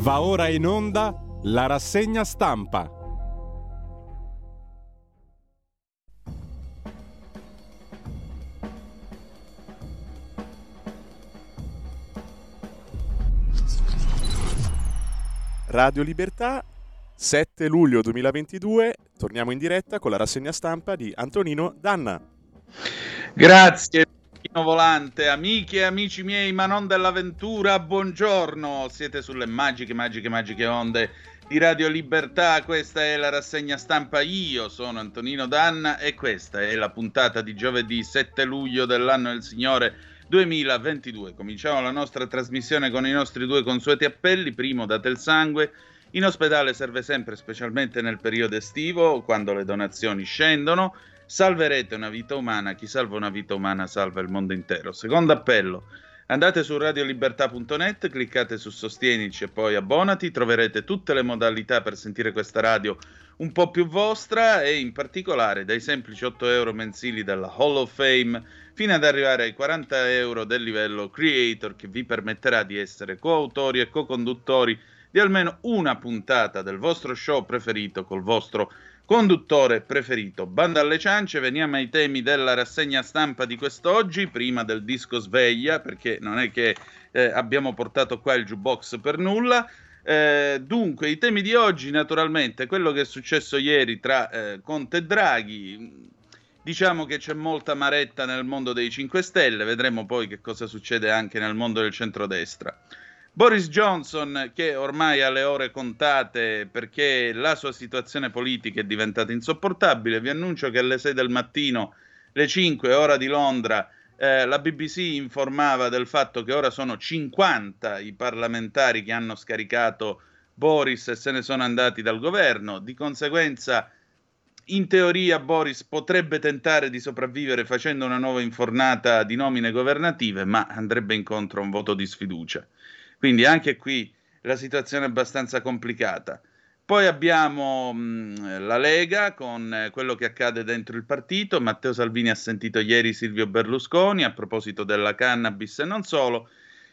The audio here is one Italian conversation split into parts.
Va ora in onda la rassegna stampa. Radio Libertà, 7 luglio 2022, torniamo in diretta con la rassegna stampa di Antonino Danna. Grazie. Volante, amiche e amici miei, ma non dell'avventura, buongiorno. Siete sulle magiche, magiche, magiche onde di Radio Libertà. Questa è la rassegna stampa. Io sono Antonino Danna e questa è la puntata di giovedì 7 luglio dell'anno del Signore 2022. Cominciamo la nostra trasmissione con i nostri due consueti appelli. Primo, date il sangue. In ospedale serve sempre, specialmente nel periodo estivo, quando le donazioni scendono. Salverete una vita umana, chi salva una vita umana salva il mondo intero. Secondo appello, andate su radiolibertà.net, cliccate su Sostienici e poi abbonati, troverete tutte le modalità per sentire questa radio un po' più vostra e in particolare dai semplici 8 euro mensili della Hall of Fame fino ad arrivare ai 40 euro del livello Creator che vi permetterà di essere coautori e co-conduttori di almeno una puntata del vostro show preferito col vostro conduttore preferito. Banda alle ciance, veniamo ai temi della rassegna stampa di quest'oggi, prima del disco sveglia, perché non è che eh, abbiamo portato qua il jukebox per nulla. Eh, dunque, i temi di oggi, naturalmente, quello che è successo ieri tra eh, Conte e Draghi. Diciamo che c'è molta maretta nel mondo dei 5 Stelle, vedremo poi che cosa succede anche nel mondo del centrodestra. Boris Johnson, che ormai ha le ore contate perché la sua situazione politica è diventata insopportabile, vi annuncio che alle 6 del mattino, le 5 ora di Londra, eh, la BBC informava del fatto che ora sono 50 i parlamentari che hanno scaricato Boris e se ne sono andati dal governo. Di conseguenza, in teoria, Boris potrebbe tentare di sopravvivere facendo una nuova infornata di nomine governative, ma andrebbe incontro a un voto di sfiducia. Quindi anche qui la situazione è abbastanza complicata. Poi abbiamo mh, la Lega con eh, quello che accade dentro il partito. Matteo Salvini ha sentito ieri Silvio Berlusconi a proposito della cannabis e non solo.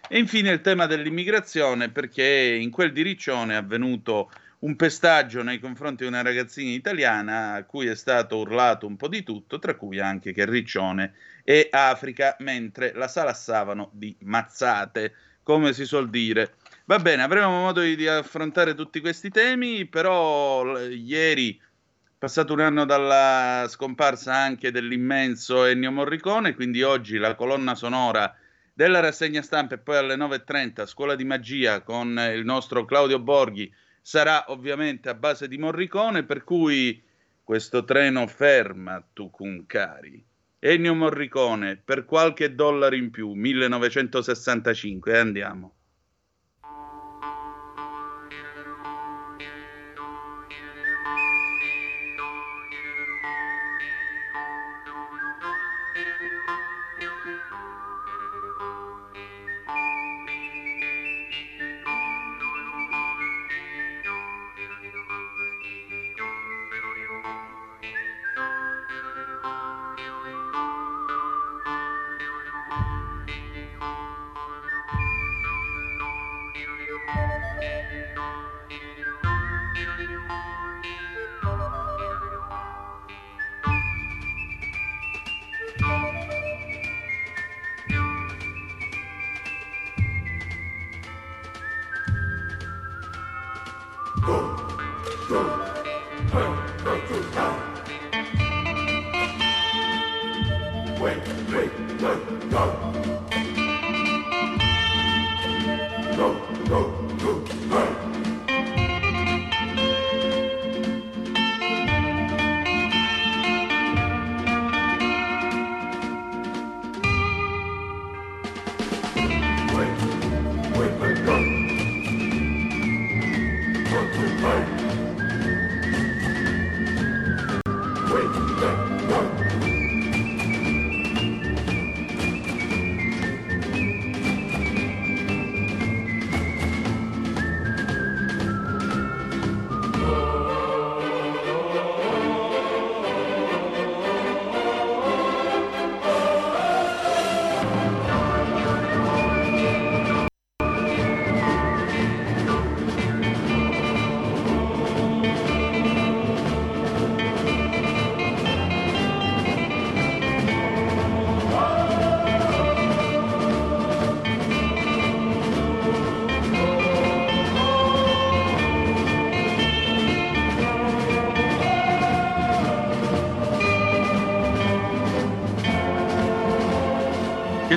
E infine il tema dell'immigrazione, perché in quel di Riccione è avvenuto un pestaggio nei confronti di una ragazzina italiana a cui è stato urlato un po' di tutto, tra cui anche che Riccione è Africa, mentre la salassavano di mazzate come si suol dire. Va bene, avremo modo di, di affrontare tutti questi temi, però ieri, passato un anno dalla scomparsa anche dell'immenso Ennio Morricone, quindi oggi la colonna sonora della rassegna stampa e poi alle 9.30 Scuola di Magia con il nostro Claudio Borghi sarà ovviamente a base di Morricone, per cui questo treno ferma tu cari. Ennio Morricone per qualche dollaro in più, 1965, e andiamo.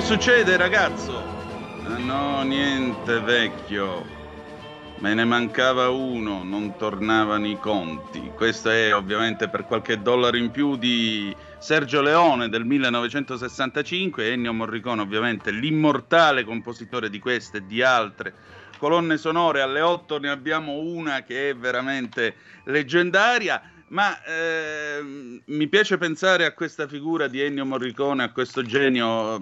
Succede, ragazzo? Ah, no, niente, vecchio. Me ne mancava uno, non tornavano i conti. Questo è ovviamente per qualche dollaro in più di Sergio Leone del 1965, Ennio Morricone ovviamente l'immortale compositore di queste e di altre colonne sonore. Alle 8 ne abbiamo una che è veramente leggendaria. Ma eh, mi piace pensare a questa figura di Ennio Morricone, a questo genio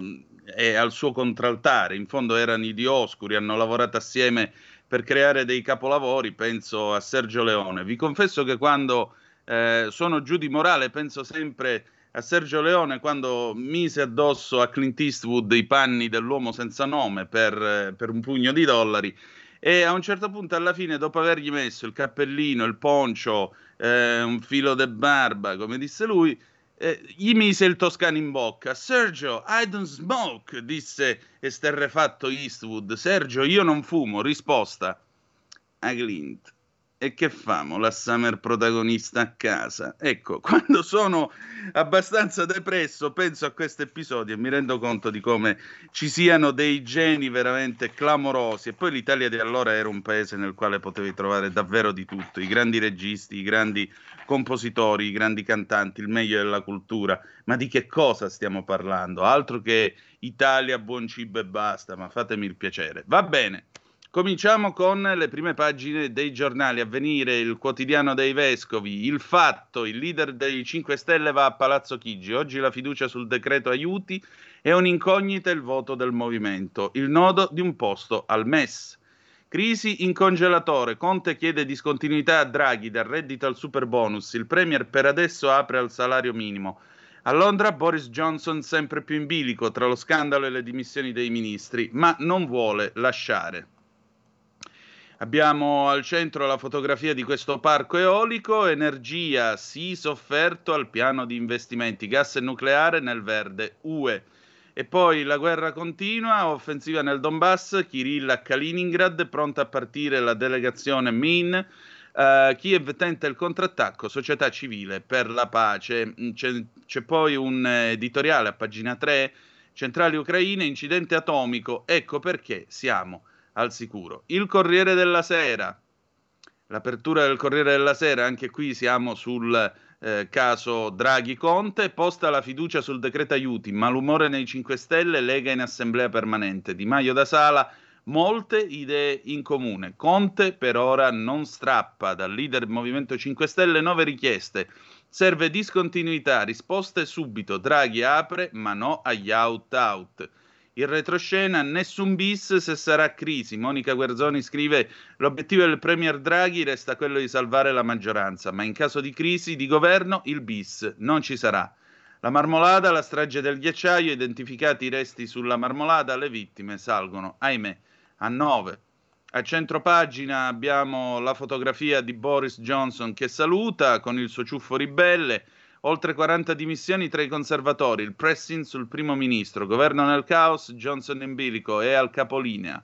e al suo contraltare. In fondo erano i Dioscuri, hanno lavorato assieme per creare dei capolavori. Penso a Sergio Leone. Vi confesso che quando eh, sono giù di morale penso sempre a Sergio Leone quando mise addosso a Clint Eastwood i panni dell'uomo senza nome per, per un pugno di dollari e a un certo punto alla fine dopo avergli messo il cappellino, il poncio, eh, un filo de barba, come disse lui, eh, gli mise il toscano in bocca. Sergio, I don't smoke, disse esterrefatto Eastwood. Sergio, io non fumo. Risposta a Clint. E che famo? La Summer protagonista a casa. Ecco, quando sono abbastanza depresso, penso a questo episodio e mi rendo conto di come ci siano dei geni veramente clamorosi. E poi l'Italia di allora era un paese nel quale potevi trovare davvero di tutto: i grandi registi, i grandi compositori, i grandi cantanti, il meglio della cultura. Ma di che cosa stiamo parlando? Altro che Italia, buon cibo e basta, ma fatemi il piacere. Va bene. Cominciamo con le prime pagine dei giornali. Avvenire, il quotidiano dei vescovi, il fatto, il leader dei 5 Stelle va a Palazzo Chigi. Oggi la fiducia sul decreto aiuti è un'incognita il voto del movimento. Il nodo di un posto al MES. Crisi in congelatore. Conte chiede discontinuità a Draghi dal reddito al super bonus. Il Premier per adesso apre al salario minimo. A Londra Boris Johnson sempre più in bilico tra lo scandalo e le dimissioni dei ministri, ma non vuole lasciare. Abbiamo al centro la fotografia di questo parco eolico, energia sì sofferto al piano di investimenti, gas e nucleare nel verde UE. E poi la guerra continua, offensiva nel Donbass, Kirill a Kaliningrad, pronta a partire la delegazione Min. Uh, Kiev tenta il contrattacco, società civile per la pace. C'è, c'è poi un editoriale a pagina 3, centrali ucraine, incidente atomico, ecco perché siamo al sicuro. Il Corriere della Sera, l'apertura del Corriere della Sera, anche qui siamo sul eh, caso Draghi-Conte, posta la fiducia sul decreto aiuti, malumore nei 5 Stelle, Lega in assemblea permanente, Di Maio da Sala, molte idee in comune. Conte per ora non strappa, dal leader Movimento 5 Stelle nove richieste. Serve discontinuità, risposte subito. Draghi apre, ma no agli out-out. In retroscena nessun bis se sarà crisi. Monica Guerzoni scrive l'obiettivo del Premier Draghi resta quello di salvare la maggioranza, ma in caso di crisi di governo il bis non ci sarà. La marmolada, la strage del ghiacciaio, identificati i resti sulla marmolada, le vittime salgono, ahimè, a nove. A centro pagina abbiamo la fotografia di Boris Johnson che saluta con il suo ciuffo ribelle. Oltre 40 dimissioni tra i conservatori, il pressing sul primo ministro, governo nel caos, Johnson in bilico e al capolinea.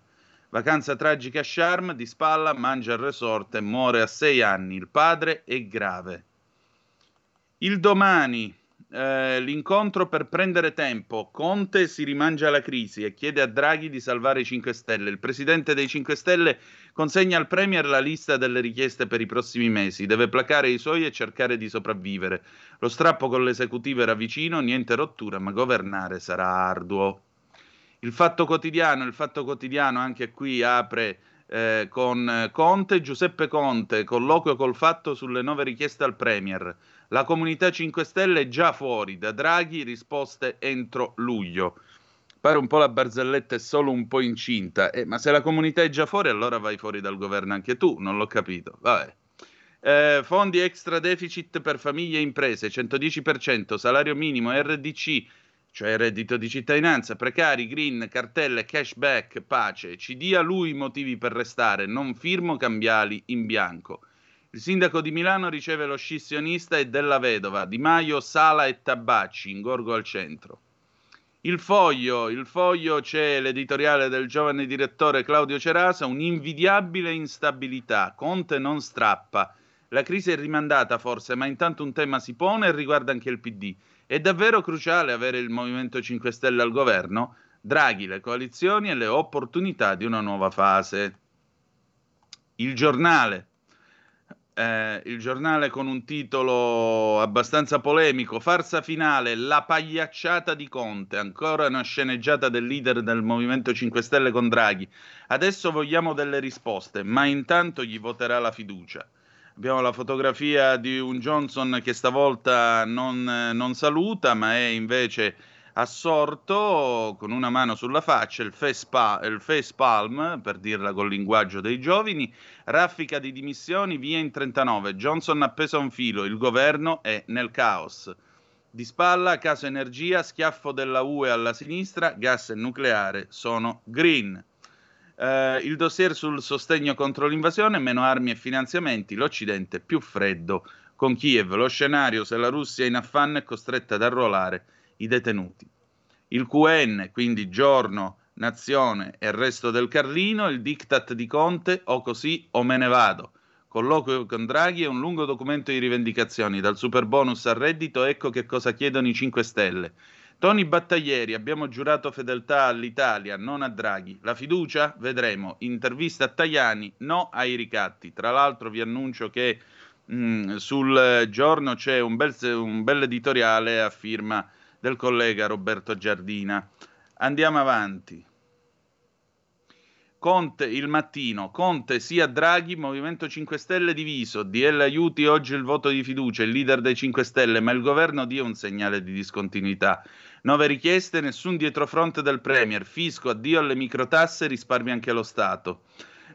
Vacanza tragica a Sharm, di spalla, mangia il resort e muore a sei anni. Il padre è grave. Il domani, eh, l'incontro per prendere tempo. Conte si rimangia la crisi e chiede a Draghi di salvare i 5 Stelle. Il presidente dei 5 Stelle consegna al Premier la lista delle richieste per i prossimi mesi. Deve placare i suoi e cercare di sopravvivere. Lo strappo con l'esecutivo era vicino, niente rottura, ma governare sarà arduo. Il fatto quotidiano, il fatto quotidiano anche qui apre eh, con Conte, Giuseppe Conte, colloquio col fatto sulle nuove richieste al Premier. La comunità 5 Stelle è già fuori, da Draghi risposte entro luglio. Pare un po' la barzelletta è solo un po' incinta, eh, ma se la comunità è già fuori allora vai fuori dal governo anche tu, non l'ho capito. Vabbè. Eh, fondi extra deficit per famiglie e imprese, 110%, salario minimo, RDC, cioè reddito di cittadinanza, precari, green, cartelle, cashback, pace. Ci dia lui i motivi per restare, non firmo cambiali in bianco. Il sindaco di Milano riceve lo scissionista e della vedova, Di Maio, Sala e Tabacci, in Gorgo al centro. Il foglio, il foglio c'è l'editoriale del giovane direttore Claudio Cerasa, un'invidiabile instabilità, Conte non strappa. La crisi è rimandata forse, ma intanto un tema si pone e riguarda anche il PD. È davvero cruciale avere il Movimento 5 Stelle al governo? Draghi, le coalizioni e le opportunità di una nuova fase. Il giornale, eh, il giornale con un titolo abbastanza polemico, farsa finale, la pagliacciata di Conte, ancora una sceneggiata del leader del Movimento 5 Stelle con Draghi. Adesso vogliamo delle risposte, ma intanto gli voterà la fiducia. Abbiamo la fotografia di un Johnson che stavolta non, non saluta, ma è invece assorto con una mano sulla faccia, il face, pa- il face palm, per dirla col linguaggio dei giovani, raffica di dimissioni via in 39, Johnson appeso a un filo, il governo è nel caos. Di spalla, caso energia, schiaffo della UE alla sinistra, gas e nucleare sono green. Uh, il dossier sul sostegno contro l'invasione, meno armi e finanziamenti, l'Occidente più freddo con Kiev, lo scenario se la Russia in affanno è costretta ad arruolare i detenuti. Il QN, quindi giorno, nazione e il resto del Carlino, il diktat di Conte o così o me ne vado. Colloquio con Draghi è un lungo documento di rivendicazioni, dal super bonus al reddito, ecco che cosa chiedono i 5 Stelle. Tony Battaglieri, abbiamo giurato fedeltà all'Italia, non a Draghi. La fiducia? Vedremo. Intervista a Tajani, no ai ricatti. Tra l'altro vi annuncio che mh, mm, sul giorno c'è un bel, un bel editoriale a firma del collega Roberto Giardina. Andiamo avanti. Conte il mattino, Conte sia Draghi, Movimento 5 Stelle diviso, DL aiuti oggi il voto di fiducia, il leader dei 5 Stelle, ma il governo dia un segnale di discontinuità. Nove richieste, nessun dietrofront del Premier, fisco, addio alle microtasse, risparmi anche lo Stato.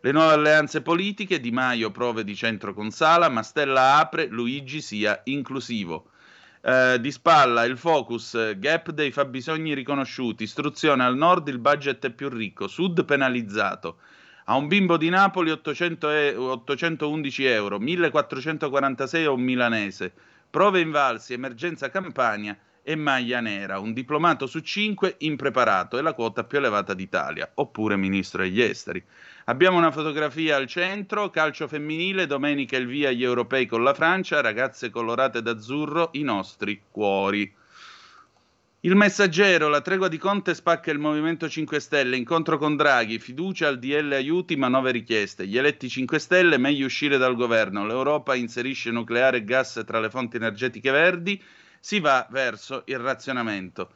Le nuove alleanze politiche, Di Maio prove di centro con Sala, Mastella apre, Luigi sia inclusivo. Eh, di spalla il focus, gap dei fabbisogni riconosciuti, istruzione al nord il budget è più ricco, sud penalizzato. A un bimbo di Napoli 800 e- 811 euro, 1446 a un milanese. Prove invalsi, emergenza Campania e maglia nera. Un diplomato su cinque impreparato è la quota più elevata d'Italia, oppure ministro degli esteri. Abbiamo una fotografia al centro, calcio femminile, domenica il via agli europei con la Francia, ragazze colorate d'azzurro, i nostri cuori. Il messaggero, la tregua di Conte spacca il Movimento 5 Stelle, incontro con Draghi, fiducia al DL aiuti ma nove richieste. Gli eletti 5 Stelle, meglio uscire dal governo. L'Europa inserisce nucleare e gas tra le fonti energetiche verdi, si va verso il razionamento.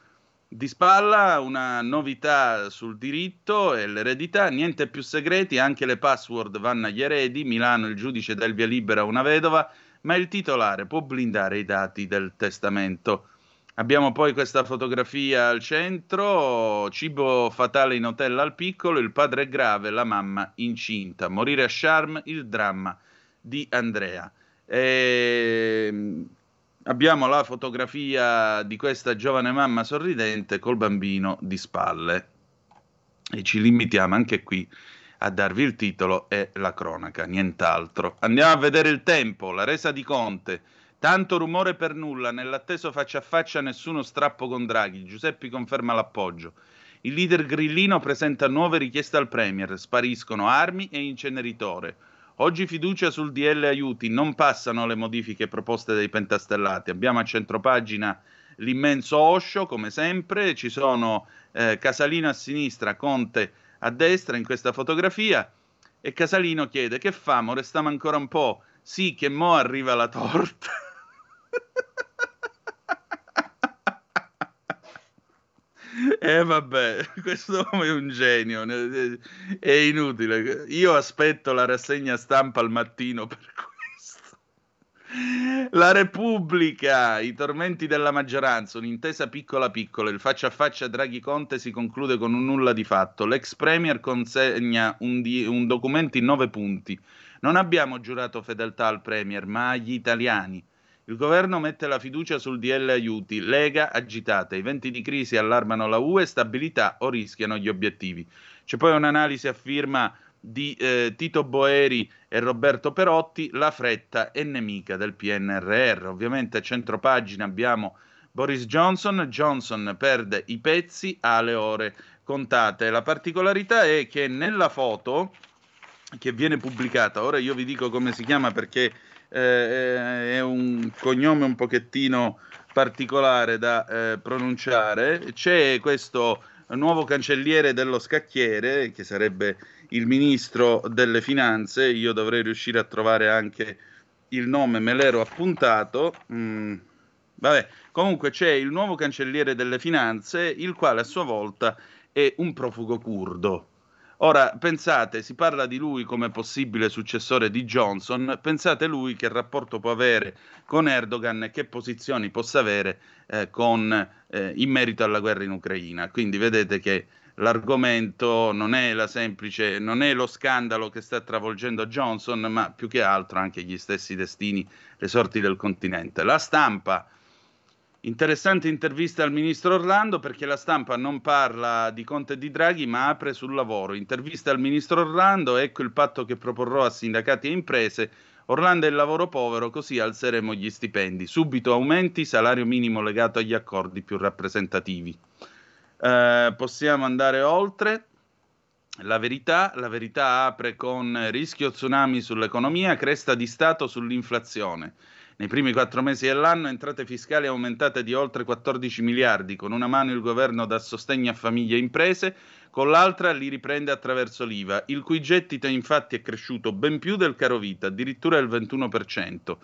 Di spalla una novità sul diritto e l'eredità, niente più segreti, anche le password vanno agli eredi, Milano il giudice dà il via libera a una vedova, ma il titolare può blindare i dati del testamento. Abbiamo poi questa fotografia al centro, cibo fatale in hotel al piccolo, il padre è grave, la mamma incinta, morire a Charm, il dramma di Andrea. E ehm, abbiamo la fotografia di questa giovane mamma sorridente col bambino di spalle e ci limitiamo anche qui a darvi il titolo e la cronaca, nient'altro. Andiamo a vedere il tempo, la resa di Conte. Tanto rumore per nulla, nell'atteso faccia a faccia nessuno strappo con Draghi. Giuseppi conferma l'appoggio. Il leader grillino presenta nuove richieste al Premier, spariscono armi e inceneritore. Oggi fiducia sul DL aiuti, non passano le modifiche proposte dai pentastellati. Abbiamo a centropagina l'immenso Osho, come sempre, ci sono eh, Casalino a sinistra, Conte a destra in questa fotografia e Casalino chiede che famo, restiamo ancora un po'. Sì, che mo arriva la torta. eh, vabbè, questo uomo è un genio, è inutile. Io aspetto la rassegna stampa al mattino per questo. La Repubblica, i tormenti della maggioranza, un'intesa piccola piccola, il faccia a faccia Draghi-Conte si conclude con un nulla di fatto. L'ex Premier consegna un, di- un documento in nove punti. Non abbiamo giurato fedeltà al Premier, ma agli italiani. Il governo mette la fiducia sul DL aiuti, Lega agitata, i venti di crisi allarmano la UE, stabilità o rischiano gli obiettivi. C'è poi un'analisi a firma di eh, Tito Boeri e Roberto Perotti, la fretta è nemica del PNRR. Ovviamente a centro pagina abbiamo Boris Johnson, Johnson perde i pezzi alle ore contate. La particolarità è che nella foto che viene pubblicata, ora io vi dico come si chiama perché eh, è un cognome un pochettino particolare da eh, pronunciare. C'è questo nuovo cancelliere dello scacchiere, che sarebbe il ministro delle finanze. Io dovrei riuscire a trovare anche il nome, me l'ero appuntato. Mm, vabbè, comunque c'è il nuovo cancelliere delle finanze, il quale a sua volta è un profugo curdo. Ora, pensate, si parla di lui come possibile successore di Johnson, pensate lui che rapporto può avere con Erdogan e che posizioni possa avere eh, con, eh, in merito alla guerra in Ucraina. Quindi vedete che l'argomento non è, la semplice, non è lo scandalo che sta travolgendo Johnson, ma più che altro anche gli stessi destini, le sorti del continente. La stampa Interessante intervista al ministro Orlando perché la stampa non parla di Conte e di Draghi ma apre sul lavoro. Intervista al ministro Orlando, ecco il patto che proporrò a sindacati e imprese. Orlando è il lavoro povero, così alzeremo gli stipendi. Subito aumenti, salario minimo legato agli accordi più rappresentativi. Eh, possiamo andare oltre. La verità, la verità apre con rischio tsunami sull'economia, cresta di Stato sull'inflazione. Nei primi quattro mesi dell'anno entrate fiscali aumentate di oltre 14 miliardi, con una mano il governo dà sostegno a famiglie e imprese, con l'altra li riprende attraverso l'IVA, il cui gettito infatti è cresciuto ben più del caro vita, addirittura il 21%.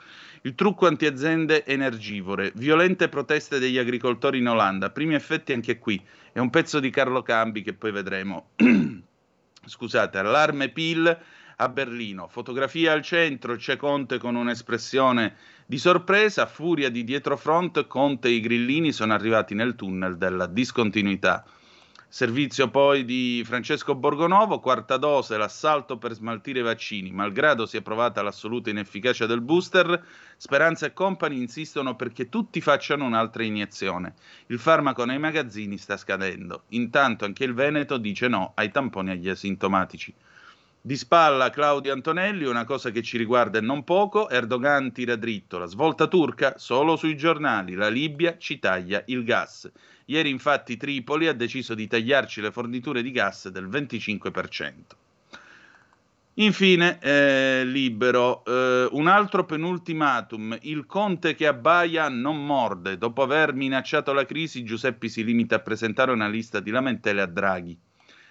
Il trucco antiaziende energivore, violente proteste degli agricoltori in Olanda, primi effetti anche qui, è un pezzo di Carlo Cambi che poi vedremo. Scusate, allarme PIL a Berlino. Fotografia al centro, c'è Conte con un'espressione di sorpresa, furia di dietrofront, Conte e i grillini sono arrivati nel tunnel della discontinuità. Servizio poi di Francesco Borgonovo, quarta dose, l'assalto per smaltire i vaccini. Malgrado sia provata l'assoluta inefficacia del booster, Speranza e Company insistono perché tutti facciano un'altra iniezione. Il farmaco nei magazzini sta scadendo. Intanto anche il Veneto dice no ai tamponi agli asintomatici. Di spalla Claudio Antonelli, una cosa che ci riguarda e non poco, Erdogan tira dritto, la svolta turca solo sui giornali, la Libia ci taglia il gas. Ieri infatti Tripoli ha deciso di tagliarci le forniture di gas del 25%. Infine, eh, libero, eh, un altro penultimatum, il conte che abbaia non morde. Dopo aver minacciato la crisi, Giuseppe si limita a presentare una lista di lamentele a Draghi.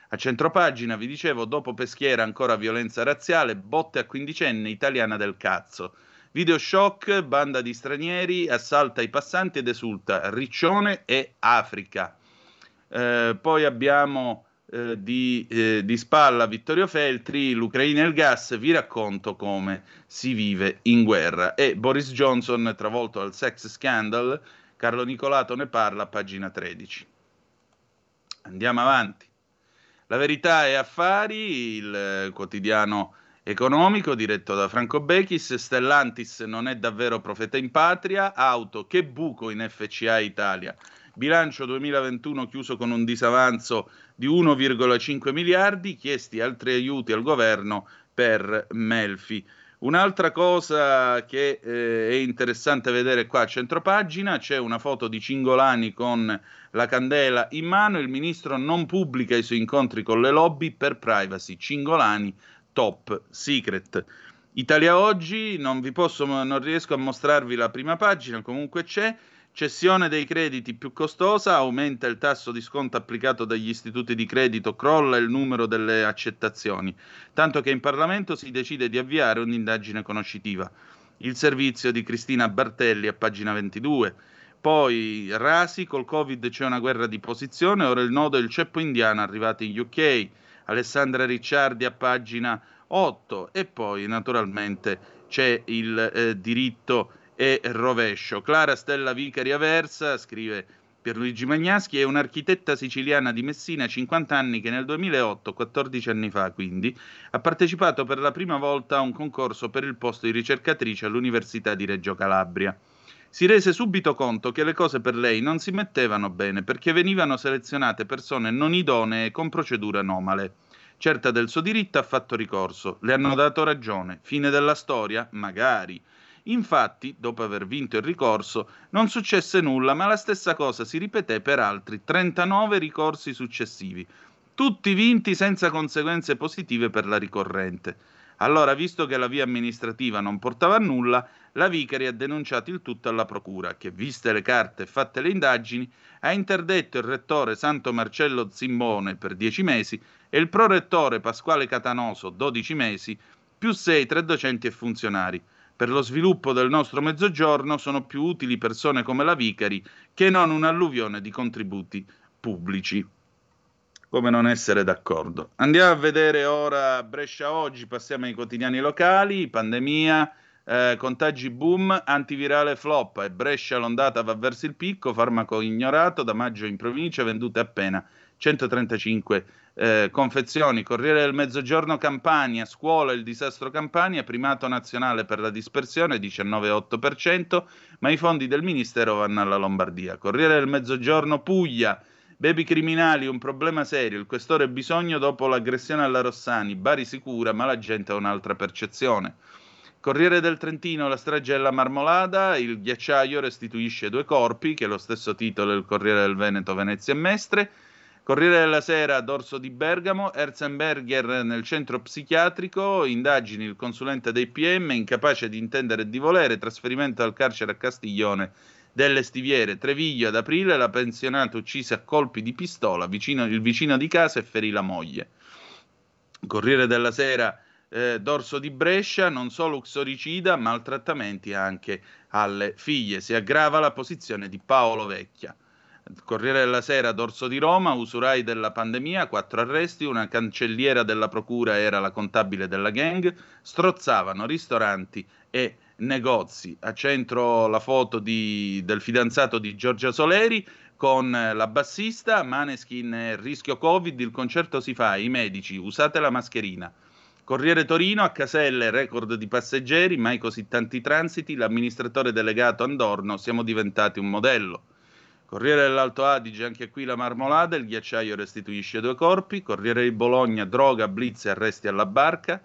A centropagina, vi dicevo, dopo Peschiera ancora violenza razziale, botte a quindicenne italiana del cazzo. Video shock, banda di stranieri, assalta i passanti ed esulta Riccione e Africa. Eh, poi abbiamo eh, di, eh, di, spalla Vittorio Feltri, l'Ucraina e il gas, vi racconto come si vive in guerra. E Boris Johnson travolto al sex scandal, Carlo Nicolato ne parla pagina 13. Andiamo avanti. La verità è affari, il quotidiano economico diretto da Franco Bechis, Stellantis non è davvero profeta in patria, auto che buco in FCA Italia. Bilancio 2021 chiuso con un disavanzo di 1,5 miliardi, chiesti altri aiuti al governo per Melfi. Un'altra cosa che eh, è interessante vedere qua a centropagina, c'è una foto di Cingolani con la candela in mano, il ministro non pubblica i suoi incontri con le lobby per privacy, Cingolani top secret. Italia Oggi, non posso, non riesco a mostrarvi la prima pagina, comunque c'è, Cessione dei crediti più costosa, aumenta il tasso di sconto applicato dagli istituti di credito, crolla il numero delle accettazioni, tanto che in Parlamento si decide di avviare un'indagine conoscitiva. Il servizio di Cristina Bartelli a pagina 22. Poi Rasi, col Covid c'è una guerra di posizione, ora il nodo è il ceppo indiano arrivato in UK. Alessandra Ricciardi a pagina 8 e poi naturalmente c'è il eh, diritto e rovescio. Clara Stella Vicari Aversa, scrive Pierluigi Magnaschi, è un'architetta siciliana di Messina, 50 anni, che nel 2008, 14 anni fa quindi, ha partecipato per la prima volta a un concorso per il posto di ricercatrice all'Università di Reggio Calabria. Si rese subito conto che le cose per lei non si mettevano bene perché venivano selezionate persone non idonee con procedure anomale. Certa del suo diritto ha fatto ricorso. Le hanno dato ragione. Fine della storia? Magari. Infatti, dopo aver vinto il ricorso, non successe nulla, ma la stessa cosa si ripeté per altri 39 ricorsi successivi, tutti vinti senza conseguenze positive per la ricorrente. Allora, visto che la via amministrativa non portava a nulla, la Vicari ha denunciato il tutto alla Procura, che, viste le carte e fatte le indagini, ha interdetto il rettore Santo Marcello Zimbone per dieci mesi e il prorettore Pasquale Catanoso 12 mesi, più sei tre docenti e funzionari. Per lo sviluppo del nostro mezzogiorno sono più utili persone come la Vicari che non un'alluvione di contributi pubblici. Come non essere d'accordo? Andiamo a vedere ora Brescia oggi, passiamo ai quotidiani locali, pandemia, eh, contagi boom, antivirale flop e Brescia l'ondata va verso il picco, farmaco ignorato, da maggio in provincia vendute appena 135 eh, confezioni, Corriere del Mezzogiorno Campania, scuola il disastro Campania, primato nazionale per la dispersione 19,8%, ma i fondi del Ministero vanno alla Lombardia. Corriere del Mezzogiorno Puglia, baby criminali, un problema serio, il questore bisogno dopo l'aggressione alla Rossani, Bari sicura, ma la gente ha un'altra percezione. Corriere del Trentino, la strage della Marmolada, il ghiacciaio restituisce due corpi, che è lo stesso titolo del Corriere del Veneto, Venezia e Mestre. Corriere della Sera, dorso di Bergamo, Erzenberger nel centro psichiatrico, indagini il consulente dei PM, incapace di intendere e di volere, trasferimento al carcere a Castiglione delle Stiviere, Treviglio ad aprile, la pensionata uccisa a colpi di pistola, vicino, il vicino di casa e ferì la moglie. Corriere della Sera, eh, dorso di Brescia, non solo uxoricida, maltrattamenti anche alle figlie. Si aggrava la posizione di Paolo Vecchia. Corriere della Sera, dorso di Roma, usurai della pandemia, quattro arresti, una cancelliera della procura era la contabile della gang, strozzavano ristoranti e negozi. A centro la foto di, del fidanzato di Giorgia Soleri con la bassista, Maneskin, rischio Covid, il concerto si fa, i medici, usate la mascherina. Corriere Torino, a Caselle, record di passeggeri, mai così tanti transiti, l'amministratore delegato Andorno, siamo diventati un modello. Corriere dell'Alto Adige, anche qui la marmolada, il ghiacciaio restituisce due corpi, Corriere di Bologna, droga, blitz e arresti alla barca,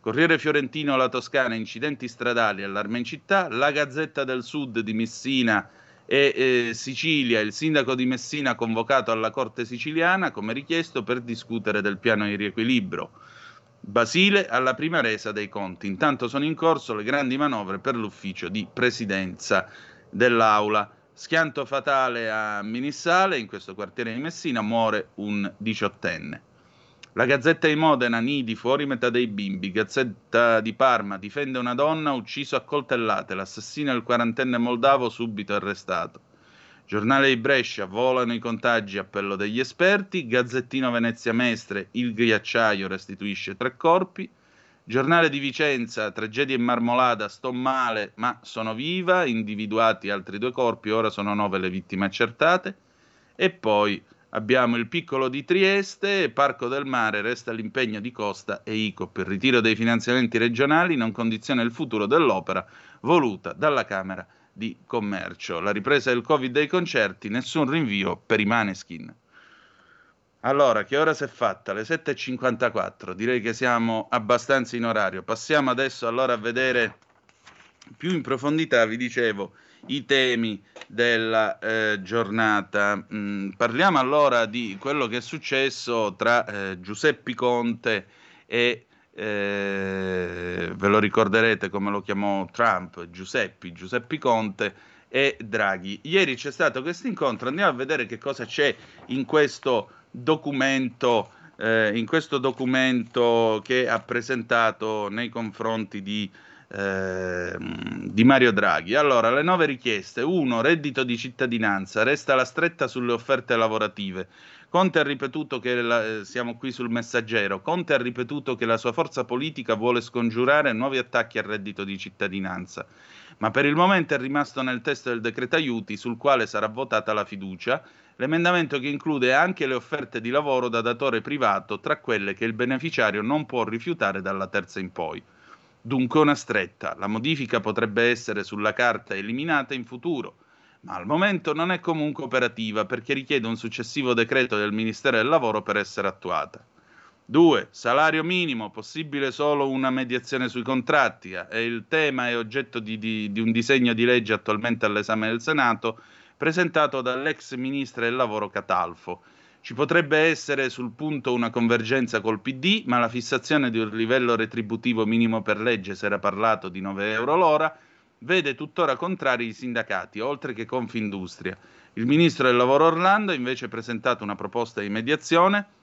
Corriere Fiorentino, la Toscana, incidenti stradali, allarme in città, la Gazzetta del Sud di Messina e eh, Sicilia, il sindaco di Messina convocato alla Corte siciliana come richiesto per discutere del piano di riequilibrio. Basile alla prima resa dei conti. Intanto sono in corso le grandi manovre per l'ufficio di presidenza dell'Aula. Schianto fatale a Minissale, in questo quartiere di Messina, muore un diciottenne. La Gazzetta di Modena, Nidi, fuori metà dei bimbi. Gazzetta di Parma, difende una donna ucciso a coltellate. L'assassino è il quarantenne moldavo subito arrestato. Giornale di Brescia, volano i contagi, appello degli esperti. Gazzettino Venezia Mestre, il ghiacciaio restituisce tre corpi. Giornale di Vicenza, tragedia in marmolada, sto male ma sono viva, individuati altri due corpi, ora sono nove le vittime accertate. E poi abbiamo il piccolo di Trieste, Parco del Mare, resta l'impegno di Costa e ICO per il ritiro dei finanziamenti regionali non condiziona il futuro dell'opera voluta dalla Camera di commercio. La ripresa del Covid dei concerti, nessun rinvio per i Maneskin. Allora, che ora si è fatta? Le 7.54, direi che siamo abbastanza in orario. Passiamo adesso allora a vedere più in profondità, vi dicevo, i temi della eh, giornata. Mm, parliamo allora di quello che è successo tra eh, Giuseppe Conte e eh, ve lo ricorderete come lo chiamò Trump, Giuseppe, Giuseppe Conte e Draghi. Ieri c'è stato questo incontro, andiamo a vedere che cosa c'è in questo documento, eh, in questo documento che ha presentato nei confronti di, eh, di Mario Draghi. Allora, le nove richieste. Uno, reddito di cittadinanza, resta la stretta sulle offerte lavorative. Conte ha ripetuto che la, eh, siamo qui sul messaggero. Conte ha ripetuto che la sua forza politica vuole scongiurare nuovi attacchi al reddito di cittadinanza, ma per il momento è rimasto nel testo del decreto aiuti sul quale sarà votata la fiducia l'emendamento che include anche le offerte di lavoro da datore privato tra quelle che il beneficiario non può rifiutare dalla terza in poi. Dunque una stretta, la modifica potrebbe essere sulla carta eliminata in futuro ma al momento non è comunque operativa perché richiede un successivo decreto del Ministero del Lavoro per essere attuata. 2. Salario minimo, possibile solo una mediazione sui contratti. Eh, il tema è oggetto di, di, di un disegno di legge attualmente all'esame del Senato, presentato dall'ex ministro del lavoro Catalfo. Ci potrebbe essere sul punto una convergenza col PD, ma la fissazione di un livello retributivo minimo per legge, si era parlato di 9 euro l'ora, vede tuttora contrari i sindacati, oltre che Confindustria. Il ministro del lavoro Orlando ha invece presentato una proposta di mediazione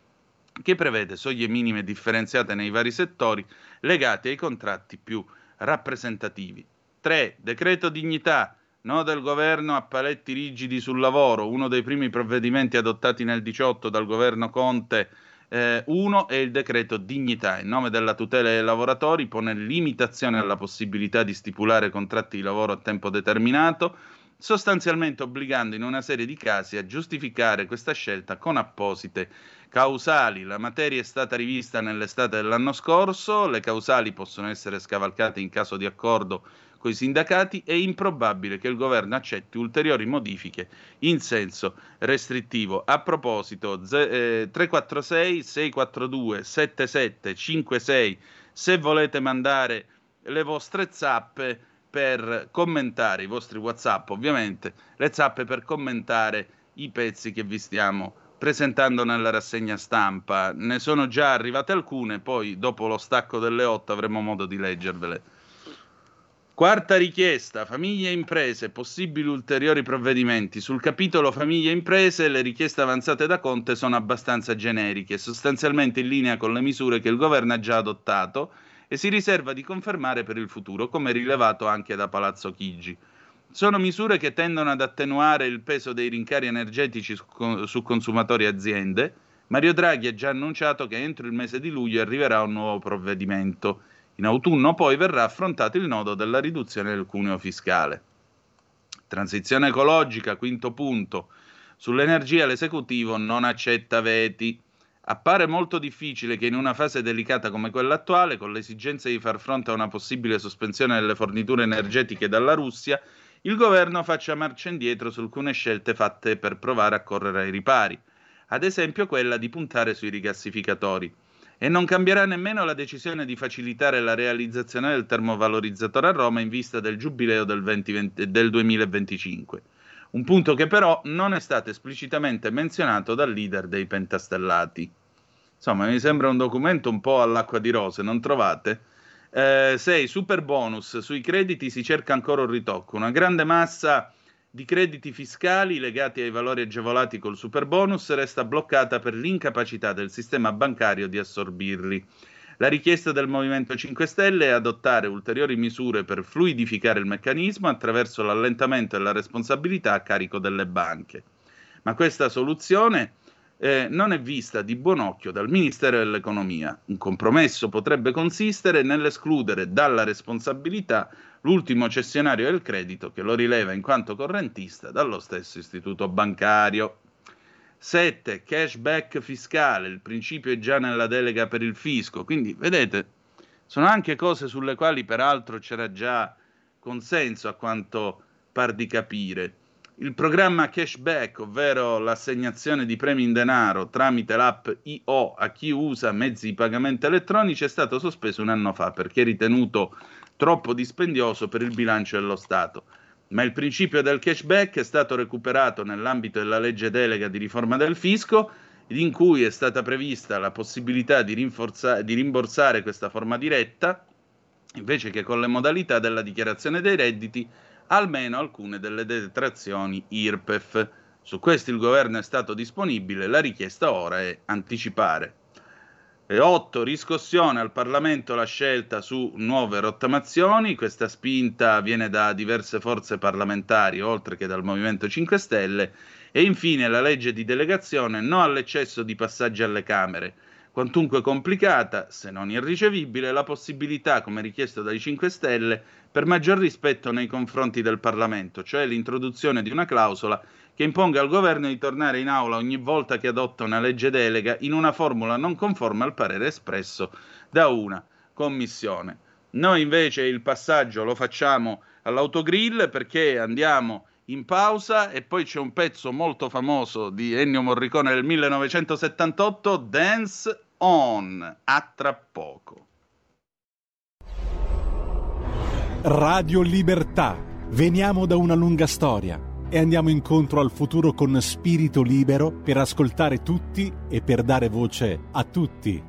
che prevede soglie minime differenziate nei vari settori legate ai contratti più rappresentativi. 3. Decreto dignità No del governo a paletti rigidi sul lavoro, uno dei primi provvedimenti adottati nel 18 dal governo Conte eh, 1 è il decreto dignità. In nome della tutela dei lavoratori pone limitazione alla possibilità di stipulare contratti di lavoro a tempo determinato, sostanzialmente obbligando in una serie di casi a giustificare questa scelta con apposite causali. La materia è stata rivista nell'estate dell'anno scorso, le causali possono essere scavalcate in caso di accordo con i sindacati, è improbabile che il governo accetti ulteriori modifiche in senso restrittivo. A proposito, z- eh, 346 642 7756 se volete mandare le vostre zappe per commentare i vostri WhatsApp, ovviamente, le zappe per commentare i pezzi che vi stiamo presentando nella rassegna stampa. Ne sono già arrivate alcune, poi dopo lo stacco delle 8 avremo modo di leggervele. Quarta richiesta, famiglie e imprese, possibili ulteriori provvedimenti. Sul capitolo famiglie e imprese le richieste avanzate da Conte sono abbastanza generiche, sostanzialmente in linea con le misure che il governo ha già adottato e si riserva di confermare per il futuro, come rilevato anche da Palazzo Chigi. Sono misure che tendono ad attenuare il peso dei rincari energetici su, su consumatori e aziende. Mario Draghi ha già annunciato che entro il mese di luglio arriverà un nuovo provvedimento. In autunno poi verrà affrontato il nodo della riduzione del cuneo fiscale. Transizione ecologica, quinto punto. Sull'energia l'esecutivo non accetta veti. Appare molto difficile che in una fase delicata come quella attuale, con l'esigenza di far fronte a una possibile sospensione delle forniture energetiche dalla Russia, il governo faccia marcia indietro su alcune scelte fatte per provare a correre ai ripari, ad esempio quella di puntare sui rigassificatori e non cambierà nemmeno la decisione di facilitare la realizzazione del termovalorizzatore a Roma in vista del giubileo del, 2020, del 2025. Un punto che però non è stato esplicitamente menzionato dal leader dei pentastellati. Insomma, mi sembra un documento un po' all'acqua di rose, non trovate? 6. Eh, super bonus. Sui crediti si cerca ancora un ritocco. Una grande massa di crediti fiscali legati ai valori agevolati col super bonus resta bloccata per l'incapacità del sistema bancario di assorbirli. La richiesta del Movimento 5 Stelle è adottare ulteriori misure per fluidificare il meccanismo attraverso l'allentamento della responsabilità a carico delle banche. Ma questa soluzione eh, non è vista di buon occhio dal Ministero dell'Economia. Un compromesso potrebbe consistere nell'escludere dalla responsabilità l'ultimo cessionario del credito che lo rileva in quanto correntista dallo stesso istituto bancario. 7. Cashback fiscale, il principio è già nella delega per il fisco, quindi vedete, sono anche cose sulle quali peraltro c'era già consenso a quanto par di capire. Il programma cashback, ovvero l'assegnazione di premi in denaro tramite l'app IO a chi usa mezzi di pagamento elettronici, è stato sospeso un anno fa perché ritenuto troppo dispendioso per il bilancio dello Stato. Ma il principio del cashback è stato recuperato nell'ambito della legge delega di riforma del fisco, in cui è stata prevista la possibilità di, di rimborsare questa forma diretta, invece che con le modalità della dichiarazione dei redditi, almeno alcune delle detrazioni IRPEF. Su questo il governo è stato disponibile, la richiesta ora è anticipare. E 8. Riscossione al Parlamento la scelta su nuove rottamazioni. Questa spinta viene da diverse forze parlamentari, oltre che dal Movimento 5 Stelle. E infine la legge di delegazione no all'eccesso di passaggi alle Camere. Quantunque complicata, se non irricevibile, la possibilità, come richiesto dai 5 Stelle, per maggior rispetto nei confronti del Parlamento, cioè l'introduzione di una clausola che imponga al governo di tornare in aula ogni volta che adotta una legge delega in una formula non conforme al parere espresso da una commissione. Noi invece il passaggio lo facciamo all'autogrill perché andiamo in pausa e poi c'è un pezzo molto famoso di Ennio Morricone del 1978, Dance On, a tra poco. Radio Libertà, veniamo da una lunga storia e andiamo incontro al futuro con spirito libero per ascoltare tutti e per dare voce a tutti.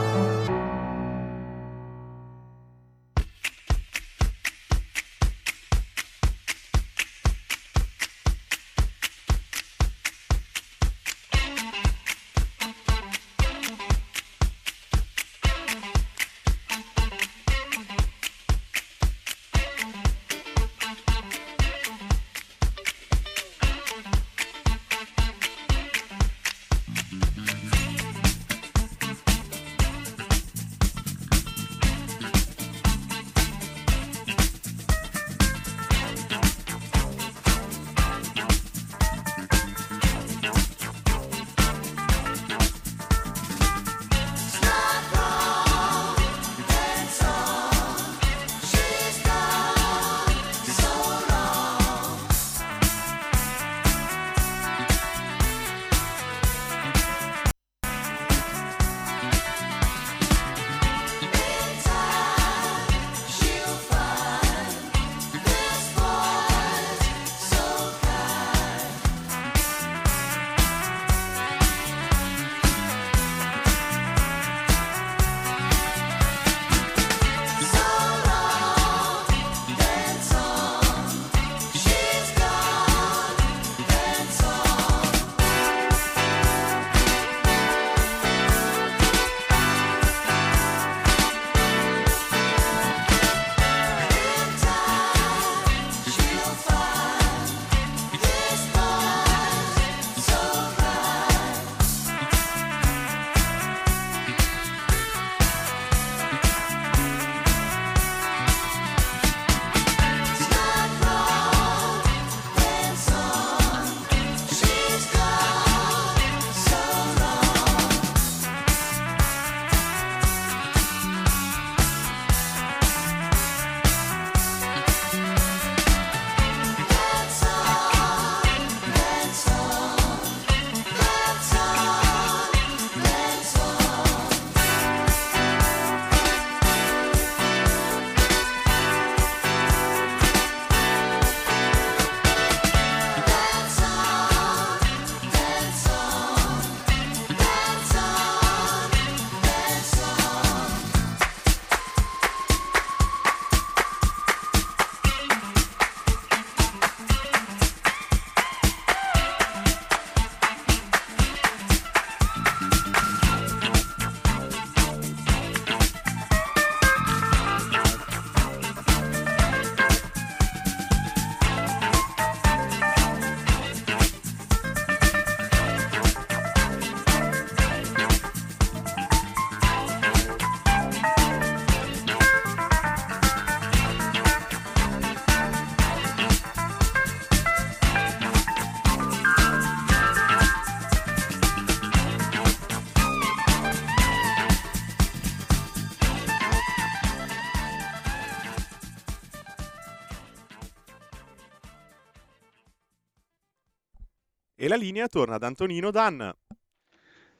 La linea torna ad Antonino Dan.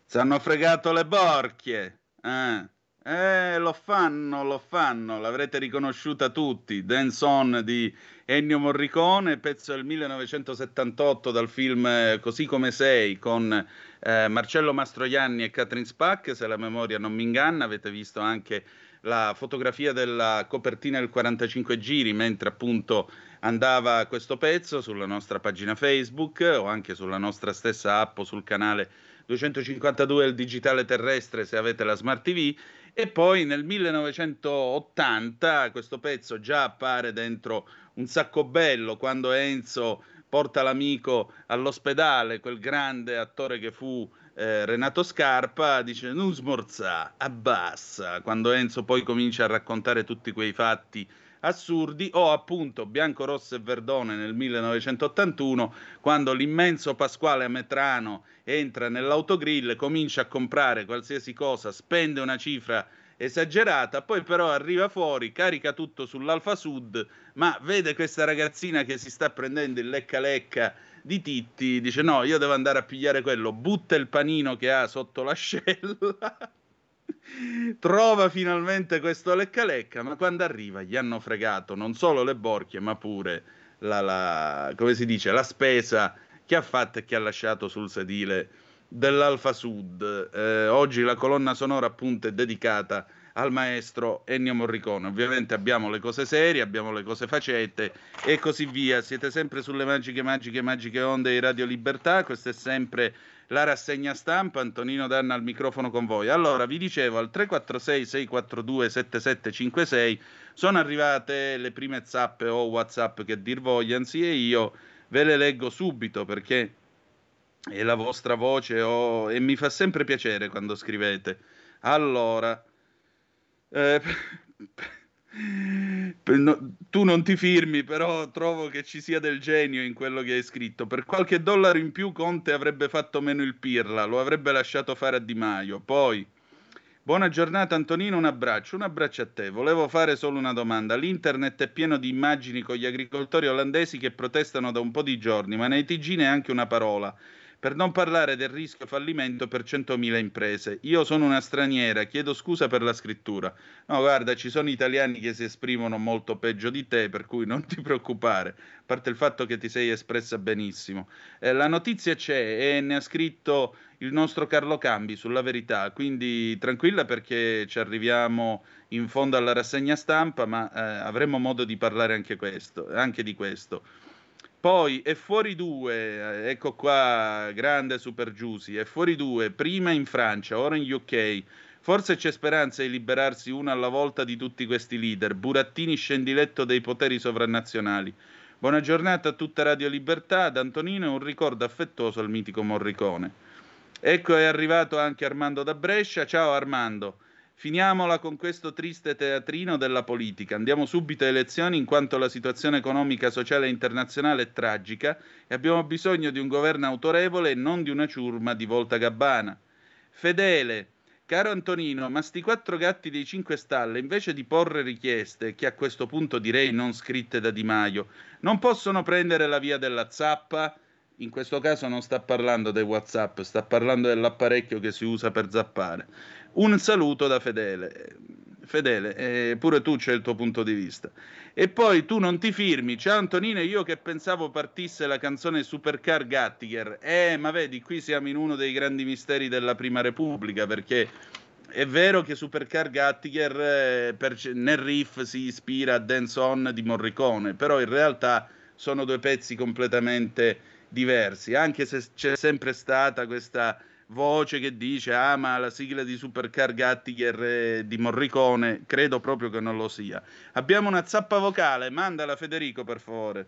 Ci hanno fregato le borchie. Eh. Eh, lo fanno, lo fanno, l'avrete riconosciuta tutti. Dance On di Ennio Morricone, pezzo del 1978 dal film Così come sei con eh, Marcello Mastroianni e Catherine Spack, se la memoria non mi inganna, avete visto anche la fotografia della copertina del 45 giri, mentre appunto andava questo pezzo sulla nostra pagina Facebook o anche sulla nostra stessa app o sul canale 252 del digitale terrestre se avete la Smart TV e poi nel 1980 questo pezzo già appare dentro un sacco bello quando Enzo porta l'amico all'ospedale, quel grande attore che fu eh, Renato Scarpa, dice non smorza, abbassa, quando Enzo poi comincia a raccontare tutti quei fatti assurdi, o appunto Bianco Rosso e Verdone nel 1981, quando l'immenso Pasquale Metrano entra nell'autogrill, comincia a comprare qualsiasi cosa, spende una cifra esagerata, poi però arriva fuori, carica tutto sull'Alfa Sud, ma vede questa ragazzina che si sta prendendo il lecca lecca di Titti, dice no, io devo andare a pigliare quello, butta il panino che ha sotto l'ascella, trova finalmente questo lecca lecca, ma quando arriva gli hanno fregato non solo le borchie, ma pure la, la dice, la spesa che ha fatto e che ha lasciato sul sedile dell'Alfa Sud. Eh, oggi la colonna sonora appunto è dedicata al maestro Ennio Morricone. Ovviamente abbiamo le cose serie, abbiamo le cose facette e così via. Siete sempre sulle magiche, magiche, magiche onde di Radio Libertà. Questa è sempre la rassegna stampa. Antonino Danna al microfono con voi. Allora, vi dicevo al 346 642 7756 sono arrivate le prime zappe o WhatsApp che dir vogliansi e io ve le leggo subito perché è la vostra voce oh, e mi fa sempre piacere quando scrivete. Allora, eh, no, tu non ti firmi, però trovo che ci sia del genio in quello che hai scritto. Per qualche dollaro in più Conte avrebbe fatto meno il pirla, lo avrebbe lasciato fare a Di Maio. Poi, buona giornata Antonino, un abbraccio, un abbraccio a te. Volevo fare solo una domanda. L'internet è pieno di immagini con gli agricoltori olandesi che protestano da un po' di giorni, ma nei TG neanche una parola per non parlare del rischio fallimento per 100.000 imprese. Io sono una straniera, chiedo scusa per la scrittura. No, guarda, ci sono italiani che si esprimono molto peggio di te, per cui non ti preoccupare, a parte il fatto che ti sei espressa benissimo. Eh, la notizia c'è e ne ha scritto il nostro Carlo Cambi sulla verità, quindi tranquilla perché ci arriviamo in fondo alla rassegna stampa, ma eh, avremo modo di parlare anche, questo, anche di questo. Poi è fuori due, ecco qua, grande Super Giusy, è fuori due, prima in Francia, ora in UK. Forse c'è speranza di liberarsi uno alla volta di tutti questi leader, burattini scendiletto dei poteri sovranazionali. Buona giornata a tutta Radio Libertà, ad Antonino e un ricordo affettuoso al mitico Morricone. Ecco è arrivato anche Armando da Brescia. Ciao Armando. Finiamola con questo triste teatrino della politica. Andiamo subito a elezioni in quanto la situazione economica, sociale e internazionale è tragica e abbiamo bisogno di un governo autorevole e non di una ciurma di volta gabbana. Fedele, caro Antonino, ma sti quattro gatti dei cinque stalle, invece di porre richieste, che a questo punto direi non scritte da Di Maio, non possono prendere la via della zappa? In questo caso non sta parlando dei WhatsApp, sta parlando dell'apparecchio che si usa per zappare. Un saluto da Fedele. Fedele, eh, pure tu c'è il tuo punto di vista. E poi tu non ti firmi. Ciao Antonino, io che pensavo partisse la canzone Supercar Gattiger. Eh, ma vedi, qui siamo in uno dei grandi misteri della Prima Repubblica, perché è vero che Supercar Gattiger eh, nel riff si ispira a Dance On di Morricone, però in realtà sono due pezzi completamente diversi, anche se c'è sempre stata questa voce che dice ah ma la sigla di Supercar Gattiger di Morricone credo proprio che non lo sia. Abbiamo una zappa vocale mandala Federico per favore.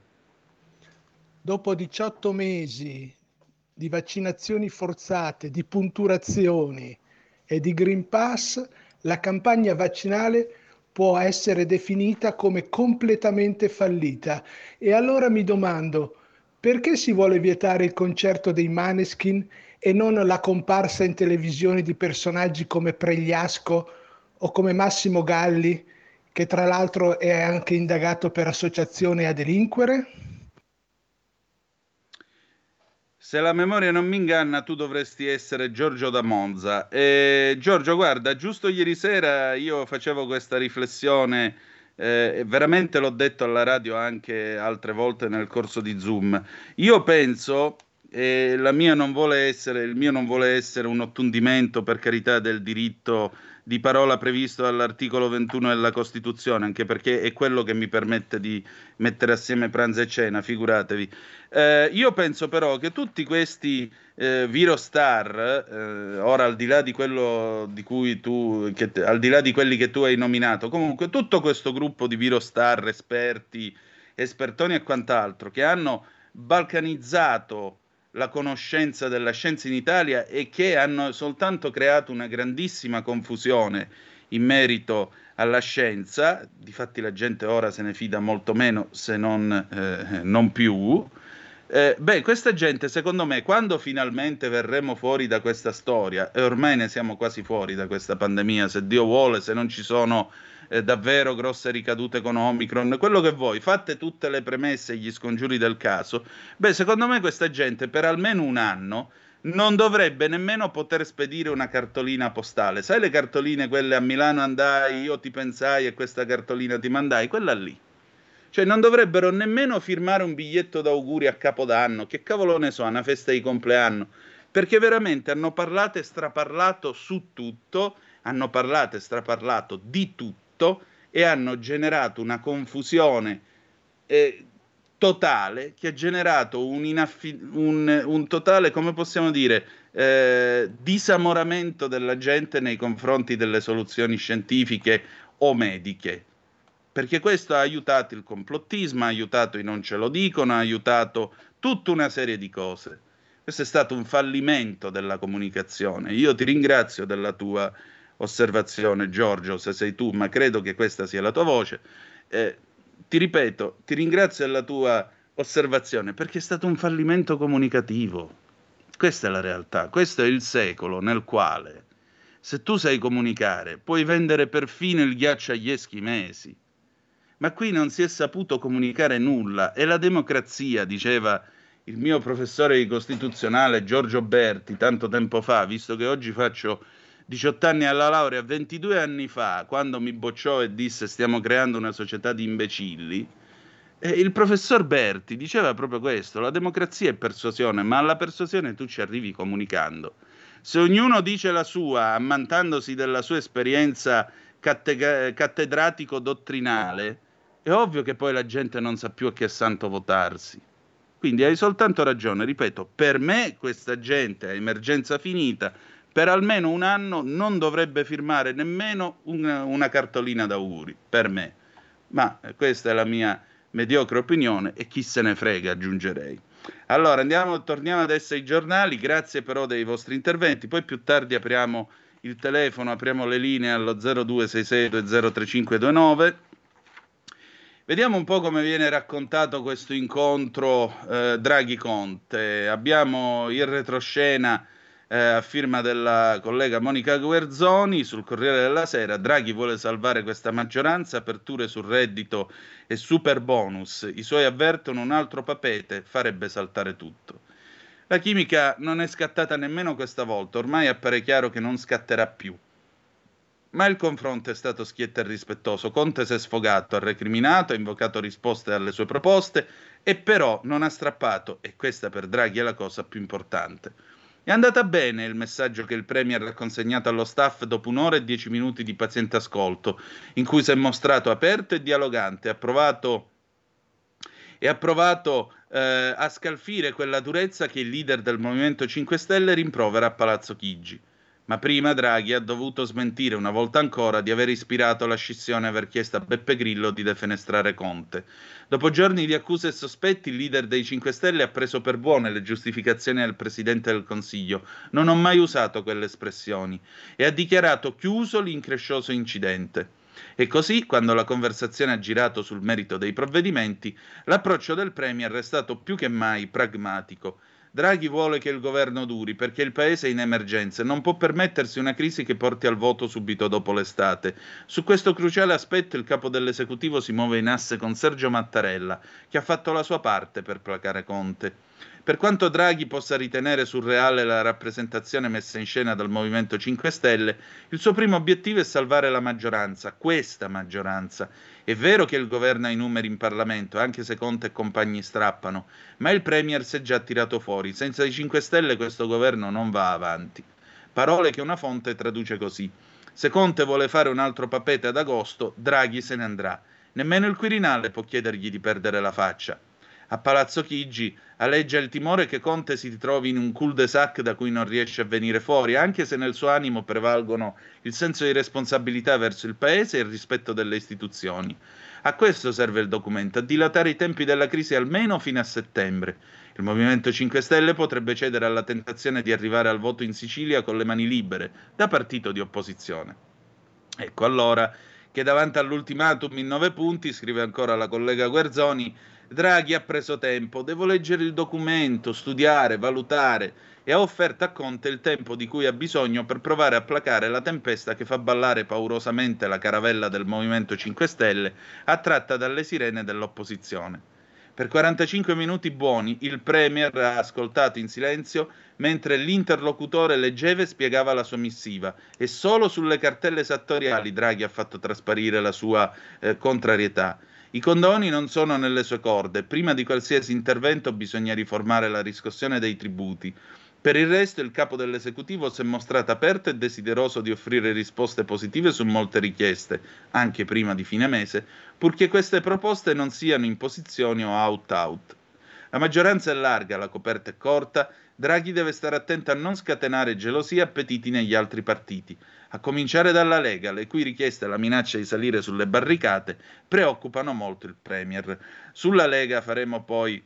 Dopo 18 mesi di vaccinazioni forzate di punturazioni e di Green Pass la campagna vaccinale può essere definita come completamente fallita. E allora mi domando perché si vuole vietare il concerto dei Maneskin e non la comparsa in televisione di personaggi come Pregliasco o come Massimo Galli, che tra l'altro è anche indagato per associazione a delinquere? Se la memoria non mi inganna, tu dovresti essere Giorgio da Monza. E, Giorgio, guarda, giusto ieri sera io facevo questa riflessione, eh, veramente l'ho detto alla radio anche altre volte nel corso di Zoom. Io penso e la mia non vuole essere, il mio non vuole essere un ottundimento per carità del diritto di parola previsto dall'articolo 21 della Costituzione, anche perché è quello che mi permette di mettere assieme pranzo e cena, figuratevi. Eh, io penso però che tutti questi eh, virostar, eh, ora al di là di quello di cui tu, che, al di là di quelli che tu hai nominato, comunque tutto questo gruppo di virostar, esperti, espertoni e quant'altro, che hanno balcanizzato la conoscenza della scienza in Italia e che hanno soltanto creato una grandissima confusione in merito alla scienza, difatti la gente ora se ne fida molto meno se non, eh, non più, Eh, beh, questa gente, secondo me, quando finalmente verremo fuori da questa storia, e ormai ne siamo quasi fuori da questa pandemia, se Dio vuole, se non ci sono eh, davvero grosse ricadute con Omicron, quello che vuoi, fatte tutte le premesse e gli scongiuri del caso, beh, secondo me questa gente per almeno un anno non dovrebbe nemmeno poter spedire una cartolina postale. Sai le cartoline, quelle a Milano andai, io ti pensai e questa cartolina ti mandai? Quella lì. Cioè non dovrebbero nemmeno firmare un biglietto d'auguri a Capodanno, che cavolo ne so, una festa di compleanno, perché veramente hanno parlato e straparlato su tutto, hanno parlato e straparlato di tutto e hanno generato una confusione eh, totale che ha generato un, inaffi- un, un totale, come possiamo dire, eh, disamoramento della gente nei confronti delle soluzioni scientifiche o mediche. Perché questo ha aiutato il complottismo, ha aiutato i non ce lo dicono, ha aiutato tutta una serie di cose. Questo è stato un fallimento della comunicazione. Io ti ringrazio della tua osservazione, Giorgio, se sei tu, ma credo che questa sia la tua voce. Eh, ti ripeto, ti ringrazio della tua osservazione perché è stato un fallimento comunicativo. Questa è la realtà, questo è il secolo nel quale se tu sai comunicare puoi vendere perfino il ghiaccio agli eschimesi. Ma qui non si è saputo comunicare nulla e la democrazia, diceva il mio professore di costituzionale Giorgio Berti tanto tempo fa, visto che oggi faccio 18 anni alla laurea, 22 anni fa, quando mi bocciò e disse stiamo creando una società di imbecilli, il professor Berti diceva proprio questo, la democrazia è persuasione, ma alla persuasione tu ci arrivi comunicando. Se ognuno dice la sua, ammantandosi della sua esperienza catte- cattedratico-dottrinale, è ovvio che poi la gente non sa più a che santo votarsi. Quindi hai soltanto ragione, ripeto, per me questa gente a emergenza finita per almeno un anno non dovrebbe firmare nemmeno una, una cartolina d'auguri, per me. Ma questa è la mia mediocre opinione e chi se ne frega, aggiungerei. Allora, andiamo, torniamo adesso ai giornali, grazie però dei vostri interventi, poi più tardi apriamo il telefono, apriamo le linee allo 0266203529. Vediamo un po' come viene raccontato questo incontro eh, Draghi-Conte. Abbiamo in retroscena eh, a firma della collega Monica Guerzoni sul Corriere della Sera. Draghi vuole salvare questa maggioranza, aperture sul reddito e super bonus. I suoi avvertono un altro papete, farebbe saltare tutto. La chimica non è scattata nemmeno questa volta, ormai appare chiaro che non scatterà più. Ma il confronto è stato schietto e rispettoso. Conte si è sfogato, ha recriminato, ha invocato risposte alle sue proposte e però non ha strappato, e questa per Draghi è la cosa più importante è andata bene il messaggio che il Premier ha consegnato allo staff dopo un'ora e dieci minuti di paziente ascolto, in cui si è mostrato aperto e dialogante, ha provato, e ha provato eh, a scalfire quella durezza che il leader del Movimento 5 Stelle rimprovera a Palazzo Chigi. Ma prima Draghi ha dovuto smentire una volta ancora di aver ispirato la scissione e aver chiesto a Beppe Grillo di defenestrare Conte. Dopo giorni di accuse e sospetti, il leader dei 5 Stelle ha preso per buone le giustificazioni del Presidente del Consiglio. Non ho mai usato quelle espressioni e ha dichiarato chiuso l'increscioso incidente. E così, quando la conversazione ha girato sul merito dei provvedimenti, l'approccio del Premier è stato più che mai pragmatico Draghi vuole che il governo duri perché il paese è in emergenza e non può permettersi una crisi che porti al voto subito dopo l'estate. Su questo cruciale aspetto il capo dell'esecutivo si muove in asse con Sergio Mattarella, che ha fatto la sua parte per placare Conte. Per quanto Draghi possa ritenere surreale la rappresentazione messa in scena dal Movimento 5 Stelle, il suo primo obiettivo è salvare la maggioranza, questa maggioranza. È vero che il governo ha i numeri in Parlamento, anche se Conte e compagni strappano, ma il Premier si è già tirato fuori. Senza i 5 Stelle questo governo non va avanti. Parole che una fonte traduce così. Se Conte vuole fare un altro papete ad agosto, Draghi se ne andrà. Nemmeno il Quirinale può chiedergli di perdere la faccia a Palazzo Chigi aleggia il timore che Conte si ritrovi in un cul-de-sac da cui non riesce a venire fuori, anche se nel suo animo prevalgono il senso di responsabilità verso il Paese e il rispetto delle istituzioni. A questo serve il documento, a dilatare i tempi della crisi almeno fino a settembre. Il Movimento 5 Stelle potrebbe cedere alla tentazione di arrivare al voto in Sicilia con le mani libere, da partito di opposizione. Ecco allora che davanti all'ultimatum in nove punti, scrive ancora la collega Guerzoni, Draghi ha preso tempo, devo leggere il documento, studiare, valutare e ha offerto a Conte il tempo di cui ha bisogno per provare a placare la tempesta che fa ballare paurosamente la caravella del Movimento 5 Stelle, attratta dalle sirene dell'opposizione. Per 45 minuti buoni il Premier ha ascoltato in silenzio mentre l'interlocutore leggeva e spiegava la sua missiva e solo sulle cartelle esattoriali Draghi ha fatto trasparire la sua eh, contrarietà. I condoni non sono nelle sue corde, prima di qualsiasi intervento bisogna riformare la riscossione dei tributi. Per il resto il capo dell'esecutivo si è mostrato aperto e desideroso di offrire risposte positive su molte richieste, anche prima di fine mese, purché queste proposte non siano imposizioni o out-out. La maggioranza è larga, la coperta è corta, Draghi deve stare attento a non scatenare gelosia e appetiti negli altri partiti, a cominciare dalla Lega, le cui richieste e la minaccia di salire sulle barricate preoccupano molto il Premier. Sulla Lega faremo poi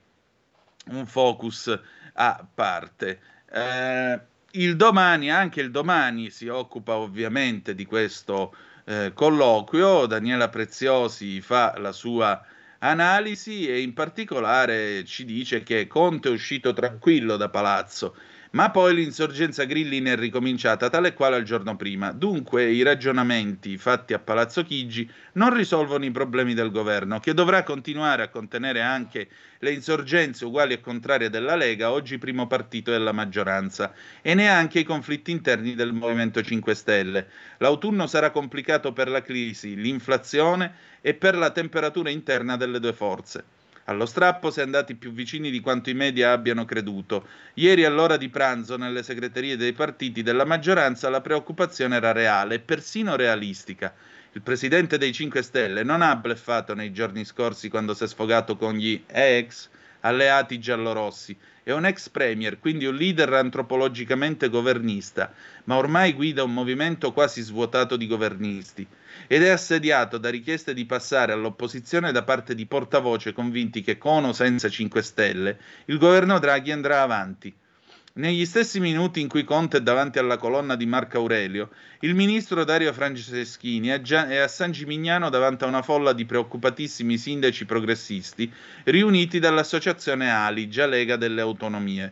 un focus a parte. Eh, il domani, anche il domani, si occupa ovviamente di questo eh, colloquio. Daniela Preziosi fa la sua analisi e in particolare ci dice che Conte è uscito tranquillo da palazzo ma poi l'insorgenza Grillin è ricominciata tale e quale al giorno prima. Dunque i ragionamenti fatti a Palazzo Chigi non risolvono i problemi del governo, che dovrà continuare a contenere anche le insorgenze uguali e contrarie della Lega, oggi primo partito della maggioranza, e neanche i conflitti interni del Movimento 5 Stelle. L'autunno sarà complicato per la crisi, l'inflazione e per la temperatura interna delle due forze. Allo strappo si è andati più vicini di quanto i media abbiano creduto. Ieri all'ora di pranzo nelle segreterie dei partiti della maggioranza la preoccupazione era reale e persino realistica. Il presidente dei 5 Stelle non ha bleffato nei giorni scorsi quando si è sfogato con gli ex alleati giallorossi. È un ex premier, quindi un leader antropologicamente governista, ma ormai guida un movimento quasi svuotato di governisti ed è assediato da richieste di passare all'opposizione da parte di portavoce convinti che con o senza 5 Stelle il governo Draghi andrà avanti. Negli stessi minuti in cui Conte è davanti alla colonna di Marco Aurelio, il ministro Dario Franceschini è, a San Gimignano davanti a una folla di preoccupatissimi sindaci progressisti riuniti dall'associazione Ali, già Lega delle Autonomie.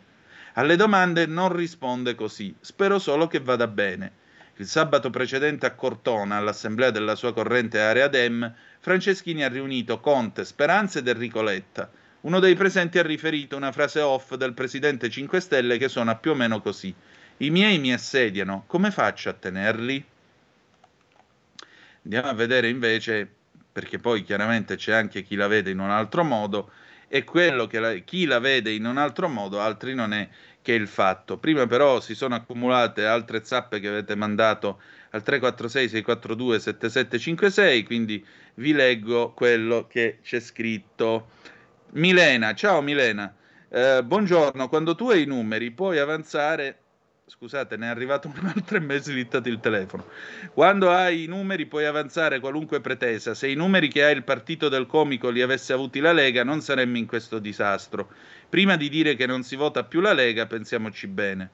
Alle domande non risponde così, spero solo che vada bene. Il sabato precedente a Cortona, all'assemblea della sua corrente area Dem, Franceschini ha riunito Conte, Speranza ed Enrico Letta. Uno dei presenti ha riferito una frase off del presidente 5 Stelle che suona più o meno così. I miei mi assediano, come faccio a tenerli? Andiamo a vedere invece, perché poi chiaramente c'è anche chi la vede in un altro modo, e quello che la, chi la vede in un altro modo, altri non è che il fatto. Prima però si sono accumulate altre zappe che avete mandato al 346 642 7756, quindi vi leggo quello che c'è scritto. Milena, ciao Milena. Eh, buongiorno, quando tu hai i numeri puoi avanzare Scusate, ne è arrivato un altro e mi è slittato il telefono. Quando hai i numeri puoi avanzare qualunque pretesa. Se i numeri che ha il partito del comico li avesse avuti la Lega, non saremmo in questo disastro. Prima di dire che non si vota più la Lega, pensiamoci bene.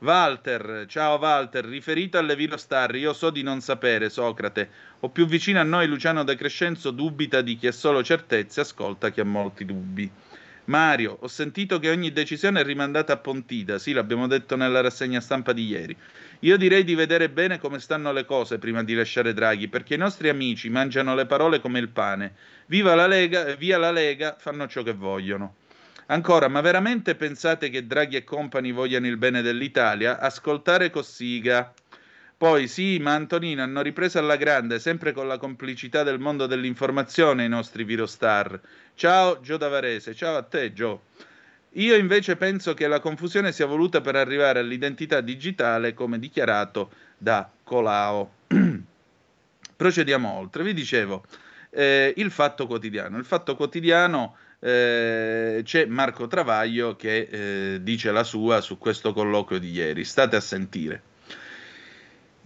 Walter, ciao Walter, riferito alle Virostar, io so di non sapere, Socrate, o più vicino a noi Luciano De Crescenzo dubita di chi ha solo certezze, ascolta chi ha molti dubbi. Mario, ho sentito che ogni decisione è rimandata a Pontida, sì, l'abbiamo detto nella rassegna stampa di ieri. Io direi di vedere bene come stanno le cose prima di lasciare Draghi, perché i nostri amici mangiano le parole come il pane. Viva la Lega via la Lega, fanno ciò che vogliono. Ancora, ma veramente pensate che Draghi e compagni vogliano il bene dell'Italia? Ascoltare Cossiga. Poi sì, ma Antonino hanno ripreso alla grande, sempre con la complicità del mondo dell'informazione, i nostri virostar. Ciao Gio Davarese, ciao a te Gio. Io invece penso che la confusione sia voluta per arrivare all'identità digitale, come dichiarato da Colao. Procediamo oltre. Vi dicevo, eh, il fatto quotidiano. Il fatto quotidiano eh, c'è Marco Travaglio che eh, dice la sua su questo colloquio di ieri. State a sentire.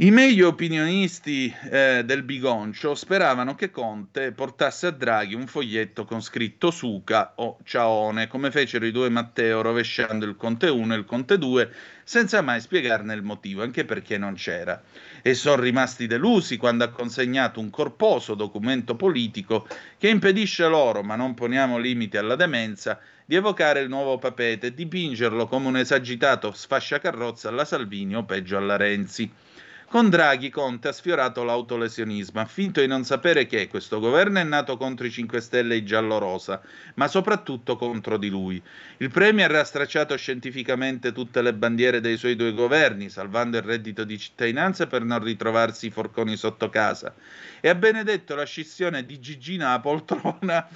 I meglio opinionisti eh, del Bigoncio speravano che Conte portasse a Draghi un foglietto con scritto Suca o Ciaone, come fecero i due Matteo rovesciando il Conte 1 e il Conte 2, senza mai spiegarne il motivo, anche perché non c'era. E sono rimasti delusi quando ha consegnato un corposo documento politico che impedisce loro, ma non poniamo limiti alla demenza, di evocare il nuovo papete e dipingerlo come un esagitato sfasciacarrozza alla Salvini o peggio alla Renzi. Con Draghi Conte ha sfiorato l'autolesionismo, ha finto di non sapere che questo governo è nato contro i 5 Stelle e i giallorosa, ma soprattutto contro di lui. Il Premier ha stracciato scientificamente tutte le bandiere dei suoi due governi, salvando il reddito di cittadinanza per non ritrovarsi i forconi sotto casa, e ha benedetto la scissione di Gigina a poltrona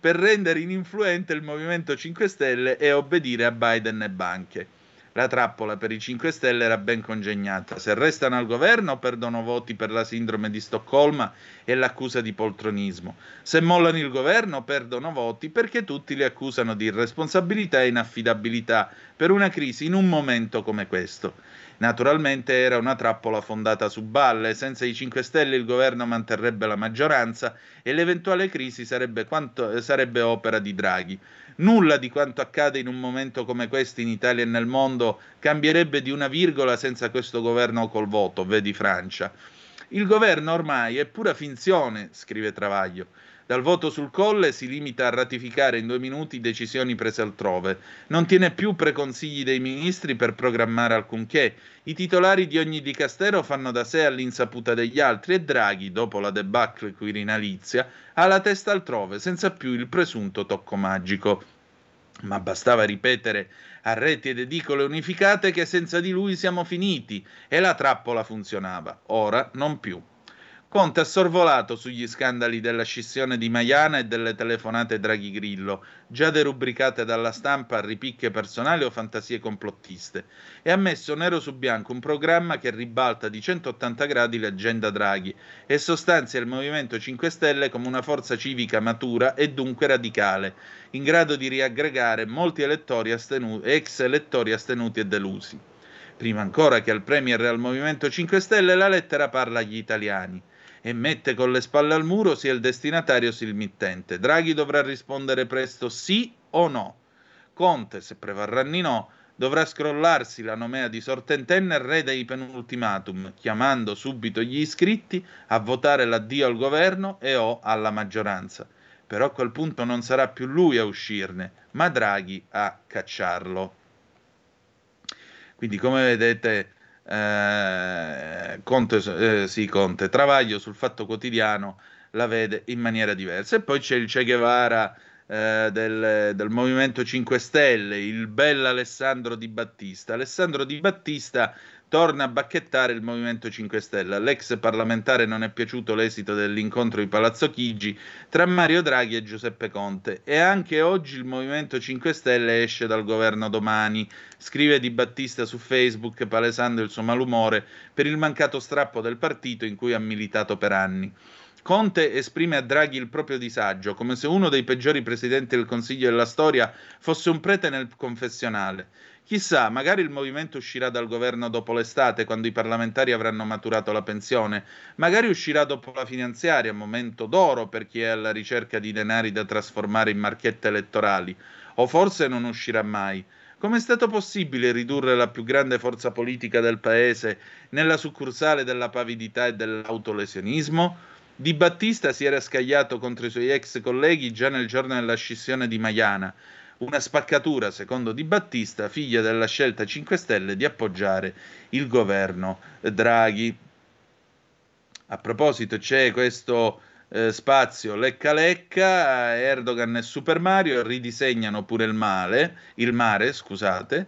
per rendere ininfluente il Movimento 5 Stelle e obbedire a Biden e banche. La trappola per i 5 Stelle era ben congegnata. Se restano al governo perdono voti per la sindrome di Stoccolma e l'accusa di poltronismo. Se mollano il governo perdono voti perché tutti li accusano di irresponsabilità e inaffidabilità per una crisi in un momento come questo. Naturalmente era una trappola fondata su balle, senza i 5 Stelle il governo manterrebbe la maggioranza e l'eventuale crisi sarebbe, quanto, sarebbe opera di Draghi. Nulla di quanto accade in un momento come questo in Italia e nel mondo cambierebbe di una virgola senza questo governo col voto, vedi Francia. Il governo ormai è pura finzione, scrive Travaglio. Dal voto sul colle si limita a ratificare in due minuti decisioni prese altrove. Non tiene più preconsigli dei ministri per programmare alcunché. I titolari di ogni dicastero fanno da sé all'insaputa degli altri e Draghi, dopo la debacle quirinalizia, ha la testa altrove, senza più il presunto tocco magico. Ma bastava ripetere a reti ed edicole unificate che senza di lui siamo finiti e la trappola funzionava. Ora non più. Conte ha sorvolato sugli scandali della scissione di Maiana e delle telefonate Draghi Grillo, già derubricate dalla stampa a ripicche personali o fantasie complottiste, e ha messo nero su bianco un programma che ribalta di 180 gradi l'agenda Draghi e sostanzia il Movimento 5 Stelle come una forza civica matura e dunque radicale, in grado di riaggregare molti elettori astenuti, ex elettori astenuti e delusi. Prima ancora che al Premier e al Movimento 5 Stelle la lettera parla agli italiani e mette con le spalle al muro sia il destinatario sia il mittente. Draghi dovrà rispondere presto sì o no. Conte, se prevarranno i no, dovrà scrollarsi la nomea di sortentenne re dei penultimatum, chiamando subito gli iscritti a votare l'addio al governo e o alla maggioranza. Però a quel punto non sarà più lui a uscirne, ma Draghi a cacciarlo. Quindi, come vedete, eh, Conte, eh, sì, Conte, Travaglio sul Fatto Quotidiano la vede in maniera diversa. E poi c'è il Che Guevara eh, del, del, Movimento 5 Stelle, il bel Alessandro Di Battista. Alessandro Di Battista torna a bacchettare il Movimento 5 Stelle. All'ex parlamentare non è piaciuto l'esito dell'incontro di Palazzo Chigi tra Mario Draghi e Giuseppe Conte e anche oggi il Movimento 5 Stelle esce dal governo domani, scrive Di Battista su Facebook palesando il suo malumore per il mancato strappo del partito in cui ha militato per anni. Conte esprime a Draghi il proprio disagio, come se uno dei peggiori presidenti del Consiglio della storia fosse un prete nel confessionale. Chissà, magari il movimento uscirà dal governo dopo l'estate, quando i parlamentari avranno maturato la pensione. Magari uscirà dopo la finanziaria, momento d'oro per chi è alla ricerca di denari da trasformare in marchette elettorali. O forse non uscirà mai. Come è stato possibile ridurre la più grande forza politica del paese nella succursale della pavidità e dell'autolesionismo? Di Battista si era scagliato contro i suoi ex colleghi già nel giorno della scissione di Maiana una spaccatura, secondo Di Battista, figlia della scelta 5 Stelle di appoggiare il governo Draghi. A proposito, c'è questo eh, spazio lecca lecca, Erdogan e Super Mario ridisegnano pure il male, il mare, scusate,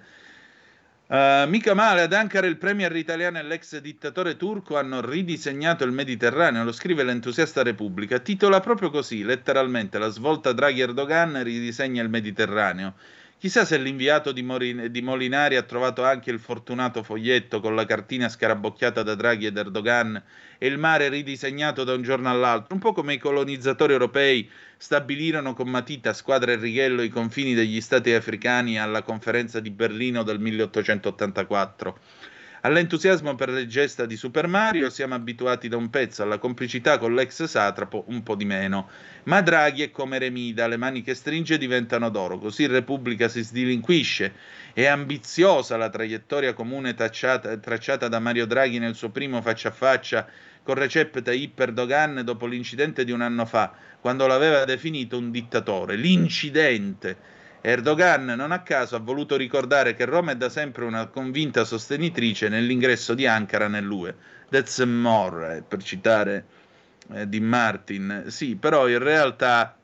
Uh, mica male, ad Ankara il premier italiano e l'ex dittatore turco hanno ridisegnato il Mediterraneo, lo scrive l'entusiasta Repubblica. Titola proprio così, letteralmente, la svolta Draghi-Erdogan ridisegna il Mediterraneo. Chissà se l'inviato di, Morin- di, Molinari ha trovato anche il fortunato foglietto con la cartina scarabocchiata da Draghi ed Erdogan e il mare ridisegnato da un giorno all'altro, un po' come i colonizzatori europei stabilirono con matita, squadra e righello i confini degli stati africani alla conferenza di Berlino del 1884. All'entusiasmo per le gesta di Super Mario siamo abituati da un pezzo, alla complicità con l'ex satrapo un po' di meno. Ma Draghi è come Remida, le mani che stringe diventano d'oro, così Repubblica si sdilinquisce. È ambiziosa la traiettoria comune tacciata, tracciata da Mario Draghi nel suo primo faccia a faccia con Recep Tayyip Erdogan dopo l'incidente di un anno fa, quando l'aveva definito un dittatore. L'incidente Erdogan non a caso ha voluto ricordare che Roma è da sempre una convinta sostenitrice nell'ingresso di Ankara nell'UE. That's more, eh, per citare eh, Di Martin. Sì, però in realtà,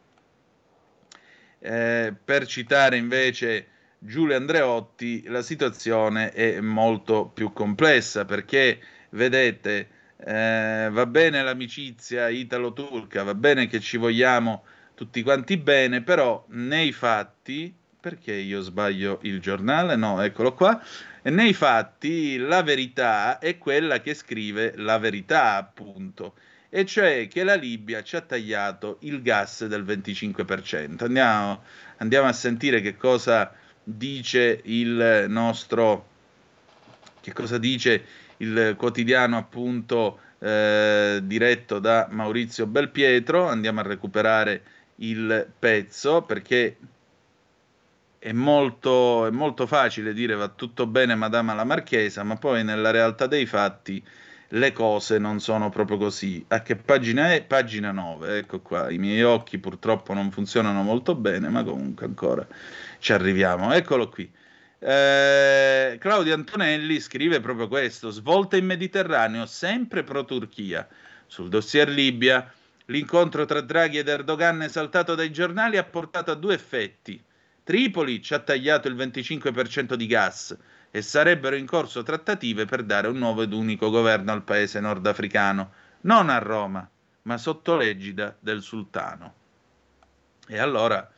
eh, per citare invece Giulio Andreotti, la situazione è molto più complessa perché, vedete, eh, va bene l'amicizia italo-turca, va bene che ci vogliamo tutti quanti bene, però nei fatti, perché io sbaglio il giornale? No, eccolo qua. Nei fatti la verità è quella che scrive la verità, appunto, e cioè che la Libia ci ha tagliato il gas del 25%. Andiamo, andiamo a sentire che cosa dice il nostro, che cosa dice il quotidiano appunto eh, diretto da Maurizio Belpietro. Andiamo a recuperare il pezzo perché è molto, è molto facile dire va tutto bene Madama la Marchesa, ma poi nella realtà dei fatti le cose non sono proprio così. A che pagina è? Pagina 9, ecco qua. I miei occhi purtroppo non funzionano molto bene, ma comunque ancora ci arriviamo. Eccolo qui. Eh, Claudio Antonelli scrive proprio questo: svolta in Mediterraneo, sempre pro Turchia. Sul dossier Libia L'incontro tra Draghi ed Erdogan esaltato dai giornali ha portato a due effetti. Tripoli ci ha tagliato il 25% di gas e sarebbero in corso trattative per dare un nuovo ed unico governo al paese nordafricano, non a Roma, ma sotto l'egida del sultano. E allora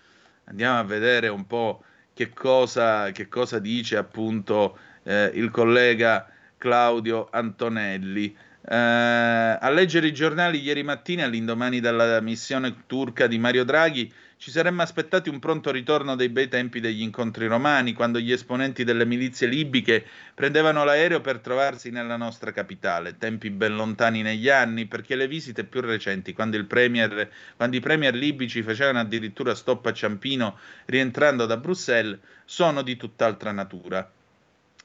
andiamo a vedere un po' che cosa, che cosa dice appunto eh, il collega Claudio Antonelli. Uh, a leggere i giornali ieri mattina, all'indomani della missione turca di Mario Draghi, ci saremmo aspettati un pronto ritorno dei bei tempi degli incontri romani, quando gli esponenti delle milizie libiche prendevano l'aereo per trovarsi nella nostra capitale, tempi ben lontani negli anni, perché le visite più recenti, quando, premier, quando i premier libici facevano addirittura stop a Ciampino rientrando da Bruxelles, sono di tutt'altra natura.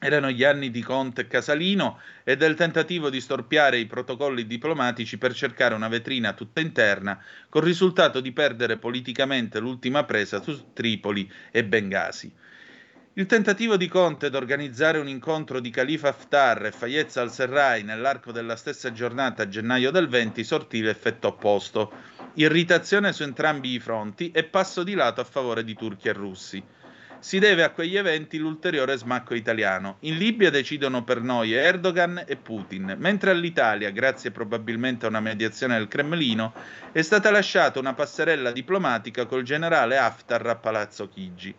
Erano gli anni di Conte e Casalino e del tentativo di storpiare i protocolli diplomatici per cercare una vetrina tutta interna, col risultato di perdere politicamente l'ultima presa su Tripoli e Bengasi. Il tentativo di Conte di organizzare un incontro di Khalifa Haftar e Fayez al-Serraj nell'arco della stessa giornata a gennaio del 20 sortì l'effetto opposto. Irritazione su entrambi i fronti e passo di lato a favore di turchi e russi si deve a quegli eventi l'ulteriore smacco italiano. In Libia decidono per noi Erdogan e Putin, mentre all'Italia, grazie probabilmente a una mediazione del Cremlino, è stata lasciata una passerella diplomatica col generale Haftar a Palazzo Chigi.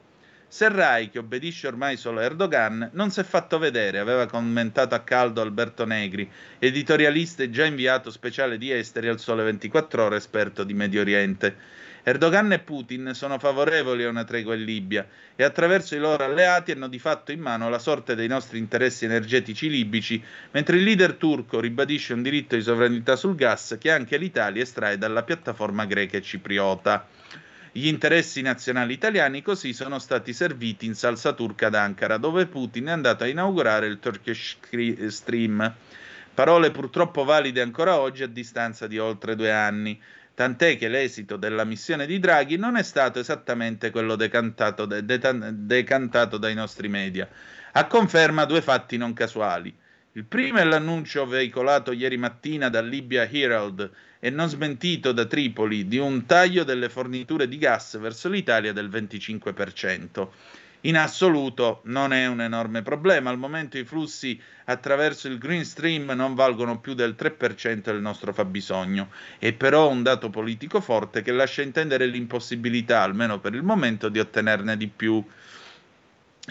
Serrai, che obbedisce ormai solo a Erdogan, non si è fatto vedere, aveva commentato a caldo Alberto Negri, editorialista e già inviato speciale di esteri al Sole 24 Ore, esperto di Medio Oriente. Erdogan e Putin sono favorevoli a una tregua in Libia e attraverso i loro alleati hanno di fatto in mano la sorte dei nostri interessi energetici libici, mentre il leader turco ribadisce un diritto di sovranità sul gas che anche l'Italia estrae dalla piattaforma greca e cipriota. Gli interessi nazionali italiani così sono stati serviti in salsa turca ad Ankara, dove Putin è andato a inaugurare il Turkish Stream. Parole purtroppo valide ancora oggi a distanza di oltre due anni tant'è che l'esito della missione di Draghi non è stato esattamente quello decantato, de, de, decantato dai nostri media, a conferma due fatti non casuali. Il primo è l'annuncio veicolato ieri mattina dal Libya Herald e non smentito da Tripoli di un taglio delle forniture di gas verso l'Italia del 25% in assoluto non è un enorme problema. Al momento i flussi attraverso il Green Stream non valgono più del 3% del nostro fabbisogno. È però un dato politico forte che lascia intendere l'impossibilità, almeno per il momento, di ottenerne di più.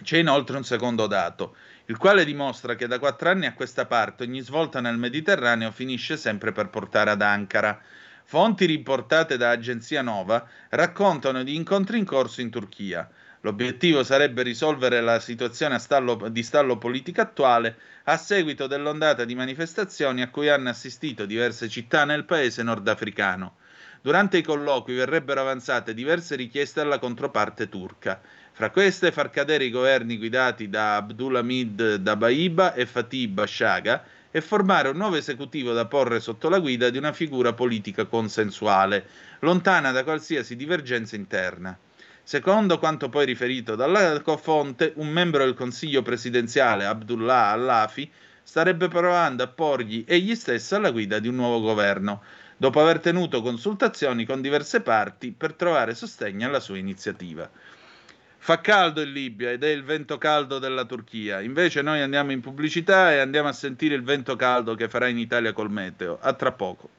C'è inoltre un secondo dato, il quale dimostra che da quattro anni a questa parte ogni svolta nel Mediterraneo finisce sempre per portare ad Ankara. Fonti riportate da Agenzia Nova raccontano di incontri in corso in Turchia. L'obiettivo sarebbe risolvere la situazione stallo, di stallo politica attuale a seguito dell'ondata di manifestazioni a cui hanno assistito diverse città nel paese nordafricano. Durante i colloqui verrebbero avanzate diverse richieste alla controparte turca. Fra queste far cadere i governi guidati da Abdulhamid Dabaiba e Fatih Bashaga e formare un nuovo esecutivo da porre sotto la guida di una figura politica consensuale, lontana da qualsiasi divergenza interna. Secondo quanto poi riferito dalla fonte, un membro del Consiglio presidenziale, Abdullah Allafi, starebbe provando a porgli egli stesso alla guida di un nuovo governo, dopo aver tenuto consultazioni con diverse parti per trovare sostegno alla sua iniziativa. Fa caldo in Libia ed è il vento caldo della Turchia. Invece noi andiamo in pubblicità e andiamo a sentire il vento caldo che farà in Italia col meteo. A tra poco.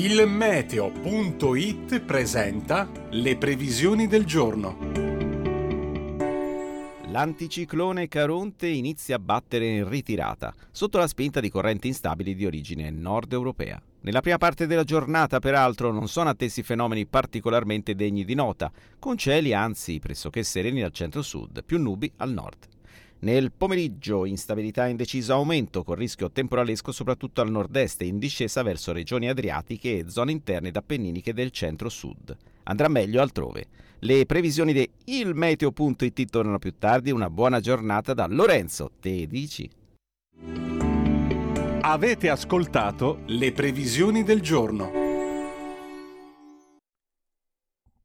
Il meteo.it presenta le previsioni del giorno. L'anticiclone Caronte inizia a battere in ritirata, sotto la spinta di correnti instabili di origine nord europea. Nella prima parte della giornata, peraltro, non sono attesi fenomeni particolarmente degni di nota, con cieli anzi pressoché sereni al centro-sud, più nubi al nord. Nel pomeriggio instabilità in deciso aumento con rischio temporalesco soprattutto al nord-est e in discesa verso regioni adriatiche e zone interne ed appenniniche del centro-sud. Andrà meglio altrove. Le previsioni di ilmeteo.it tornano più tardi. Una buona giornata da Lorenzo, te dici? Avete ascoltato le previsioni del giorno.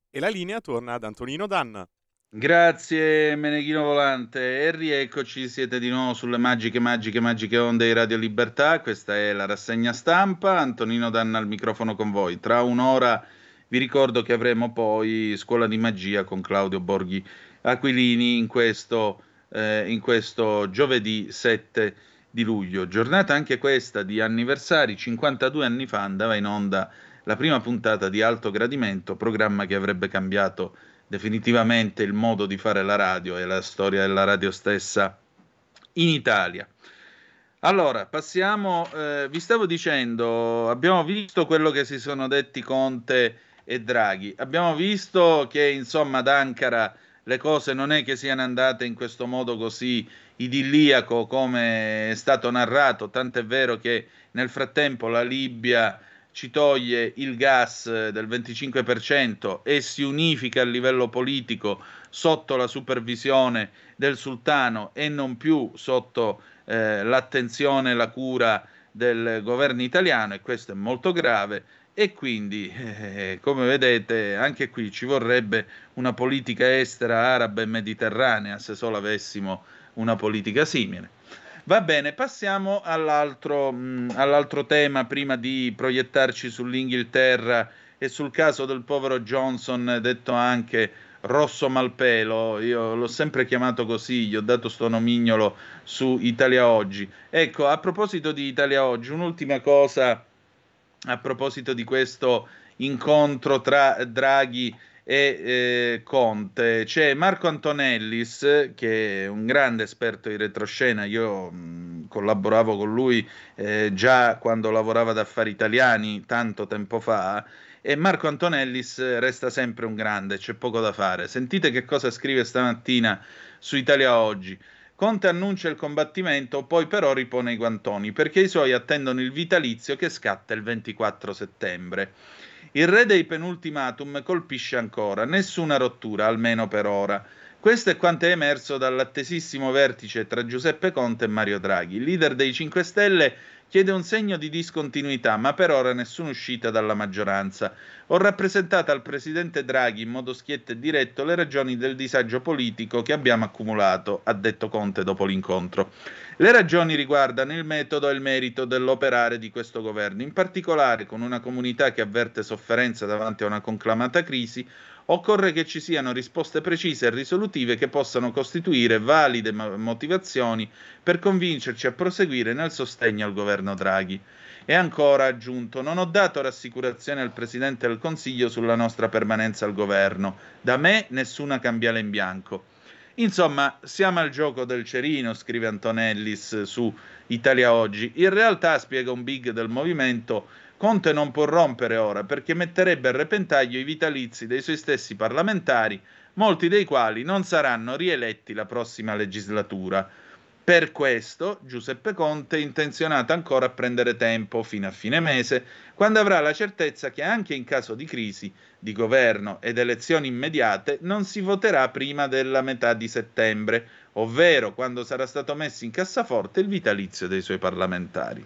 E la linea torna ad Antonino Danna. Grazie Meneghino Volante. E rieccoci, siete di nuovo sulle magiche, magiche, magiche onde di Radio Libertà, questa è la rassegna stampa, Antonino Danna al microfono con voi. Tra un'ora vi ricordo che avremo poi Scuola di Magia con Claudio Borghi Aquilini in questo, eh, in questo giovedì 7 di luglio, giornata anche questa di anniversari, 52 anni fa andava in onda la prima puntata di Alto Gradimento, programma che avrebbe cambiato definitivamente il modo di fare la radio e la storia della radio stessa in Italia. Allora, passiamo, eh, vi stavo dicendo, abbiamo visto quello che si sono detti Conte e Draghi, abbiamo visto che insomma ad Ankara le cose non è che siano andate in questo modo così idilliaco come è stato narrato, tant'è vero che nel frattempo la Libia ci toglie il gas del 25% e si unifica a livello politico sotto la supervisione del sultano e non più sotto eh, l'attenzione e la cura del governo italiano e questo è molto grave e quindi eh, come vedete anche qui ci vorrebbe una politica estera araba e mediterranea se solo avessimo una politica simile. Va bene, passiamo all'altro, mh, all'altro tema prima di proiettarci sull'Inghilterra e sul caso del povero Johnson, detto anche Rosso Malpelo. Io l'ho sempre chiamato così, gli ho dato sto nomignolo su Italia Oggi. Ecco, a proposito di Italia Oggi, un'ultima cosa a proposito di questo incontro tra Draghi e eh, Conte. C'è Marco Antonellis, che è un grande esperto di retroscena, io mh, collaboravo con lui eh, già quando lavorava ad Affari Italiani tanto tempo fa. E Marco Antonellis resta sempre un grande, c'è poco da fare. Sentite che cosa scrive stamattina su Italia Oggi. Conte annuncia il combattimento, poi però ripone i guantoni, perché i suoi attendono il vitalizio che scatta il 24 settembre. Il re dei penultimatum colpisce ancora, nessuna rottura, almeno per ora. Questo è quanto è emerso dall'attesissimo vertice tra Giuseppe Conte e Mario Draghi. Il leader dei 5 Stelle chiede un segno di discontinuità, ma per ora nessuna uscita dalla maggioranza. Ho rappresentato al presidente Draghi in modo schietto e diretto le ragioni del disagio politico che abbiamo accumulato, ha detto Conte dopo l'incontro. Le ragioni riguardano il metodo e il merito dell'operare di questo governo, in particolare con una comunità che avverte sofferenza davanti a una conclamata crisi, occorre che ci siano risposte precise e risolutive che possano costituire valide motivazioni per convincerci a proseguire nel sostegno al governo Draghi. E ancora aggiunto, non ho dato rassicurazione al Presidente del Consiglio sulla nostra permanenza al governo. Da me nessuna cambiale in bianco. Insomma, siamo al gioco del cerino, scrive Antonellis su Italia Oggi. In realtà, spiega un big del movimento, Conte non può rompere ora perché metterebbe a repentaglio i vitalizi dei suoi stessi parlamentari, molti dei quali non saranno rieletti la prossima legislatura. Per questo Giuseppe Conte è intenzionato ancora a prendere tempo fino a fine mese, quando avrà la certezza che anche in caso di crisi di governo ed elezioni immediate non si voterà prima della metà di settembre, ovvero quando sarà stato messo in cassaforte il vitalizio dei suoi parlamentari.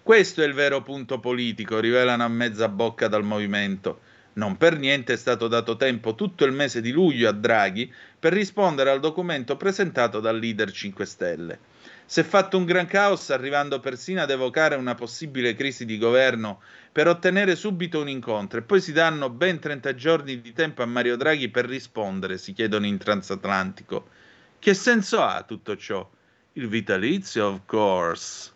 Questo è il vero punto politico, rivelano a mezza bocca dal movimento. Non per niente è stato dato tempo tutto il mese di luglio a Draghi per rispondere al documento presentato dal leader 5 Stelle. Si è fatto un gran caos arrivando persino ad evocare una possibile crisi di governo per ottenere subito un incontro e poi si danno ben 30 giorni di tempo a Mario Draghi per rispondere, si chiedono in transatlantico. Che senso ha tutto ciò? Il vitalizio, of course.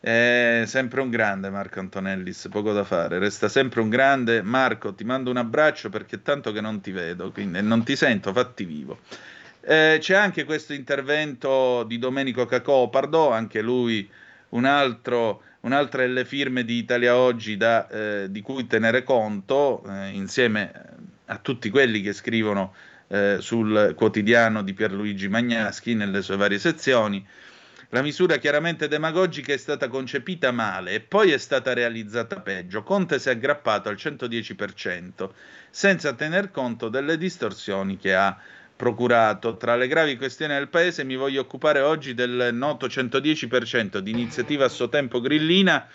È sempre un grande Marco Antonellis, poco da fare, resta sempre un grande. Marco, ti mando un abbraccio perché tanto che non ti vedo, quindi non ti sento, fatti vivo. Eh, c'è anche questo intervento di Domenico Cacopardo, anche lui un altro, un'altra delle firme di Italia Oggi da, eh, di cui tenere conto, eh, insieme a tutti quelli che scrivono eh, sul quotidiano di Pierluigi Magnaschi nelle sue varie sezioni. La misura chiaramente demagogica è stata concepita male e poi è stata realizzata peggio. Conte si è aggrappato al 110%, senza tener conto delle distorsioni che ha procurato. Tra le gravi questioni del Paese mi voglio occupare oggi del noto 110% di iniziativa a suo tempo grillina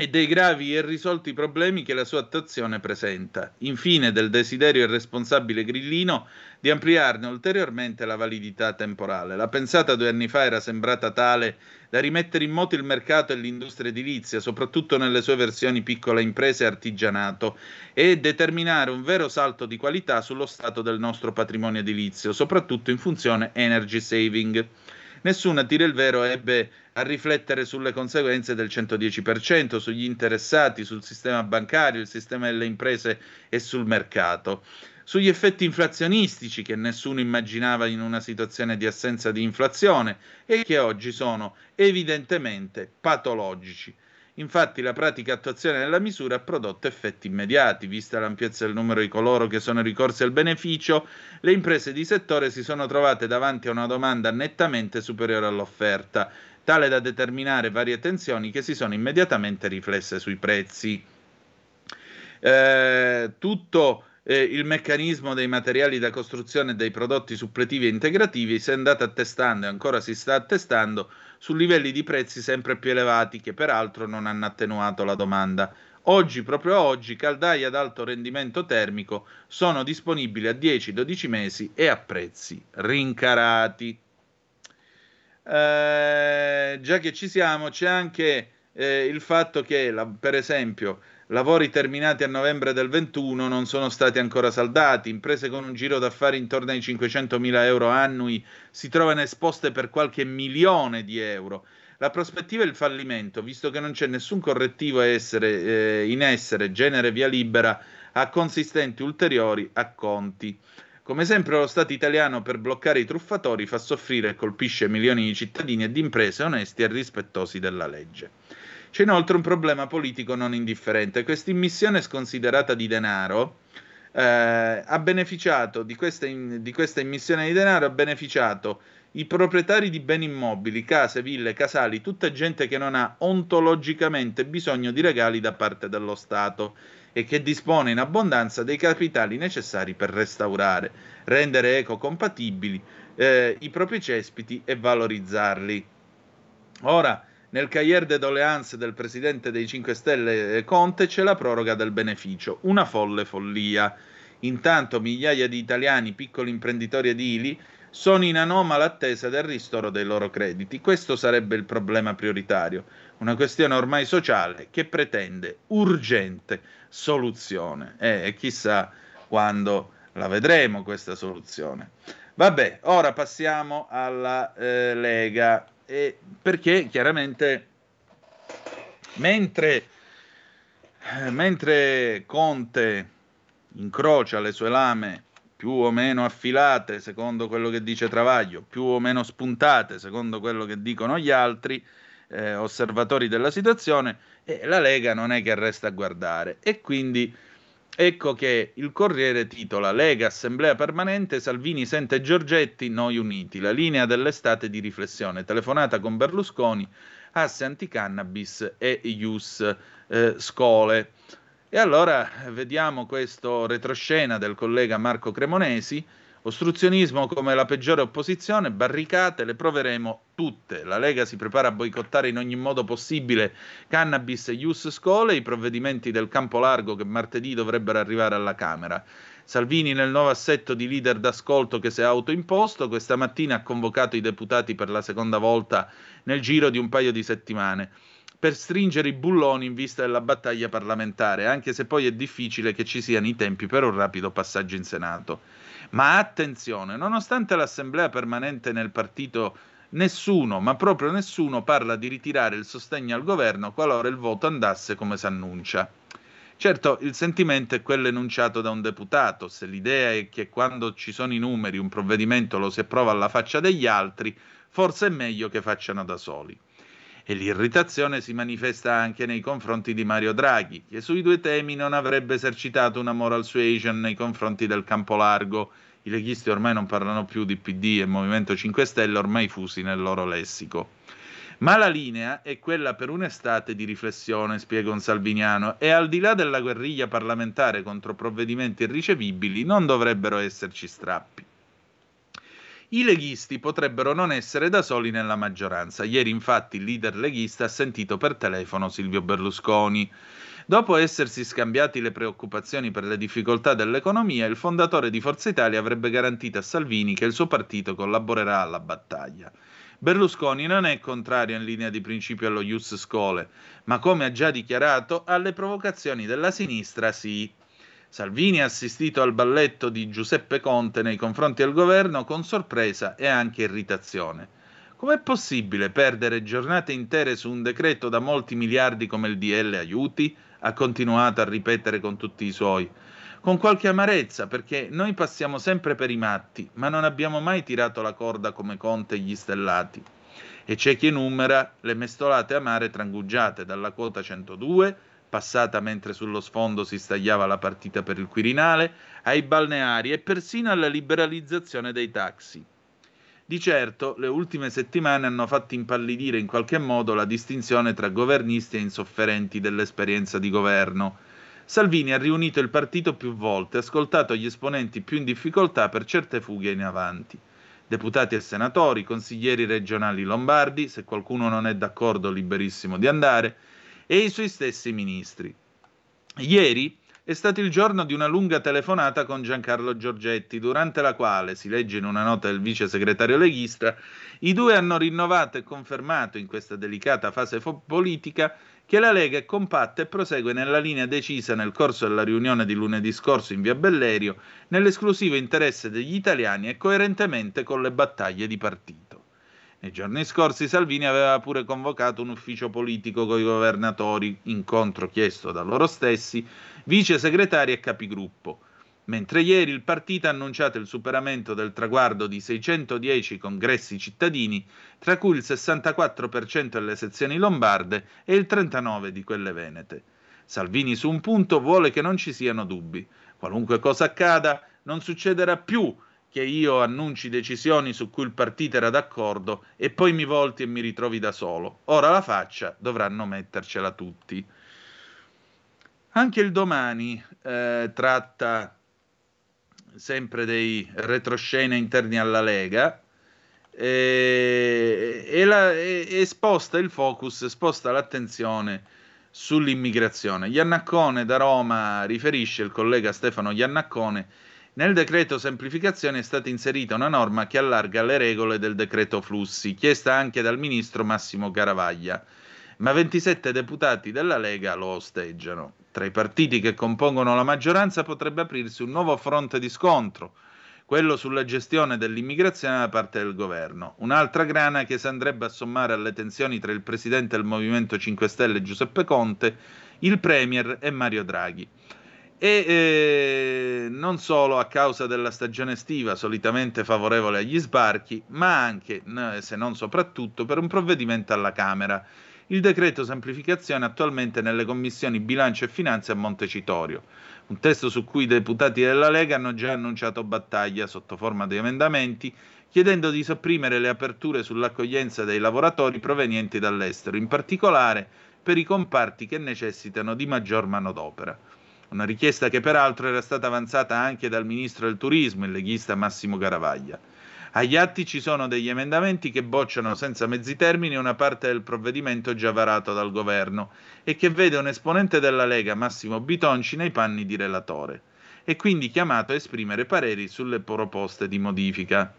e dei gravi e irrisolti problemi che la sua attuazione presenta. Infine del desiderio irresponsabile grillino di ampliarne ulteriormente la validità temporale. La pensata due anni fa era sembrata tale da rimettere in moto il mercato e l'industria edilizia, soprattutto nelle sue versioni piccola impresa e artigianato, e determinare un vero salto di qualità sullo stato del nostro patrimonio edilizio, soprattutto in funzione energy saving. Nessuno, a dire il vero, ebbe a riflettere sulle conseguenze del 110%, sugli interessati, sul sistema bancario, il sistema delle imprese e sul mercato, sugli effetti inflazionistici che nessuno immaginava in una situazione di assenza di inflazione e che oggi sono evidentemente patologici. Infatti la pratica attuazione della misura ha prodotto effetti immediati, vista l'ampiezza del numero di coloro che sono ricorsi al beneficio, le imprese di settore si sono trovate davanti a una domanda nettamente superiore all'offerta, tale da determinare varie tensioni che si sono immediatamente riflesse sui prezzi. Eh, tutto eh, il meccanismo dei materiali da costruzione e dei prodotti suppletivi e integrativi si è andato attestando e ancora si sta attestando su livelli di prezzi sempre più elevati che peraltro non hanno attenuato la domanda. Oggi, proprio oggi, caldaie ad alto rendimento termico sono disponibili a 10-12 mesi e a prezzi rincarati. Eh, già che ci siamo, c'è anche eh, il fatto che, la, per esempio, lavori terminati a novembre del 21 non sono stati ancora saldati, imprese con un giro d'affari intorno ai 500.000 euro annui si trovano esposte per qualche milione di euro. La prospettiva è il fallimento, visto che non c'è nessun correttivo essere, eh, in essere, genere via libera a consistenti ulteriori acconti. Come sempre lo Stato italiano per bloccare i truffatori fa soffrire e colpisce milioni di cittadini e di imprese onesti e rispettosi della legge. C'è inoltre un problema politico non indifferente. Questa immissione sconsiderata di denaro eh, ha beneficiato di questa, in, di questa immissione di denaro ha beneficiato i proprietari di beni immobili, case, ville, casali, tutta gente che non ha ontologicamente bisogno di regali da parte dello Stato e che dispone in abbondanza dei capitali necessari per restaurare, rendere ecocompatibili eh, i propri cespiti e valorizzarli. Ora, nel cahier de doléance del presidente dei 5 Stelle eh, Conte c'è la proroga del beneficio, una folle follia. Intanto migliaia di italiani, piccoli imprenditori edili, sono in anomala attesa del ristoro dei loro crediti. Questo sarebbe il problema prioritario, una questione ormai sociale che pretende urgente soluzione. Eh, e chissà quando la vedremo questa soluzione. Vabbè, ora passiamo alla eh, Lega, e perché chiaramente mentre, eh, mentre Conte incrocia le sue lame più o meno affilate secondo quello che dice Travaglio, più o meno spuntate secondo quello che dicono gli altri eh, osservatori della situazione, eh, la Lega non è che resta a guardare. E quindi ecco che il Corriere titola Lega Assemblea Permanente, Salvini sente Giorgetti, noi uniti, la linea dell'estate di riflessione, telefonata con Berlusconi, asse anticannabis e Ius eh, Scole. E allora vediamo questo retroscena del collega Marco Cremonesi. Ostruzionismo come la peggiore opposizione, barricate, le proveremo tutte. La Lega si prepara a boicottare in ogni modo possibile cannabis e ius scole, i provvedimenti del campo largo che martedì dovrebbero arrivare alla Camera. Salvini nel nuovo assetto di leader d'ascolto che si è autoimposto, questa mattina ha convocato i deputati per la seconda volta nel giro di un paio di settimane per stringere i bulloni in vista della battaglia parlamentare, anche se poi è difficile che ci siano i tempi per un rapido passaggio in Senato. Ma attenzione, nonostante l'assemblea permanente nel partito nessuno, ma proprio nessuno, parla di ritirare il sostegno al governo qualora il voto andasse come si annuncia. Certo, il sentimento è quello enunciato da un deputato, se l'idea è che quando ci sono i numeri un provvedimento lo si approva alla faccia degli altri, forse è meglio che facciano da soli e l'irritazione si manifesta anche nei confronti di Mario Draghi, che sui due temi non avrebbe esercitato una moral suasion nei confronti del campo largo. I leghisti ormai non parlano più di PD e Movimento 5 Stelle, ormai fusi nel loro lessico. Ma la linea è quella per un'estate di riflessione, spiega un salviniano, e al di là della guerriglia parlamentare contro provvedimenti irricevibili non dovrebbero esserci strappi. I leghisti potrebbero non essere da soli nella maggioranza. Ieri infatti il leader leghista ha sentito per telefono Silvio Berlusconi. Dopo essersi scambiati le preoccupazioni per le difficoltà dell'economia, il fondatore di Forza Italia avrebbe garantito a Salvini che il suo partito collaborerà alla battaglia. Berlusconi non è contrario in linea di principio allo Ius Scole, ma come ha già dichiarato, alle provocazioni della sinistra sì. Salvini ha assistito al balletto di Giuseppe Conte nei confronti del governo con sorpresa e anche irritazione. Com'è possibile perdere giornate intere su un decreto da molti miliardi come il DL aiuti? Ha continuato a ripetere con tutti i suoi. Con qualche amarezza, perché noi passiamo sempre per i matti, ma non abbiamo mai tirato la corda come Conte e gli stellati. E c'è chi enumera le mestolate amare trangugiate dalla quota 102 passata mentre sullo sfondo si stagliava la partita per il Quirinale, ai balneari e persino alla liberalizzazione dei taxi. Di certo, le ultime settimane hanno fatto impallidire in qualche modo la distinzione tra governisti e insofferenti dell'esperienza di governo. Salvini ha riunito il partito più volte, ascoltato gli esponenti più in difficoltà per certe fughe in avanti. Deputati e senatori, consiglieri regionali lombardi, se qualcuno non è d'accordo liberissimo di andare, e i suoi stessi ministri. Ieri è stato il giorno di una lunga telefonata con Giancarlo Giorgetti, durante la quale, si legge in una nota del vice segretario leghista, i due hanno rinnovato e confermato in questa delicata fase fo- politica che la Lega è compatta e prosegue nella linea decisa nel corso della riunione di lunedì scorso in via Bellerio, nell'esclusivo interesse degli italiani e coerentemente con le battaglie di partito. Nei giorni scorsi Salvini aveva pure convocato un ufficio politico con i governatori, incontro chiesto da loro stessi, vice segretari e capigruppo. Mentre ieri il partito ha annunciato il superamento del traguardo di 610 congressi cittadini, tra cui il 64% delle sezioni lombarde e il 39% di quelle venete. Salvini su un punto vuole che non ci siano dubbi. Qualunque cosa accada, non succederà più che io annunci decisioni su cui il partito era d'accordo e poi mi volti e mi ritrovi da solo. Ora la faccia dovranno mettercela tutti. Anche il domani eh, tratta sempre dei retroscena interni alla Lega. e, e, la, e, e sposta il focus, sposta l'attenzione sull'immigrazione. Iannaccone da Roma riferisce il collega Stefano Iannaccone nel decreto semplificazione è stata inserita una norma che allarga le regole del decreto flussi, chiesta anche dal ministro Massimo Caravaglia, ma 27 deputati della Lega lo osteggiano. Tra i partiti che compongono la maggioranza potrebbe aprirsi un nuovo fronte di scontro, quello sulla gestione dell'immigrazione da parte del governo. Un'altra grana che si andrebbe a sommare alle tensioni tra il presidente del Movimento 5 Stelle Giuseppe Conte, il Premier e Mario Draghi e eh, non solo a causa della stagione estiva solitamente favorevole agli sbarchi, ma anche, se non soprattutto, per un provvedimento alla Camera. Il decreto semplificazione attualmente nelle commissioni bilancio e finanze a Montecitorio, un testo su cui i deputati della Lega hanno già annunciato battaglia sotto forma di emendamenti, chiedendo di sopprimere le aperture sull'accoglienza dei lavoratori provenienti dall'estero, in particolare per i comparti che necessitano di maggior manodopera una richiesta che peraltro era stata avanzata anche dal ministro del turismo, il leghista Massimo Garavaglia. Agli atti ci sono degli emendamenti che bocciano senza mezzi termini una parte del provvedimento già varato dal governo e che vede un esponente della Lega, Massimo Bitonci, nei panni di relatore e quindi chiamato a esprimere pareri sulle proposte di modifica.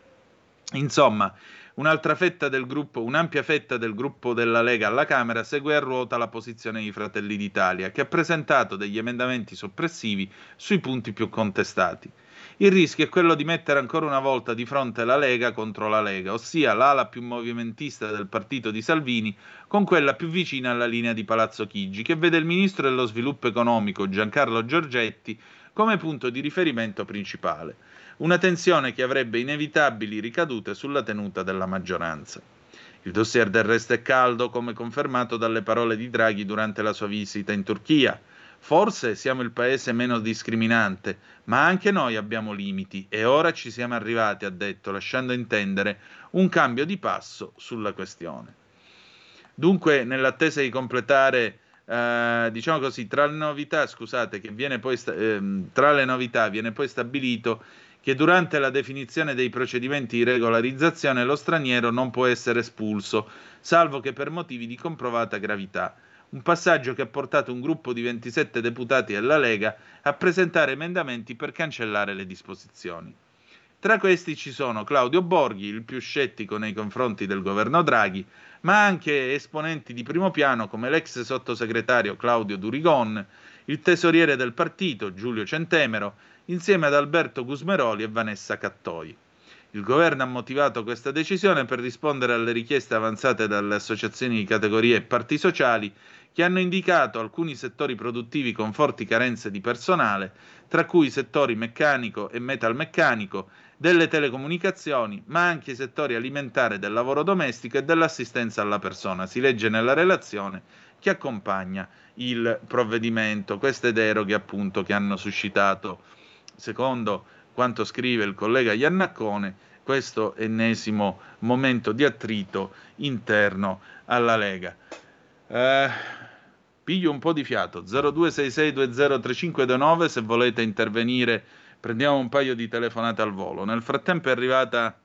Insomma, Un'altra fetta del gruppo, un'ampia fetta del gruppo della Lega alla Camera segue a ruota la posizione di Fratelli d'Italia, che ha presentato degli emendamenti soppressivi sui punti più contestati. Il rischio è quello di mettere ancora una volta di fronte la Lega contro la Lega, ossia l'ala più movimentista del partito di Salvini con quella più vicina alla linea di Palazzo Chigi, che vede il ministro dello sviluppo economico Giancarlo Giorgetti come punto di riferimento principale una tensione che avrebbe inevitabili ricadute sulla tenuta della maggioranza. Il dossier del resto è caldo, come confermato dalle parole di Draghi durante la sua visita in Turchia. Forse siamo il paese meno discriminante, ma anche noi abbiamo limiti e ora ci siamo arrivati, ha detto, lasciando intendere un cambio di passo sulla questione. Dunque, nell'attesa di completare, eh, diciamo così, tra le novità, scusate, che viene poi sta- eh, tra le novità viene poi stabilito che durante la definizione dei procedimenti di regolarizzazione lo straniero non può essere espulso, salvo che per motivi di comprovata gravità. Un passaggio che ha portato un gruppo di 27 deputati della Lega a presentare emendamenti per cancellare le disposizioni. Tra questi ci sono Claudio Borghi, il più scettico nei confronti del governo Draghi, ma anche esponenti di primo piano come l'ex sottosegretario Claudio Durigon, il tesoriere del partito Giulio Centemero insieme ad Alberto Gusmeroli e Vanessa Cattoi. Il governo ha motivato questa decisione per rispondere alle richieste avanzate dalle associazioni di categorie e parti sociali che hanno indicato alcuni settori produttivi con forti carenze di personale, tra cui i settori meccanico e metalmeccanico, delle telecomunicazioni, ma anche i settori alimentare del lavoro domestico e dell'assistenza alla persona. Si legge nella relazione che accompagna il provvedimento, queste deroghe appunto che hanno suscitato secondo quanto scrive il collega Iannaccone, questo ennesimo momento di attrito interno alla Lega. Eh, piglio un po' di fiato, 0266203529 se volete intervenire, prendiamo un paio di telefonate al volo. Nel frattempo è arrivata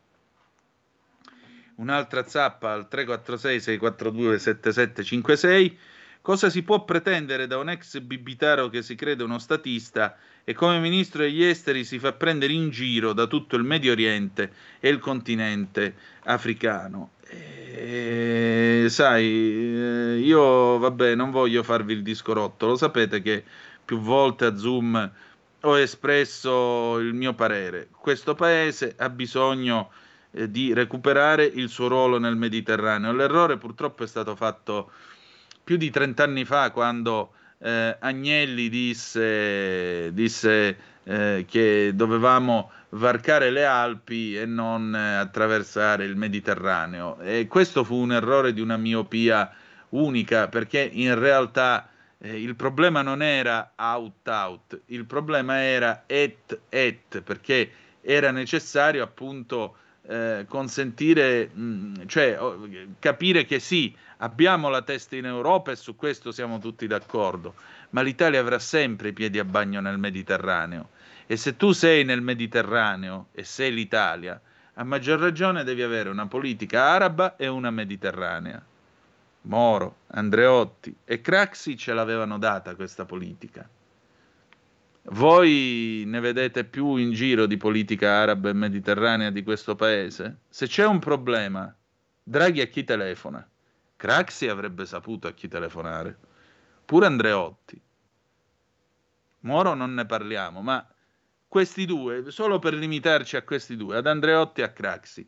un'altra zappa al 346 642 7756 Cosa si può pretendere da un ex bibitaro che si crede uno statista e come ministro degli esteri si fa prendere in giro da tutto il Medio Oriente e il continente africano? E, sai, eh, io vabbè, non voglio farvi il disco rotto, lo sapete che più volte a Zoom ho espresso il mio parere. Questo paese ha bisogno eh, di recuperare il suo ruolo nel Mediterraneo. L'errore purtroppo è stato fatto più di 30 anni fa quando eh, Agnelli disse, disse eh, che dovevamo varcare le Alpi e non eh, attraversare il Mediterraneo. E questo fu un errore di una miopia unica perché in realtà eh, il problema non era out-out, il problema era et-et perché era necessario appunto eh, consentire, mh, mm, cioè capire che sì, abbiamo la testa in Europa e su questo siamo tutti d'accordo, ma l'Italia avrà sempre i piedi a bagno nel Mediterraneo e se tu sei nel Mediterraneo e sei l'Italia, a maggior ragione devi avere una politica araba e una mediterranea. Moro, Andreotti e Craxi ce l'avevano data questa politica. Voi ne vedete più in giro di politica araba e mediterranea di questo paese? Se c'è un problema, Draghi a chi telefona? Craxi avrebbe saputo a chi telefonare. Pure Andreotti. Moro non ne parliamo, ma questi due, solo per limitarci a questi due, ad Andreotti e a Craxi,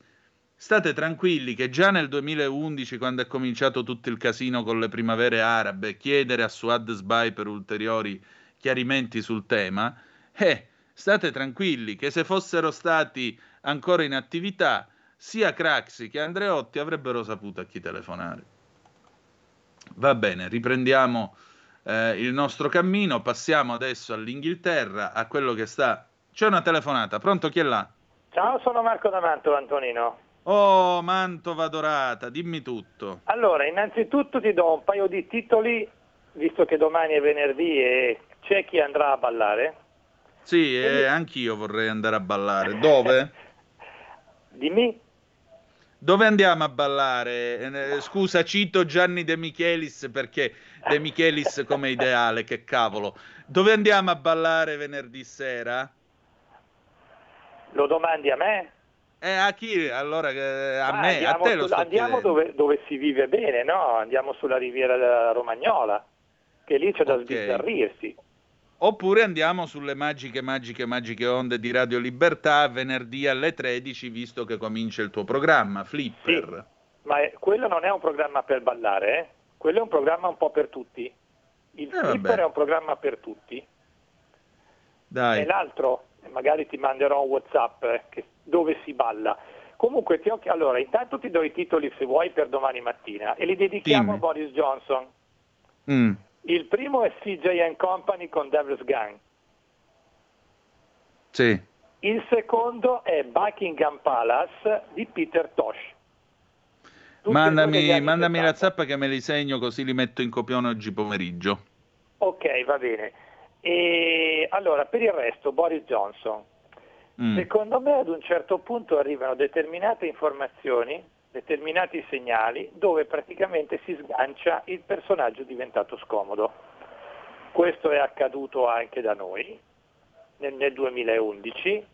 state tranquilli che già nel 2011, quando è cominciato tutto il casino con le primavere arabe, chiedere a Suad Sbai per ulteriori chiarimenti sul tema, eh, state tranquilli che se fossero stati ancora in attività, sia Craxi che Andreotti avrebbero saputo a chi telefonare. Va bene, riprendiamo eh, il nostro cammino, passiamo adesso all'Inghilterra, a quello che sta... C'è una telefonata, pronto chi è là? Ciao, sono Marco da Mantova, Antonino. Oh, Mantova dorata, dimmi tutto. Allora, innanzitutto ti do un paio di titoli, visto che domani è venerdì e c'è chi andrà a ballare? Sì, eh, anch'io vorrei andare a ballare. Dove? Dimmi. Dove andiamo a ballare? Eh, scusa, cito Gianni De Michelis perché De Michelis come ideale, che cavolo. Dove andiamo a ballare venerdì sera? Lo domandi a me? Eh, a chi? Allora, eh, a Ah, me, a andiamo te lo sto Andiamo dove, dove si vive bene, no? Andiamo sulla riviera della Romagnola, che lì c'è da Ok. sbizzarrirsi. Oppure andiamo sulle magiche, magiche, magiche onde di Radio Libertà venerdì alle 13, visto che comincia il tuo programma, Flipper. Ma è- quello non è un programma per ballare, eh? quello è un programma un po' per tutti. Il Eh, Flipper vabbè. è un programma per tutti. Dai. E l'altro, magari ti manderò un Whatsapp eh, che- dove si balla. Comunque, ti ho- allora, intanto ti do i titoli se vuoi per domani mattina e li dedichiamo Dimmi. a Boris Johnson. Mm. Il primo è CJ Company con Devil's Gang. Sì. Il secondo è Buckingham Palace di Peter Tosh. Tutti Mandami, mandami la 70. zappa che me li segno così li metto in copione oggi pomeriggio. Ok, va bene. E allora, per il resto, Boris Johnson. Mm. Secondo me ad un certo punto arrivano determinate informazioni, determinati segnali, dove praticamente si sgancia il personaggio diventato scomodo. Questo è accaduto anche da noi nel, nel 2011,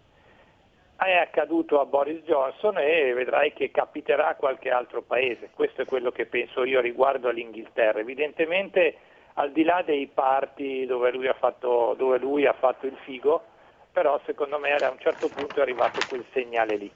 è accaduto a Boris Johnson e vedrai che capiterà a qualche altro paese. Questo è quello che penso io riguardo all'Inghilterra. Evidentemente al di là dei parti dove lui ha fatto, lui ha fatto il figo, però secondo me a un certo punto è arrivato quel segnale lì.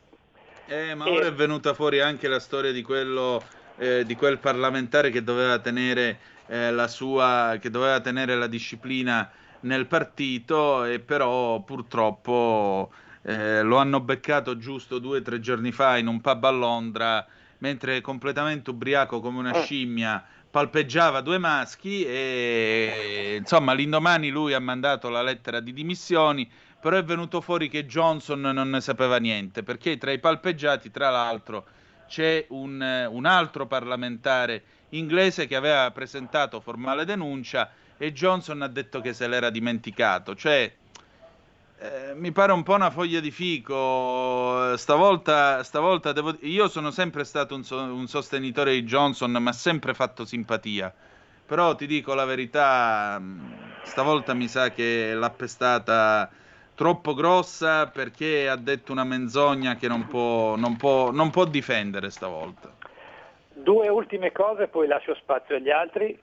Eh, ma E- ora è venuta fuori anche la storia di quello eh, di quel parlamentare che doveva tenere eh, la sua che doveva tenere la disciplina nel partito e però purtroppo eh, lo hanno beccato giusto due o tre giorni fa in un pub a Londra mentre completamente ubriaco come una scimmia palpeggiava due maschi e insomma l'indomani lui ha mandato la lettera di dimissioni però è venuto fuori che Johnson non ne sapeva niente, perché tra i palpeggiati, tra l'altro, c'è un, un altro parlamentare inglese che aveva presentato formale denuncia e Johnson ha detto che se l'era dimenticato. Cioè, eh, mi pare un po' una foglia di fico. Stavolta, stavolta devo... io sono sempre stato un, so- un sostenitore di Johnson, ma sempre fatto simpatia. Però ti dico la verità, stavolta mi sa che l'ha pestata troppo grossa perché ha detto una menzogna che non può, non può, non può difendere stavolta. Due ultime cose, poi lascio spazio agli altri.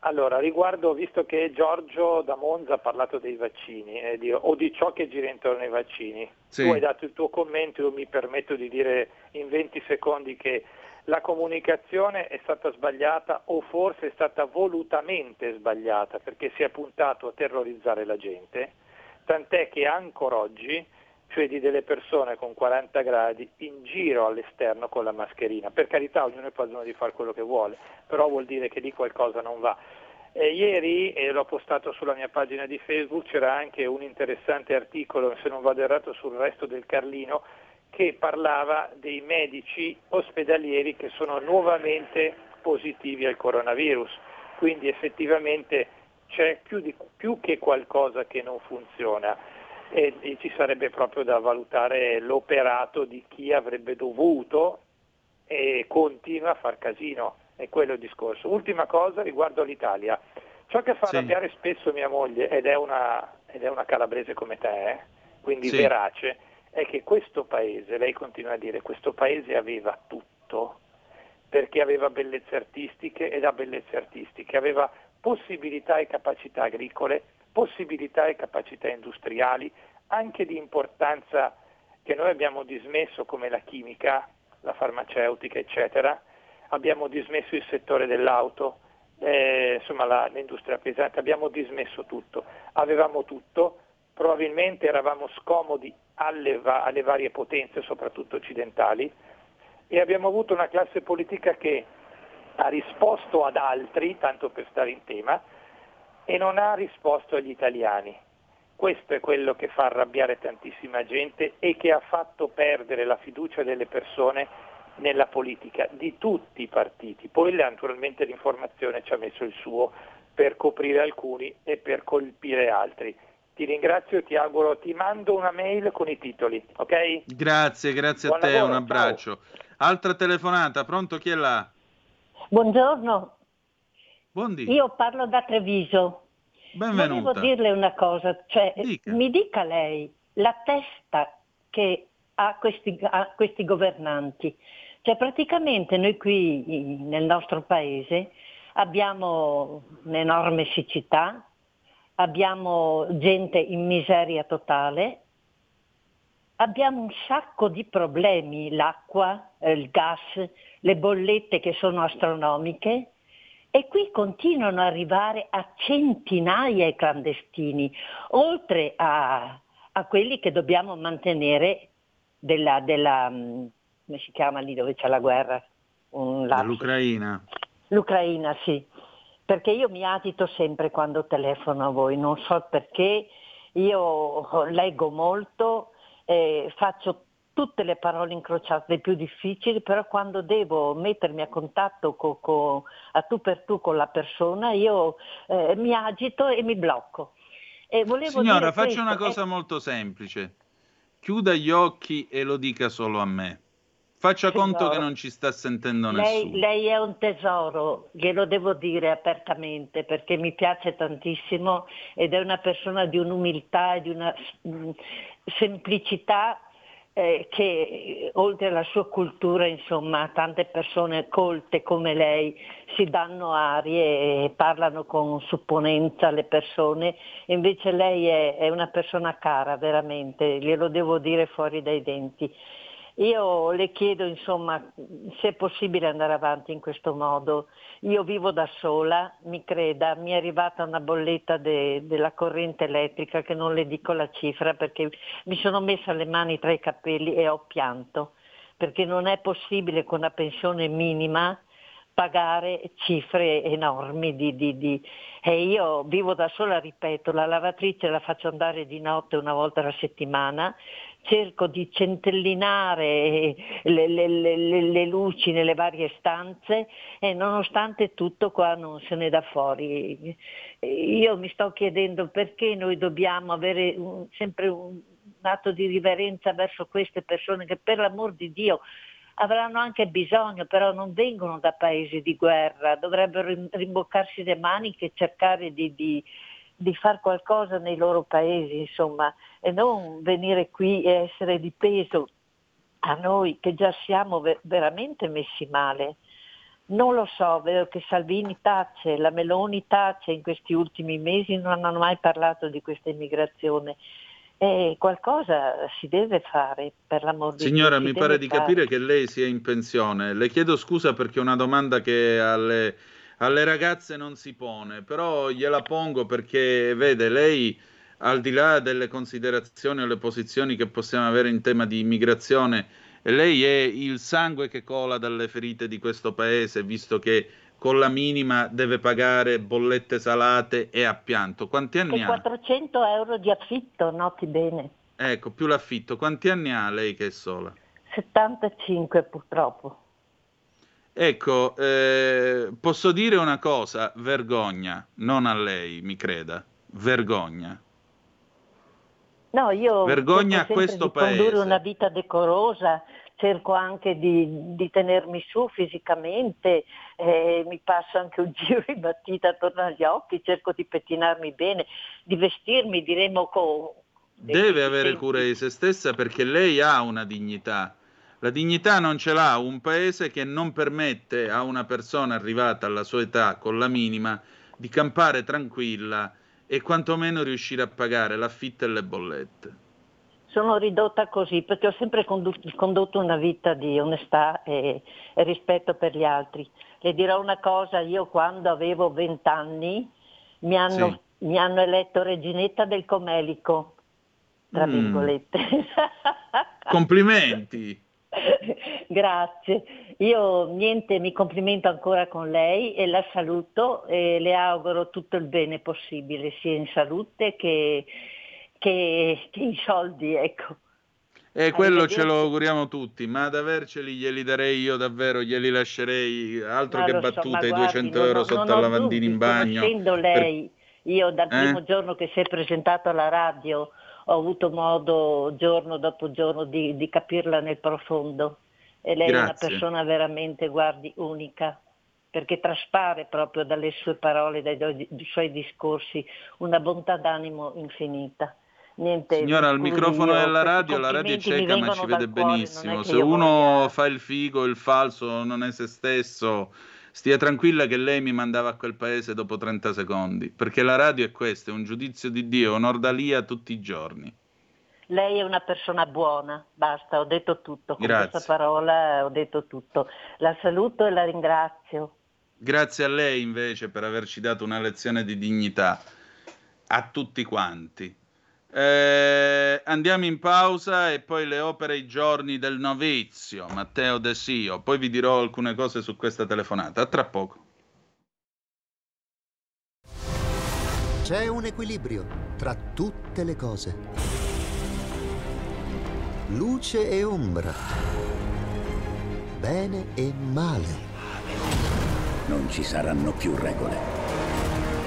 Allora, riguardo, visto che Giorgio da Monza ha parlato dei vaccini eh, di- o di ciò che gira intorno ai vaccini, Sì. tu hai dato il tuo commento, io mi permetto di dire in 20 secondi che la comunicazione è stata sbagliata o forse è stata volutamente sbagliata perché si è puntato a terrorizzare la gente, tant'è che ancora oggi vedi delle persone con 40 gradi in giro all'esterno con la mascherina. Per carità, ognuno è padrone di fare quello che vuole, però vuol dire che lì qualcosa non va. E ieri, e l'ho postato sulla mia pagina di Facebook, c'era anche un interessante articolo, se non vado errato, sul resto del Carlino, che parlava dei medici ospedalieri che sono nuovamente positivi al coronavirus. Quindi effettivamente c'è più, di- più che qualcosa che non funziona. e, e ci sarebbe proprio da valutare l'operato di chi avrebbe dovuto e continua a far casino, è quello il discorso. Ultima cosa riguardo all'Italia. Ciò che fa sì. arrabbiare spesso mia moglie, ed è una, ed è una calabrese come te, eh? quindi sì. verace, è che questo paese, lei continua a dire, questo paese aveva tutto, perché aveva bellezze artistiche ed ha bellezze artistiche, aveva possibilità e capacità agricole, possibilità e capacità industriali, anche di importanza che noi abbiamo dismesso come la chimica, la farmaceutica, eccetera, abbiamo dismesso il settore dell'auto, eh, insomma la, l'industria pesante, abbiamo dismesso tutto, avevamo tutto, probabilmente eravamo scomodi alle, va- alle varie potenze, soprattutto occidentali, e abbiamo avuto una classe politica che ha risposto ad altri, tanto per stare in tema, e non ha risposto agli italiani. Questo è quello che fa arrabbiare tantissima gente e che ha fatto perdere la fiducia delle persone nella politica di tutti i partiti. Poi naturalmente l'informazione ci ha messo il suo per coprire alcuni e per colpire altri. Ti ringrazio ti auguro, ti mando una mail con i titoli, ok? Grazie, grazie Buon a te, lavoro, un abbraccio. Ciao. Altra telefonata, pronto chi è là? Buongiorno. Buondì. Io parlo da Treviso. Benvenuta. Volevo dirle una cosa, cioè, dica. mi dica lei la testa che ha questi, ha questi governanti. Cioè praticamente noi qui nel nostro paese abbiamo un'enorme siccità, abbiamo gente in miseria totale, abbiamo un sacco di problemi, l'acqua, il gas, le bollette che sono astronomiche e qui continuano ad arrivare a centinaia i clandestini, oltre a, a quelli che dobbiamo mantenere della, della come si chiama lì dove c'è la guerra? L'Ucraina. L'Ucraina, sì. Perché io mi agito sempre quando telefono a voi, non so perché, io leggo molto, eh, faccio tutte le parole incrociate più difficili, però quando devo mettermi a contatto co, co, a tu per tu con la persona, io eh, mi agito e mi blocco. E Signora, faccia una cosa è... molto semplice. Chiuda gli occhi e lo dica solo a me. Faccia tesoro. conto che non ci sta sentendo lei, nessuno. Lei è un tesoro, glielo devo dire apertamente perché mi piace tantissimo ed è una persona di un'umiltà e di una mh, mm, semplicità eh, che oltre alla sua cultura, insomma, tante persone colte come lei si danno arie e parlano con supponenza alle persone, invece lei è, è una persona cara, veramente, glielo devo dire fuori dai denti. Io le chiedo insomma se è possibile andare avanti in questo modo. Io vivo da sola, mi creda, mi è arrivata una bolletta de, della corrente elettrica che non le dico la cifra perché mi sono messa le mani tra i capelli e ho pianto, perché non è possibile con una pensione minima pagare cifre enormi di, di, di... E io vivo da sola, ripeto, la lavatrice la faccio andare di notte una volta alla settimana, cerco di centellinare le, le, le, le, luci nelle varie stanze e nonostante tutto qua non se ne dà fuori. Io mi sto chiedendo perché noi dobbiamo avere un, sempre un atto di riverenza verso queste persone che per l'amor di Dio avranno anche bisogno, però non vengono da paesi di guerra, dovrebbero rimboccarsi le maniche e cercare di, di di fare qualcosa nei loro paesi, insomma, e non venire qui e essere di peso a noi che già siamo ver- veramente messi male. Non lo so, vedo che Salvini tace, la Meloni tace in questi ultimi mesi, non hanno mai parlato di questa immigrazione. E qualcosa si deve fare per l'amor di Dio. Signora, mi pare di capire che lei sia in pensione. Le chiedo scusa perché è una domanda che alle alle ragazze non si pone, però gliela pongo perché vede lei al di là delle considerazioni o le posizioni che possiamo avere in tema di immigrazione, lei è il sangue che cola dalle ferite di questo paese, visto che con la minima deve pagare bollette salate e a pianto. Quanti anni e ha? 400 euro di affitto, noti bene. Ecco, più l'affitto. Quanti anni ha lei che è sola? 75 purtroppo. Ecco, eh, posso dire una cosa, vergogna, non a lei, mi creda, vergogna. No, io Vergogna a questo di condurre paese. una vita decorosa, cerco anche di, di tenermi su fisicamente, eh, mi passo anche un giro di battita attorno agli occhi, cerco di pettinarmi bene, di vestirmi, diremo con... Deve avere cura di se stessa perché lei ha una dignità. La dignità non ce l'ha un paese che non permette a una persona arrivata alla sua età con la minima di campare tranquilla e quantomeno riuscire a pagare l'affitto e le bollette. Sono ridotta così perché ho sempre condotto una vita di onestà e, e rispetto per gli altri. Le dirò una cosa, io quando avevo 20 anni mi hanno, mi hanno eletto reginetta del Comelico, tra Mm. virgolette. Complimenti! Grazie. Io niente, mi complimento ancora con lei e la saluto e le auguro tutto il bene possibile, sia in salute che, che- che in soldi, ecco. E quello ce lo auguriamo tutti, ma ad averceli glieli darei io davvero, glieli lascerei, altro Ma che so, battute, ma i guardi, 200 non euro ho- sotto non al lavandino in dubbi, bagno. Conoscendo per- lei, io dal Eh? primo giorno che si è presentato alla radio ho avuto modo giorno dopo giorno di, di capirla nel profondo e lei è una Grazie. persona veramente, guardi, unica perché traspare proprio dalle sue parole, dai, dai suoi discorsi, una bontà d'animo infinita. Niente, Signora, al microfono io della radio, la radio è cieca ma ci vede benissimo. Se uno voglia- fa il figo, il falso, non è se stesso, stia tranquilla che lei mi mandava a quel paese dopo 30 secondi, perché la radio è questo, è un giudizio di Dio, un'ordalia tutti i giorni. Lei è una persona buona, basta, ho detto tutto, con Grazie. questa parola ho detto tutto. La saluto e la ringrazio. Grazie a lei invece per averci dato una lezione di dignità a tutti quanti. Eh, andiamo in pausa e poi le opere i giorni del novizio, Matteo De Sio. Poi vi dirò alcune cose su questa telefonata. A tra poco. C'è un equilibrio tra tutte le cose. Luce e ombra. Bene e male. Non ci saranno più regole.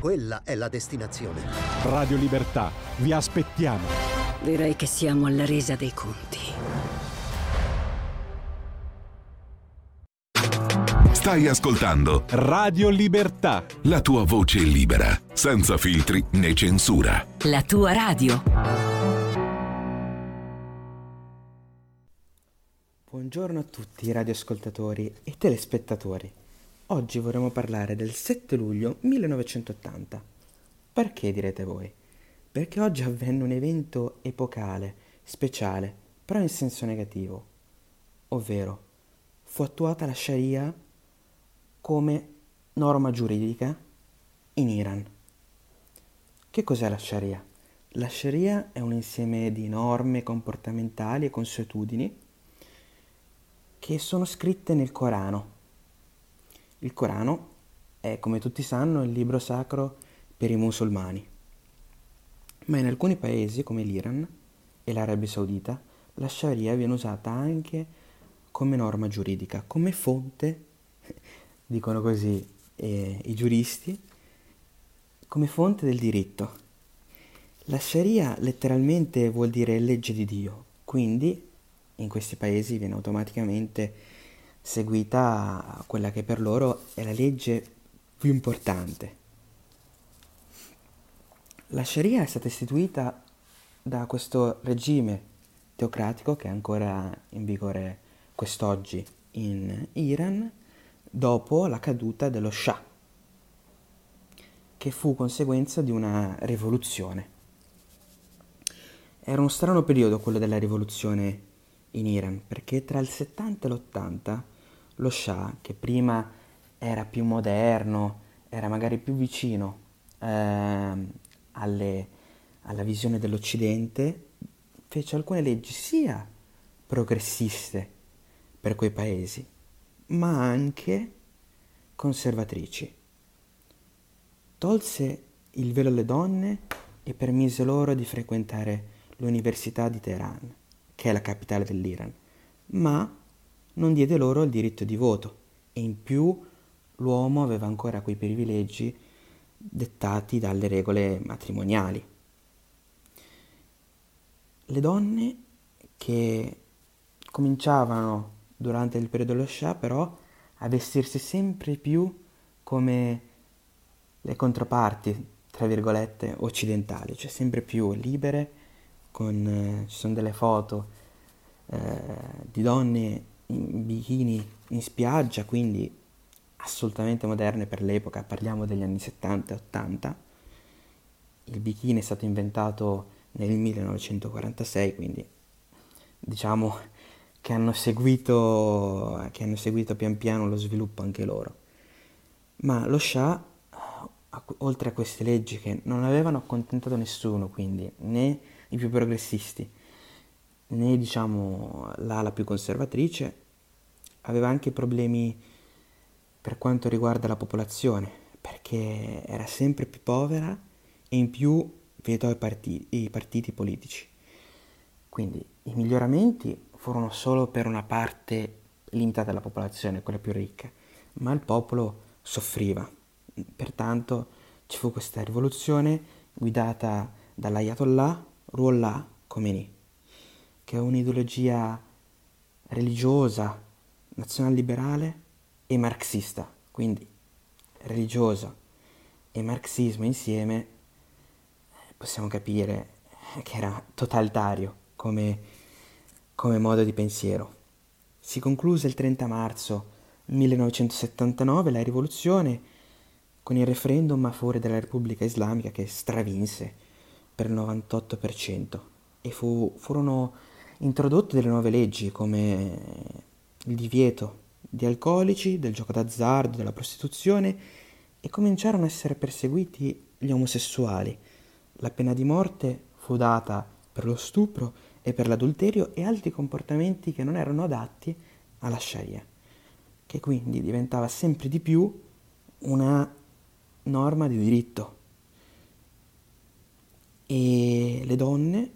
Quella è la destinazione. Radio Libertà. Vi aspettiamo. Direi che siamo alla resa dei conti. Stai ascoltando Radio Libertà. la tua voce libera, senza filtri né censura. La tua radio. Buongiorno a tutti radioascoltatori e telespettatori. Oggi vorremmo parlare del 7 luglio 1980. Perché direte voi? Perché oggi avvenne un evento epocale, speciale, però in senso negativo. Ovvero, fu attuata la Sharia come norma giuridica in Iran. Che cos'è la Sharia? La Sharia è un insieme di norme comportamentali e consuetudini che sono scritte nel Corano. Il Corano è, come tutti sanno, il libro sacro per i musulmani. Ma in alcuni paesi, come l'Iran e l'Arabia Saudita, la Sharia viene usata anche come norma giuridica, come fonte, dicono così eh, i giuristi, come fonte del diritto. La Sharia letteralmente vuol dire legge di Dio, quindi in questi paesi viene automaticamente seguita quella che per loro è la legge più importante. La Sharia è stata istituita da questo regime teocratico che è ancora in vigore quest'oggi in Iran dopo la caduta dello Shah, che fu conseguenza di una rivoluzione. Era uno strano periodo quello della rivoluzione in Iran, perché tra il 70 e l'80 lo Shah, che prima era più moderno, era magari più vicino ehm, alle, alla visione dell'Occidente, fece alcune leggi sia progressiste per quei paesi, ma anche conservatrici. Tolse il velo alle donne e permise loro di frequentare l'Università di Teheran, che è la capitale dell'Iran, ma non diede loro il diritto di voto e in più l'uomo aveva ancora quei privilegi dettati dalle regole matrimoniali. Le donne che cominciavano durante il periodo dello Shah però a vestirsi sempre più come le controparti, tra virgolette, occidentali, cioè sempre più libere, con, eh, ci sono delle foto eh, di donne in bikini in spiaggia, quindi assolutamente moderne per l'epoca, parliamo degli anni 70 e 80. Il bikini è stato inventato nel 1946, quindi diciamo che hanno seguito, che hanno seguito pian piano lo sviluppo anche loro. Ma lo Shah, oltre a queste leggi che non avevano accontentato nessuno, quindi né i più progressisti né diciamo l'ala più conservatrice, aveva anche problemi per quanto riguarda la popolazione, perché era sempre più povera e in più vietò i partiti, i partiti politici. Quindi i miglioramenti furono solo per una parte limitata della popolazione, quella più ricca, ma il popolo soffriva. Pertanto ci fu questa rivoluzione guidata dall'Ayatollah Ruhollah Khomeini, che è un'ideologia religiosa, nazionalliberale e marxista, quindi religiosa e marxismo insieme possiamo capire che era totalitario come come modo di pensiero. Si concluse il 30 marzo 1979 la rivoluzione con il referendum a favore della Repubblica Islamica che stravinse per il 98% e fu, furono introdotte delle nuove leggi come il divieto di alcolici, del gioco d'azzardo, della prostituzione e cominciarono a essere perseguiti gli omosessuali. La pena di morte fu data per lo stupro e per l'adulterio e altri comportamenti che non erano adatti alla Sharia, che quindi diventava sempre di più una norma di diritto. E le donne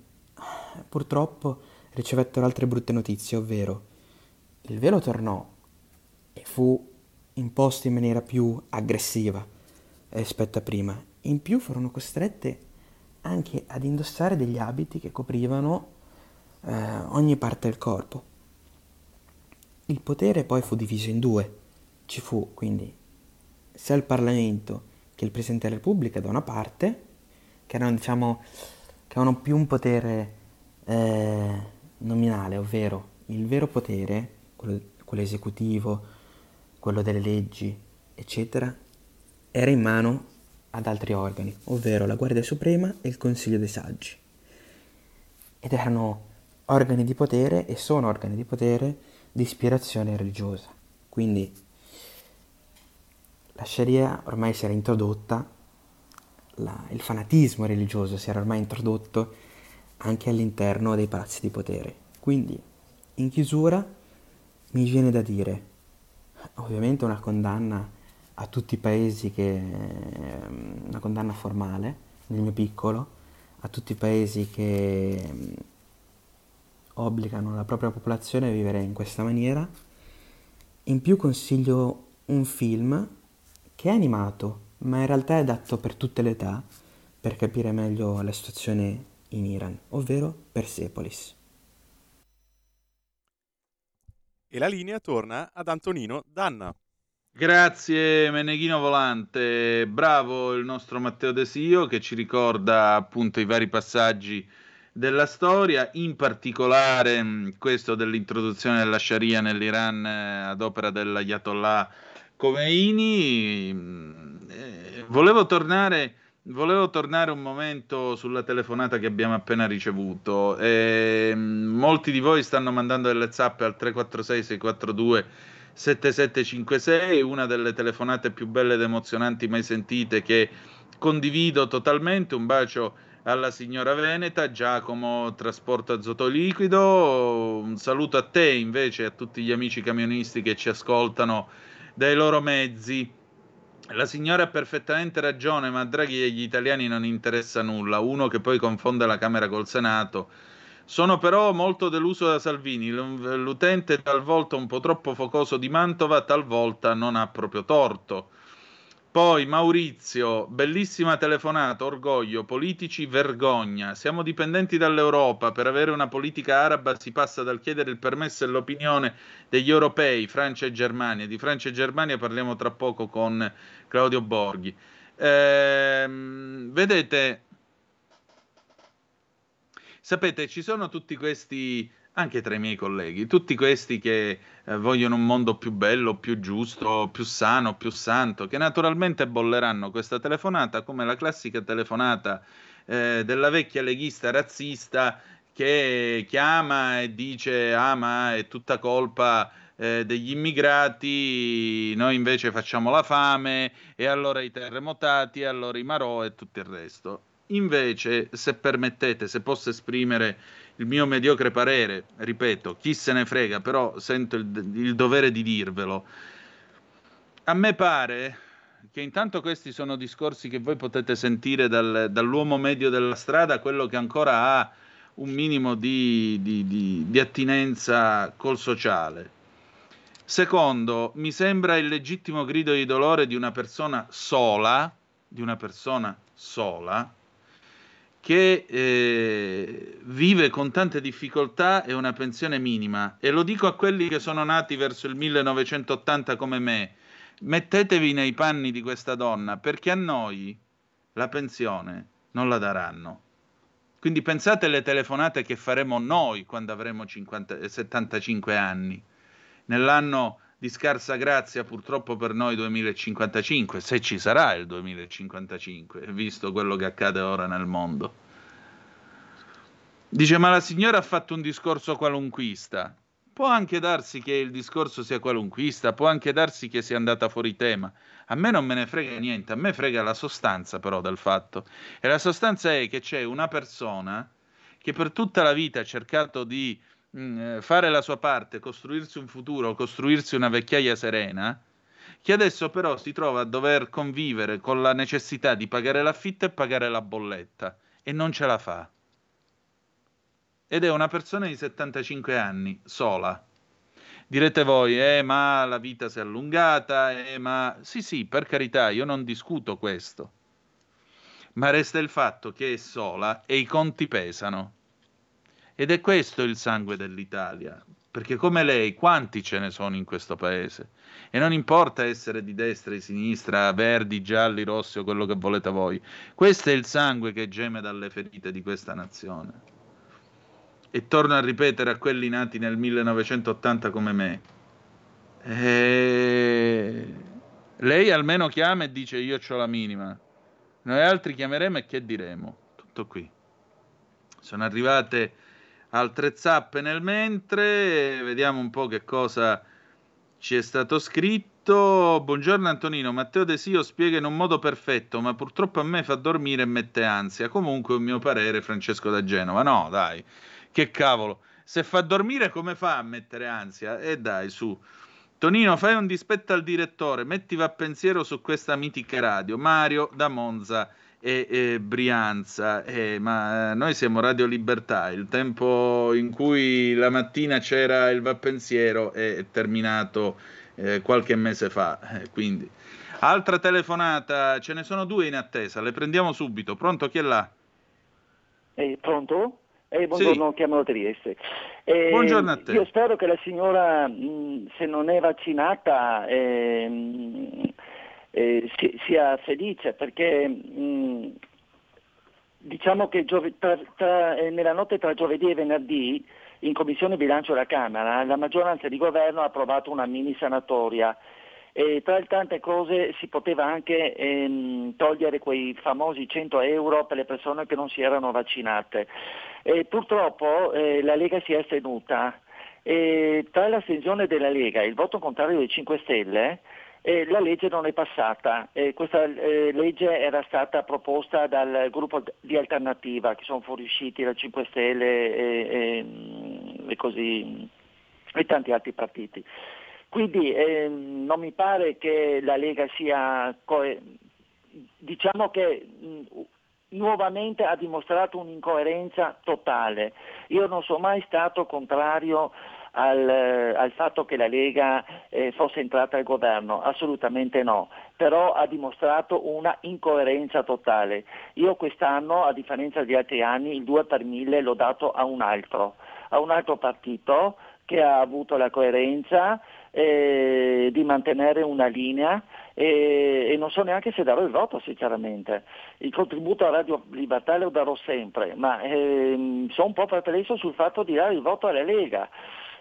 purtroppo ricevettero altre brutte notizie, ovvero il velo tornò e fu imposto in maniera più aggressiva rispetto a prima. In più furono costrette anche ad indossare degli abiti che coprivano eh, ogni parte del corpo. Il potere poi fu diviso in due. Ci fu quindi sia il Parlamento che il Presidente della Repubblica da una parte, che erano diciamo che avevano più un potere eh, nominale, ovvero il vero potere, quello, quello esecutivo, quello delle leggi, eccetera, era in mano ad altri organi, ovvero la Guardia Suprema e il Consiglio dei Saggi. Ed erano organi di potere e sono organi di potere di ispirazione religiosa. Quindi la Sharia ormai si era introdotta, la, il fanatismo religioso si era ormai introdotto anche all'interno dei palazzi di potere. Quindi, in chiusura, mi viene da dire, ovviamente una condanna a tutti i paesi che, una condanna formale, nel mio piccolo, a tutti i paesi che obbligano la propria popolazione a vivere in questa maniera. In più consiglio un film che è animato, ma in realtà è adatto per tutte le età per capire meglio la situazione in Iran, ovvero Persepolis. E la linea torna ad Antonino Danna. Grazie Meneghino Volante, bravo il nostro Matteo Desio che ci ricorda appunto i vari passaggi della storia, in particolare mm, questo dell'introduzione della Sharia nell'Iran eh, ad opera dell'Ayatollah Khomeini. Mm, eh, volevo tornare, volevo tornare un momento sulla telefonata che abbiamo appena ricevuto. Eh, molti di voi stanno mandando delle zappe al 346 642 7756, una delle telefonate più belle ed emozionanti mai sentite che condivido totalmente. Un bacio alla signora Veneta, Giacomo Trasporto Azoto Liquido, un saluto a te invece e a tutti gli amici camionisti che ci ascoltano dai loro mezzi. La signora ha perfettamente ragione, ma a Draghi e agli italiani non interessa nulla, uno che poi confonde la Camera col Senato. Sono però molto deluso da Salvini, l'utente talvolta un po' troppo focoso di Mantova, talvolta non ha proprio torto. Poi Maurizio, bellissima telefonata, orgoglio, politici, vergogna. Siamo dipendenti dall'Europa, per avere una politica araba si passa dal chiedere il permesso e l'opinione degli europei, Francia e Germania. Di Francia e Germania parliamo tra poco con Claudio Borghi. Ehm, vedete, sapete, ci sono tutti questi anche tra i miei colleghi, tutti questi che eh, vogliono un mondo più bello, più giusto, più sano, più santo, che naturalmente bolleranno questa telefonata come la classica telefonata eh, della vecchia leghista razzista che chiama e dice ah ma è tutta colpa eh, degli immigrati, noi invece facciamo la fame e allora i terremotati, e allora i marò e tutto il resto. Invece, se permettete, se posso esprimere il mio mediocre parere, ripeto, chi se ne frega, però sento il, il dovere di dirvelo. A me pare che intanto questi sono discorsi che voi potete sentire dal, dall'uomo medio della strada, quello che ancora ha un minimo di, di, di, di attinenza col sociale. Secondo, mi sembra il legittimo grido di dolore di una persona sola, di una persona sola, che eh, vive con tante difficoltà e una pensione minima. E lo dico a quelli che sono nati verso il 1980 come me. Mettetevi nei panni di questa donna, perché a noi la pensione non la daranno. Quindi pensate alle telefonate che faremo noi quando avremo 50, 75 anni. Nell'anno di scarsa grazia purtroppo per noi 2055, se ci sarà il 2055, visto quello che accade ora nel mondo. Dice, ma la signora ha fatto un discorso qualunquista. Può anche darsi che il discorso sia qualunquista, può anche darsi che sia andata fuori tema. A me non me ne frega niente, a me frega la sostanza però del fatto. E la sostanza è che c'è una persona che per tutta la vita ha cercato di Mm, eh, fare la sua parte, costruirsi un futuro, costruirsi una vecchiaia serena, che adesso però si trova a dover convivere con la necessità di pagare l'affitto e pagare la bolletta e non ce la fa. Ed è una persona di 75 anni, sola. Direte voi, eh, ma la vita si è allungata, eh, ma... Sì, sì, per carità, io non discuto questo. Ma resta il fatto che è sola e i conti pesano. Ed è questo il sangue dell'Italia, perché come lei quanti ce ne sono in questo paese? E non importa essere di destra, di sinistra, verdi, gialli, rossi o quello che volete voi, questo è il sangue che geme dalle ferite di questa nazione. E torno a ripetere a quelli nati nel 1980 come me. E... Lei almeno chiama e dice io ho la minima. Noi altri chiameremo e che diremo? Tutto qui. Sono arrivate altre zappe nel mentre, vediamo un po' che cosa ci è stato scritto. Buongiorno Antonino, Matteo De Sio spiega in un modo perfetto, ma purtroppo a me fa dormire e mette ansia. Comunque un mio parere, Francesco da Genova. No, dai, che cavolo. Se fa dormire come fa a mettere ansia? E eh dai, su. Tonino, fai un dispetto al direttore, metti va pensiero su questa mitica radio. Mario da Monza e, e Brianza, eh, ma eh, noi siamo Radio Libertà, il tempo in cui la mattina c'era il Vappensiero è terminato eh, qualche mese fa, eh, quindi. Altra telefonata, ce ne sono due in attesa, le prendiamo subito. Pronto, chi è là? Eh, pronto? Eh, buongiorno, sì. chiamo da Trieste. Eh, buongiorno a te. Io spero che la signora, mh, se non è vaccinata, eh, mh, eh, sia felice perché mh, diciamo che giovedì, tra, tra, eh, nella notte tra giovedì e venerdì in Commissione Bilancio della Camera la maggioranza di governo ha approvato una mini sanatoria e tra le tante cose si poteva anche ehm, togliere quei famosi 100 euro per le persone che non si erano vaccinate. E purtroppo eh, la Lega si è astenuta e tra l'astensione della Lega e il voto contrario dei 5 Stelle eh, la legge non è passata. Eh, questa eh, legge era stata proposta dal gruppo di alternativa che sono fuoriusciti da 5 Stelle e, e, e, così, e tanti altri partiti. Quindi ehm, non mi pare che la Lega sia, co- diciamo che mh, nuovamente ha dimostrato un'incoerenza totale. Io non sono mai stato contrario al, al fatto che la Lega eh, fosse entrata al governo, assolutamente no, però ha dimostrato una incoerenza totale. Io quest'anno, a differenza di altri anni, il 2 per 1000 l'ho dato a un altro, a un altro partito che ha avuto la coerenza eh, di mantenere una linea e, e, non so neanche se darò il voto sinceramente. Il contributo a Radio Libertà lo darò sempre, ma eh, sono un po' perplesso sul fatto di dare il voto alla Lega.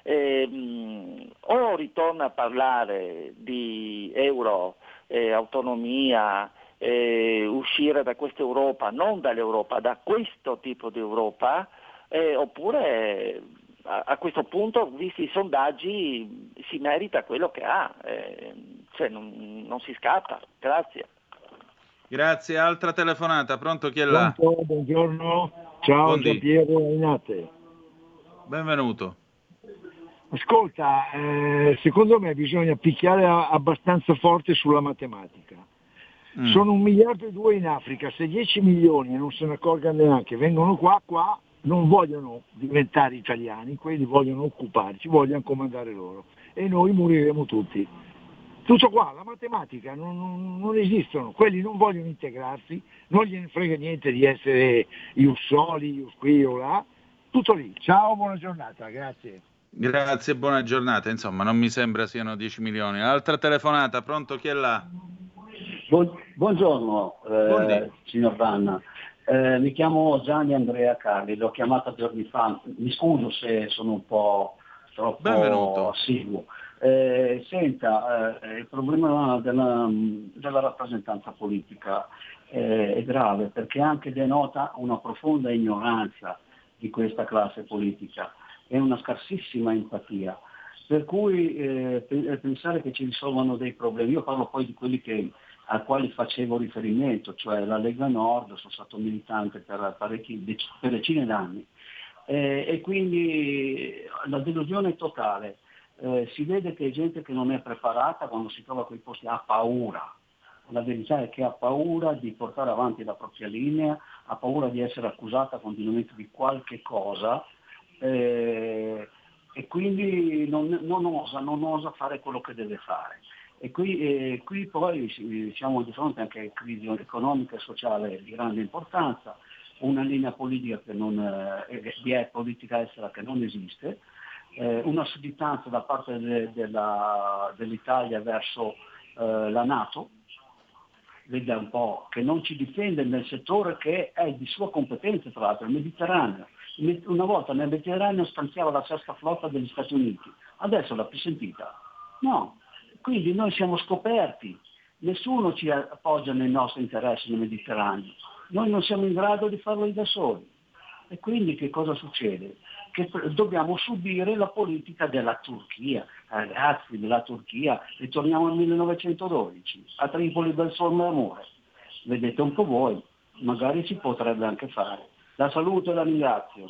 Eh, o ritorna a parlare di euro, eh, autonomia, eh, uscire da questa Europa, non dall'Europa, da questo tipo di Europa, eh, oppure a, a, questo punto, visti i sondaggi, si merita quello che ha, eh, cioè non, non, si scappa. Grazie. Grazie, altra telefonata, pronto chi è là? Pronto, buongiorno, ciao Giampiero Renate. Benvenuto. Ascolta, eh, secondo me bisogna picchiare abbastanza forte sulla matematica. Mm. Sono un miliardo e due in Africa, se 10 milioni e non se ne accorgano neanche vengono qua, qua non vogliono diventare italiani, quelli vogliono occuparci, vogliono comandare loro e noi moriremo tutti. Tutto qua, la matematica, non, non, non, esistono, quelli non vogliono integrarsi, non gliene frega niente di essere ius soli, qui o là, tutto lì. Ciao, buona giornata, grazie. Grazie, buona giornata. Insomma, non mi sembra siano 10 milioni. Altra telefonata, pronto? Chi è là? buongiorno, eh, signor Vanna. Eh, mi chiamo Gianni Andrea Carli, l'ho chiamata giorni fa, mi scuso se sono un po' troppo assiduo. Eh, senta, eh, il problema della, della rappresentanza politica eh, è grave perché anche denota una profonda ignoranza di questa classe politica e una scarsissima empatia. Per cui eh, pensare che ci risolvano dei problemi, io parlo poi di quelli che al quale facevo riferimento, cioè la Lega Nord, sono stato militante per, parecchi, per decine d'anni. Eh, e quindi la delusione è totale. Eh, si vede che gente che non è preparata quando si trova a quei posti, ha paura. La verità è che ha paura di portare avanti la propria linea, ha paura di essere accusata continuamente di qualche cosa eh, e quindi non, non, osa, non osa fare quello che deve fare. E qui, eh, qui poi siamo di fronte anche a crisi economica e sociale di grande importanza, una linea politica che non, eh, di politica estera che non esiste, eh, una sudditanza da parte de, de la, dell'Italia verso eh, la Nato, vede un po', che non ci difende nel settore che è di sua competenza, tra l'altro, il Mediterraneo. Una volta nel Mediterraneo stanziava la sesta flotta degli Stati Uniti, adesso l'ha più sentita? No, quindi noi siamo scoperti, nessuno ci appoggia nei nostri interessi nel Mediterraneo, noi non siamo in grado di farlo da soli. E quindi che cosa succede? Che dobbiamo subire la politica della Turchia. Ragazzi, della Turchia, ritorniamo al 1912, a Tripoli bel sole amore. Vedete un po' voi, magari si potrebbe anche fare. La saluto e la ringrazio.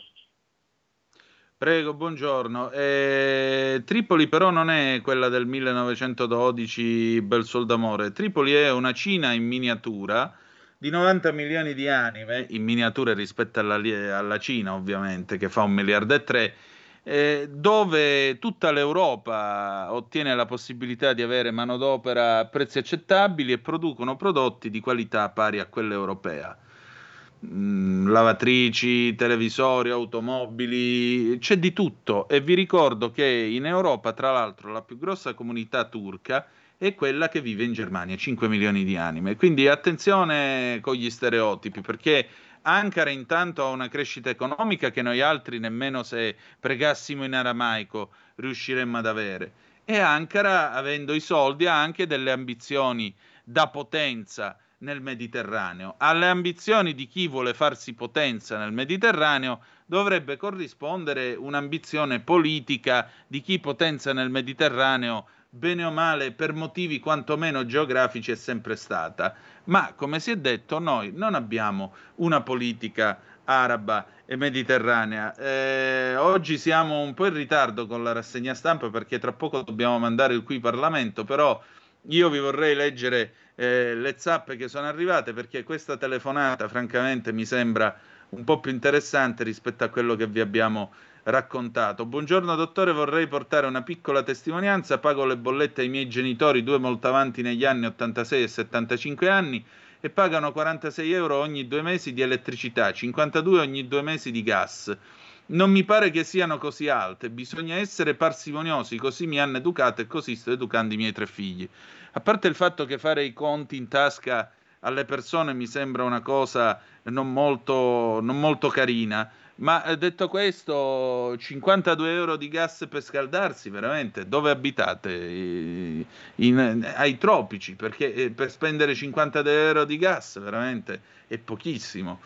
Prego, buongiorno. Eh, Tripoli però non è quella del 1912 Bel Sol d'Amore. Tripoli è una Cina in miniatura di 90 milioni di anime, in miniatura rispetto alla, alla Cina ovviamente, che fa un miliardo e tre, eh, dove tutta l'Europa ottiene la possibilità di avere manodopera a prezzi accettabili e producono prodotti di qualità pari a quella europea. Mm, lavatrici, televisori, automobili, c'è di tutto e vi ricordo che in Europa, tra l'altro, la più grossa comunità turca è quella che vive in Germania, 5 milioni di anime. Quindi attenzione con gli stereotipi, perché Ankara intanto ha una crescita economica che noi altri nemmeno se pregassimo in aramaico riusciremmo ad avere. E Ankara, avendo i soldi, ha anche delle ambizioni da potenza nel Mediterraneo. Alle ambizioni di chi vuole farsi potenza nel Mediterraneo dovrebbe corrispondere un'ambizione politica di chi potenza nel Mediterraneo bene o male per motivi quantomeno geografici è sempre stata. Ma come si è detto, noi non abbiamo una politica araba e mediterranea. Eh, oggi siamo un po' in ritardo con la rassegna stampa perché tra poco dobbiamo mandare il qui Parlamento, però io vi vorrei leggere eh, le zappe che sono arrivate perché questa telefonata francamente mi sembra un po' più interessante rispetto a quello che vi abbiamo raccontato. Buongiorno dottore, vorrei portare una piccola testimonianza, pago le bollette ai miei genitori, due molto avanti negli anni 86 e 75 anni e pagano 46 euro ogni due mesi di elettricità, 52 ogni due mesi di gas. Non mi pare che siano così alte, bisogna essere parsimoniosi, così mi hanno educato e così sto educando i miei tre figli. A parte il fatto che fare i conti in tasca alle persone mi sembra una cosa non molto, non molto carina, ma eh, detto questo, 52 euro di gas per scaldarsi, veramente, dove abitate? In, in, ai tropici, perché eh, per spendere 50 euro di gas, veramente, è pochissimo.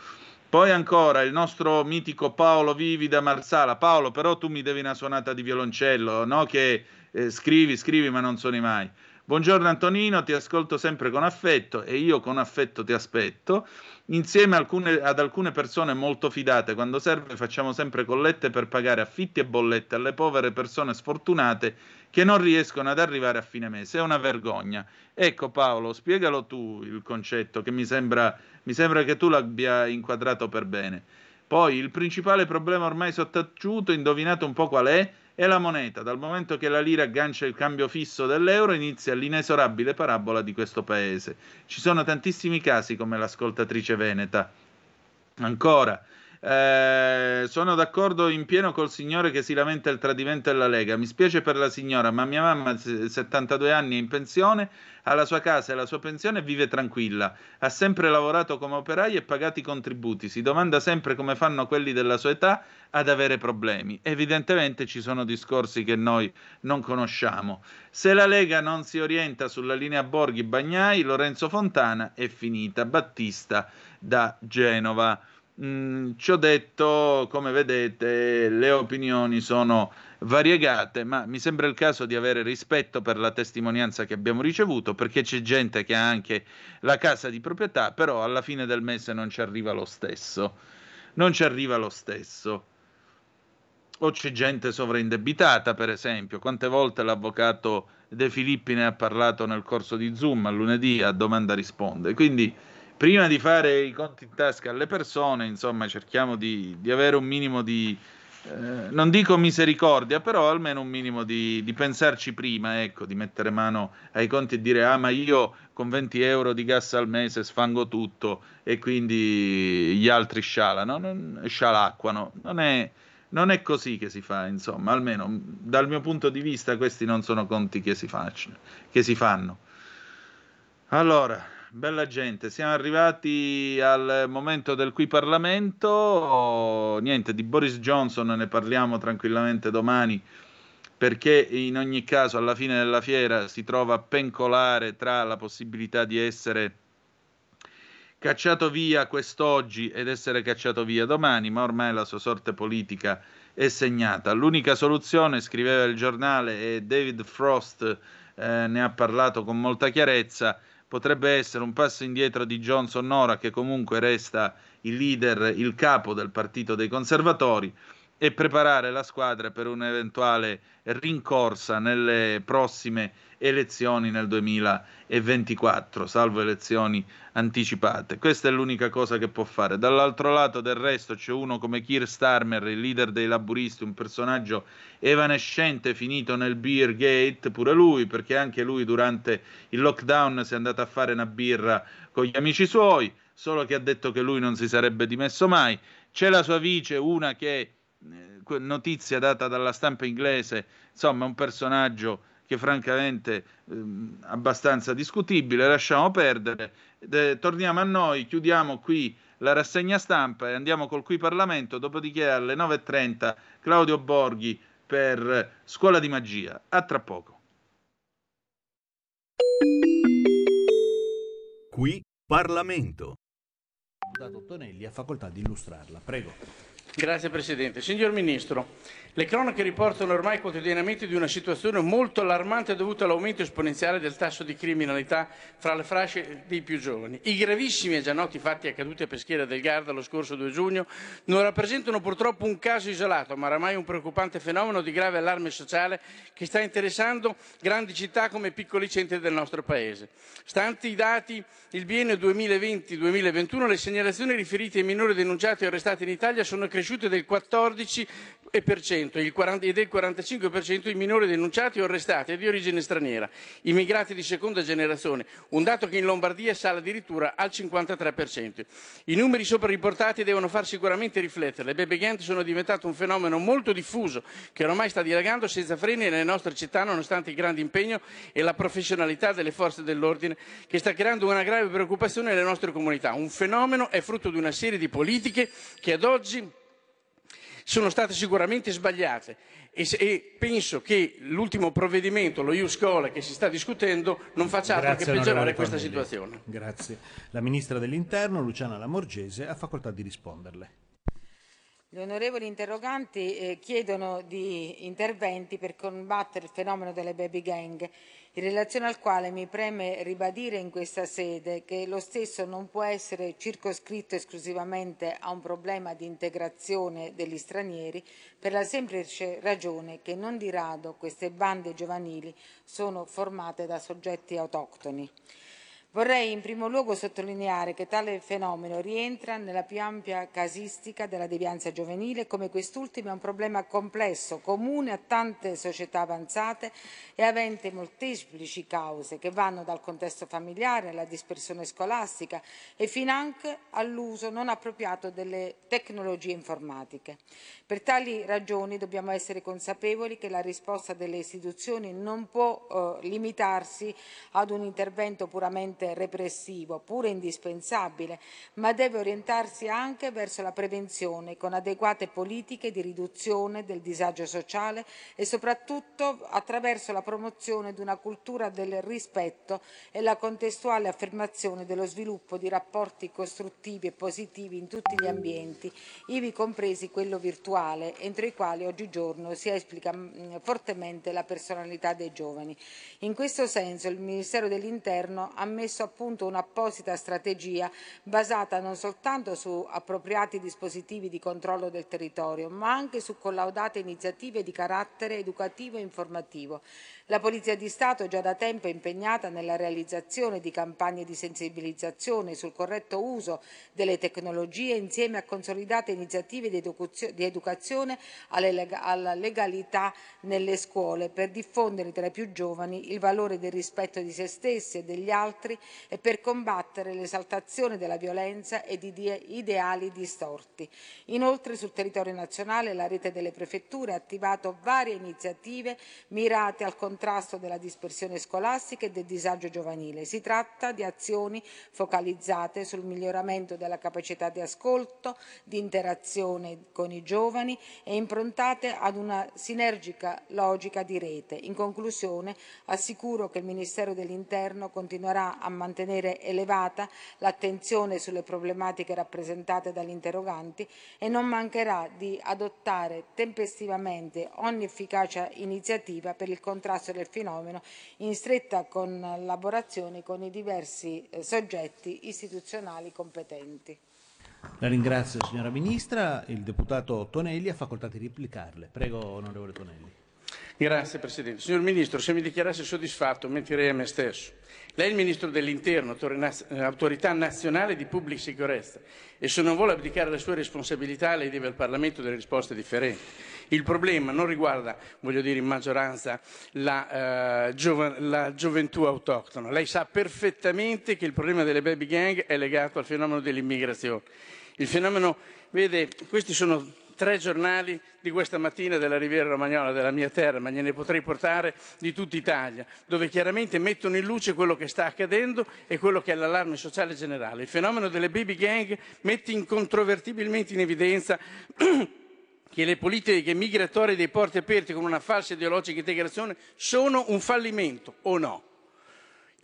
Poi ancora il nostro mitico Paolo Vivi da Marsala. Paolo, però tu mi devi una suonata di violoncello, no? Che eh, scrivi, scrivi, ma non suoni mai. Buongiorno Antonino, ti ascolto sempre con affetto e io con affetto ti aspetto. Insieme alcune, ad alcune persone molto fidate, quando serve facciamo sempre collette per pagare affitti e bollette alle povere persone sfortunate che non riescono ad arrivare a fine mese. È una vergogna. Ecco Paolo, spiegalo tu il concetto, che mi sembra, mi sembra che tu l'abbia inquadrato per bene. Poi il principale problema ormai sottaciuto, indovinate un po' qual è? È la moneta. Dal momento che la lira aggancia il cambio fisso dell'euro inizia l'inesorabile parabola di questo paese. Ci sono tantissimi casi come l'ascoltatrice Veneta. Ancora, eh, sono d'accordo in pieno col signore che si lamenta il tradimento della Lega. Mi spiace per la signora, ma mia mamma, 72 anni, è in pensione, ha la sua casa e la sua pensione e vive tranquilla. Ha sempre lavorato come operaio e pagato i contributi. Si domanda sempre come fanno quelli della sua età ad avere problemi. Evidentemente ci sono discorsi che noi non conosciamo. Se la Lega non si orienta sulla linea Borghi-Bagnai, Lorenzo Fontana è finita. Battista da Genova. Mm, ci ho detto, come vedete, le opinioni sono variegate, ma mi sembra il caso di avere rispetto per la testimonianza che abbiamo ricevuto, perché c'è gente che ha anche la casa di proprietà, però alla fine del mese non ci arriva lo stesso. Non ci arriva lo stesso. O c'è gente sovraindebitata, per esempio. Quante volte l'avvocato De Filippi ne ha parlato nel corso di Zoom a lunedì a domanda risponde. Quindi prima di fare i conti in tasca alle persone, insomma, cerchiamo di, di avere un minimo di, eh, non dico misericordia, però almeno un minimo di, di, pensarci prima, ecco, di mettere mano ai conti e dire, ah, ma io con 20 euro di gas al mese sfango tutto e quindi gli altri scialano, non, scialacquano. Non è, non è così che si fa, insomma, almeno dal mio punto di vista questi non sono conti che si, facciano, che si fanno. Allora, bella gente, siamo arrivati al momento del qui Parlamento. Oh, niente, di Boris Johnson ne parliamo tranquillamente domani perché in ogni caso alla fine della fiera si trova a pencolare tra la possibilità di essere cacciato via quest'oggi ed essere cacciato via domani, ma ormai la sua sorte politica è segnata. L'unica soluzione, scriveva il giornale, e David Frost eh, ne ha parlato con molta chiarezza, potrebbe essere un passo indietro di Johnson ora che comunque resta il leader, il capo del partito dei conservatori e preparare la squadra per un'eventuale rincorsa nelle prossime elezioni nel 2024, salvo elezioni anticipate. Questa è l'unica cosa che può fare. Dall'altro lato del resto c'è uno come Keir Starmer, il leader dei laburisti, un personaggio evanescente finito nel beer gate, pure lui, perché anche lui durante il lockdown si è andato a fare una birra con gli amici suoi, solo che ha detto che lui non si sarebbe dimesso mai. C'è la sua vice, una che notizia data dalla stampa inglese, insomma un personaggio che francamente ehm, abbastanza discutibile, lasciamo perdere. De, torniamo a noi, chiudiamo qui la rassegna stampa e andiamo col qui Parlamento, dopodiché alle 9.30 Claudio Borghi per Scuola di Magia. A tra poco. Qui Parlamento. Dato Tonelli ha facoltà di illustrarla. Prego. Grazie Presidente. Signor Ministro, le cronache riportano ormai quotidianamente di una situazione molto allarmante dovuta all'aumento esponenziale del tasso di criminalità fra le fasce dei più giovani. I gravissimi e già noti fatti accaduti a Peschiera del Garda lo scorso 2 giugno non rappresentano purtroppo un caso isolato, ma oramai un preoccupante fenomeno di grave allarme sociale che sta interessando grandi città come piccoli centri del nostro Paese. Stanti i dati il biennio 2020-2021, le segnalazioni riferite ai minori denunciati e arrestati in Italia sono cresciute del 14 e del 45% i minori denunciati o arrestati di origine straniera, immigrati di seconda generazione, un dato che in Lombardia sale addirittura al 53%. I numeri sopra riportati devono far sicuramente riflettere. Le baby gang sono diventate un fenomeno molto diffuso che ormai sta dilagando senza freni nelle nostre città nonostante il grande impegno e la professionalità delle forze dell'ordine che sta creando una grave preoccupazione nelle nostre comunità. Un fenomeno è frutto di una serie di politiche che ad oggi sono state sicuramente sbagliate e, e penso che l'ultimo provvedimento, lo EU Scuola, che si sta discutendo, non faccia altro Grazie, che peggiorare questa Cornelli. situazione. Grazie. La Ministra dell'Interno, Luciana Lamorgese, ha facoltà di risponderle. Gli onorevoli interroganti eh, chiedono di interventi per combattere il fenomeno delle baby gang, in relazione al quale mi preme ribadire in questa sede che lo stesso non può essere circoscritto esclusivamente a un problema di integrazione degli stranieri, per la semplice ragione che non di rado queste bande giovanili sono formate da soggetti autoctoni. Vorrei in primo luogo sottolineare che tale fenomeno rientra nella più ampia casistica della devianza giovanile, come quest'ultima è un problema complesso, comune a tante società avanzate e avente molteplici cause che vanno dal contesto familiare alla dispersione scolastica e finanche all'uso non appropriato delle tecnologie informatiche. Per tali ragioni dobbiamo essere consapevoli che la risposta delle istituzioni non può eh, limitarsi ad un intervento puramente repressivo, pure indispensabile, ma deve orientarsi anche verso la prevenzione con adeguate politiche di riduzione del disagio sociale e soprattutto attraverso la promozione di una cultura del rispetto e la contestuale affermazione dello sviluppo di rapporti costruttivi e positivi in tutti gli ambienti, ivi compresi quello virtuale, entro i quali oggigiorno si esplica mh, fortemente la personalità dei giovani. In questo senso il Ministero dell'Interno ha messo a punto un'apposita strategia basata non soltanto su appropriati dispositivi di controllo del territorio, ma anche su collaudate iniziative di carattere educativo e informativo. La Polizia di Stato già da tempo è impegnata nella realizzazione di campagne di sensibilizzazione sul corretto uso delle tecnologie insieme a consolidate iniziative di, educazio- di educazione alla legalità nelle scuole per diffondere tra i più giovani il valore del rispetto di se stessi e degli altri e per combattere l'esaltazione della violenza e di- ideali distorti. Inoltre sul territorio nazionale la rete delle prefetture ha attivato varie iniziative mirate al contrasto della dispersione scolastica e del disagio giovanile. Si tratta di azioni focalizzate sul miglioramento della capacità di ascolto, di interazione con i giovani e improntate ad una sinergica logica di rete. In conclusione, assicuro che il Ministero dell'Interno continuerà a mantenere elevata l'attenzione sulle problematiche rappresentate dagli interroganti e non mancherà di adottare tempestivamente ogni efficace iniziativa per il contrasto del fenomeno in stretta collaborazione con i diversi eh, soggetti istituzionali competenti. La ringrazio signora Ministra. Il deputato Tonelli ha facoltà di replicarle. Prego, onorevole Tonelli. Grazie Presidente. Signor Ministro, se mi dichiarassi soddisfatto mentirei a me stesso. Lei è il Ministro dell'Interno, eh, autorità nazionale di pubblica sicurezza e se non vuole abdicare le sue responsabilità lei deve al Parlamento delle risposte differenti. Il problema non riguarda, voglio dire, in maggioranza la, eh, giova- la gioventù autoctona. Lei sa perfettamente che il problema delle baby gang è legato al fenomeno dell'immigrazione. Il fenomeno, vede, questi sono tre giornali di questa mattina della Riviera Romagnola, della mia terra, ma gliene potrei portare di tutta Italia, dove chiaramente mettono in luce quello che sta accadendo e quello che è l'allarme sociale generale. Il fenomeno delle baby gang mette incontrovertibilmente in evidenza che le politiche migratorie dei porti aperti con una falsa ideologica integrazione sono un fallimento o no?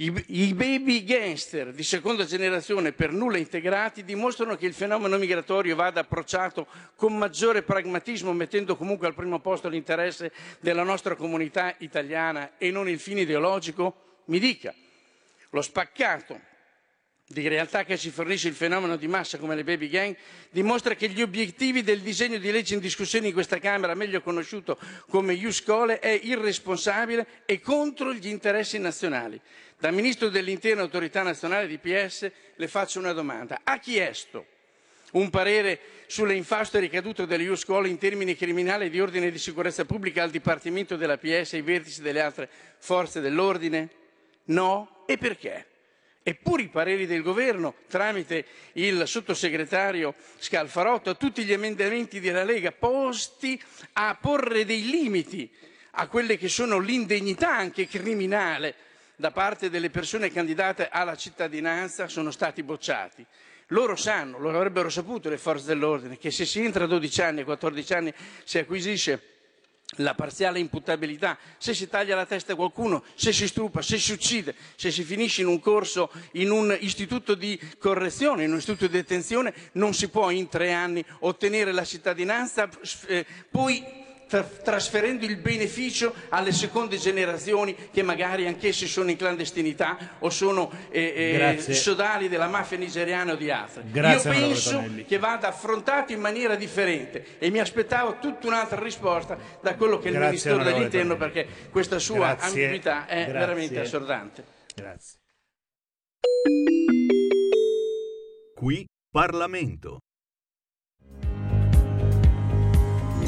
I, I, baby gangster di seconda generazione per nulla integrati dimostrano che il fenomeno migratorio vada approcciato con maggiore pragmatismo, mettendo comunque al primo posto l'interesse della nostra comunità italiana e non il fine ideologico? Mi dica, lo spaccato di realtà che ci fornisce il fenomeno di massa come le baby gang dimostra che gli obiettivi del disegno di legge in discussione in questa Camera, meglio conosciuto come Iuscole, è irresponsabile e contro gli interessi nazionali. Da Ministro dell'Interno Autorità Nazionale di PS le faccio una domanda. Ha chiesto un parere sulle infauste ricadute delle Iuscole in termini criminali di ordine di sicurezza pubblica al Dipartimento della PS e ai vertici delle altre forze dell'ordine? No? E perché? Eppure i pareri del governo, tramite il sottosegretario Scalfarotto, a tutti gli emendamenti della Lega posti a porre dei limiti a quelle che sono l'indegnità anche criminale da parte delle persone candidate alla cittadinanza, sono stati bocciati. Loro sanno, lo avrebbero saputo le forze dell'ordine, che se si entra a 12 anni, a 14 anni si acquisisce la parziale imputabilità, se si taglia la testa a qualcuno, se si strupa, se si uccide, se si finisce in un corso, in un istituto di correzione, in un istituto di detenzione, non si può in tre anni ottenere la cittadinanza, eh, poi trasferendo il beneficio alle seconde generazioni che magari anch'essi sono in clandestinità o sono eh, eh, sodali della mafia nigeriana o di altre. Grazie, Io penso che vada affrontato in maniera differente e mi aspettavo tutta un'altra risposta da quello che è il Grazie, Ministero dell'Interno perché questa sua Grazie, ambiguità è grazie. veramente assordante. Grazie. Qui Parlamento.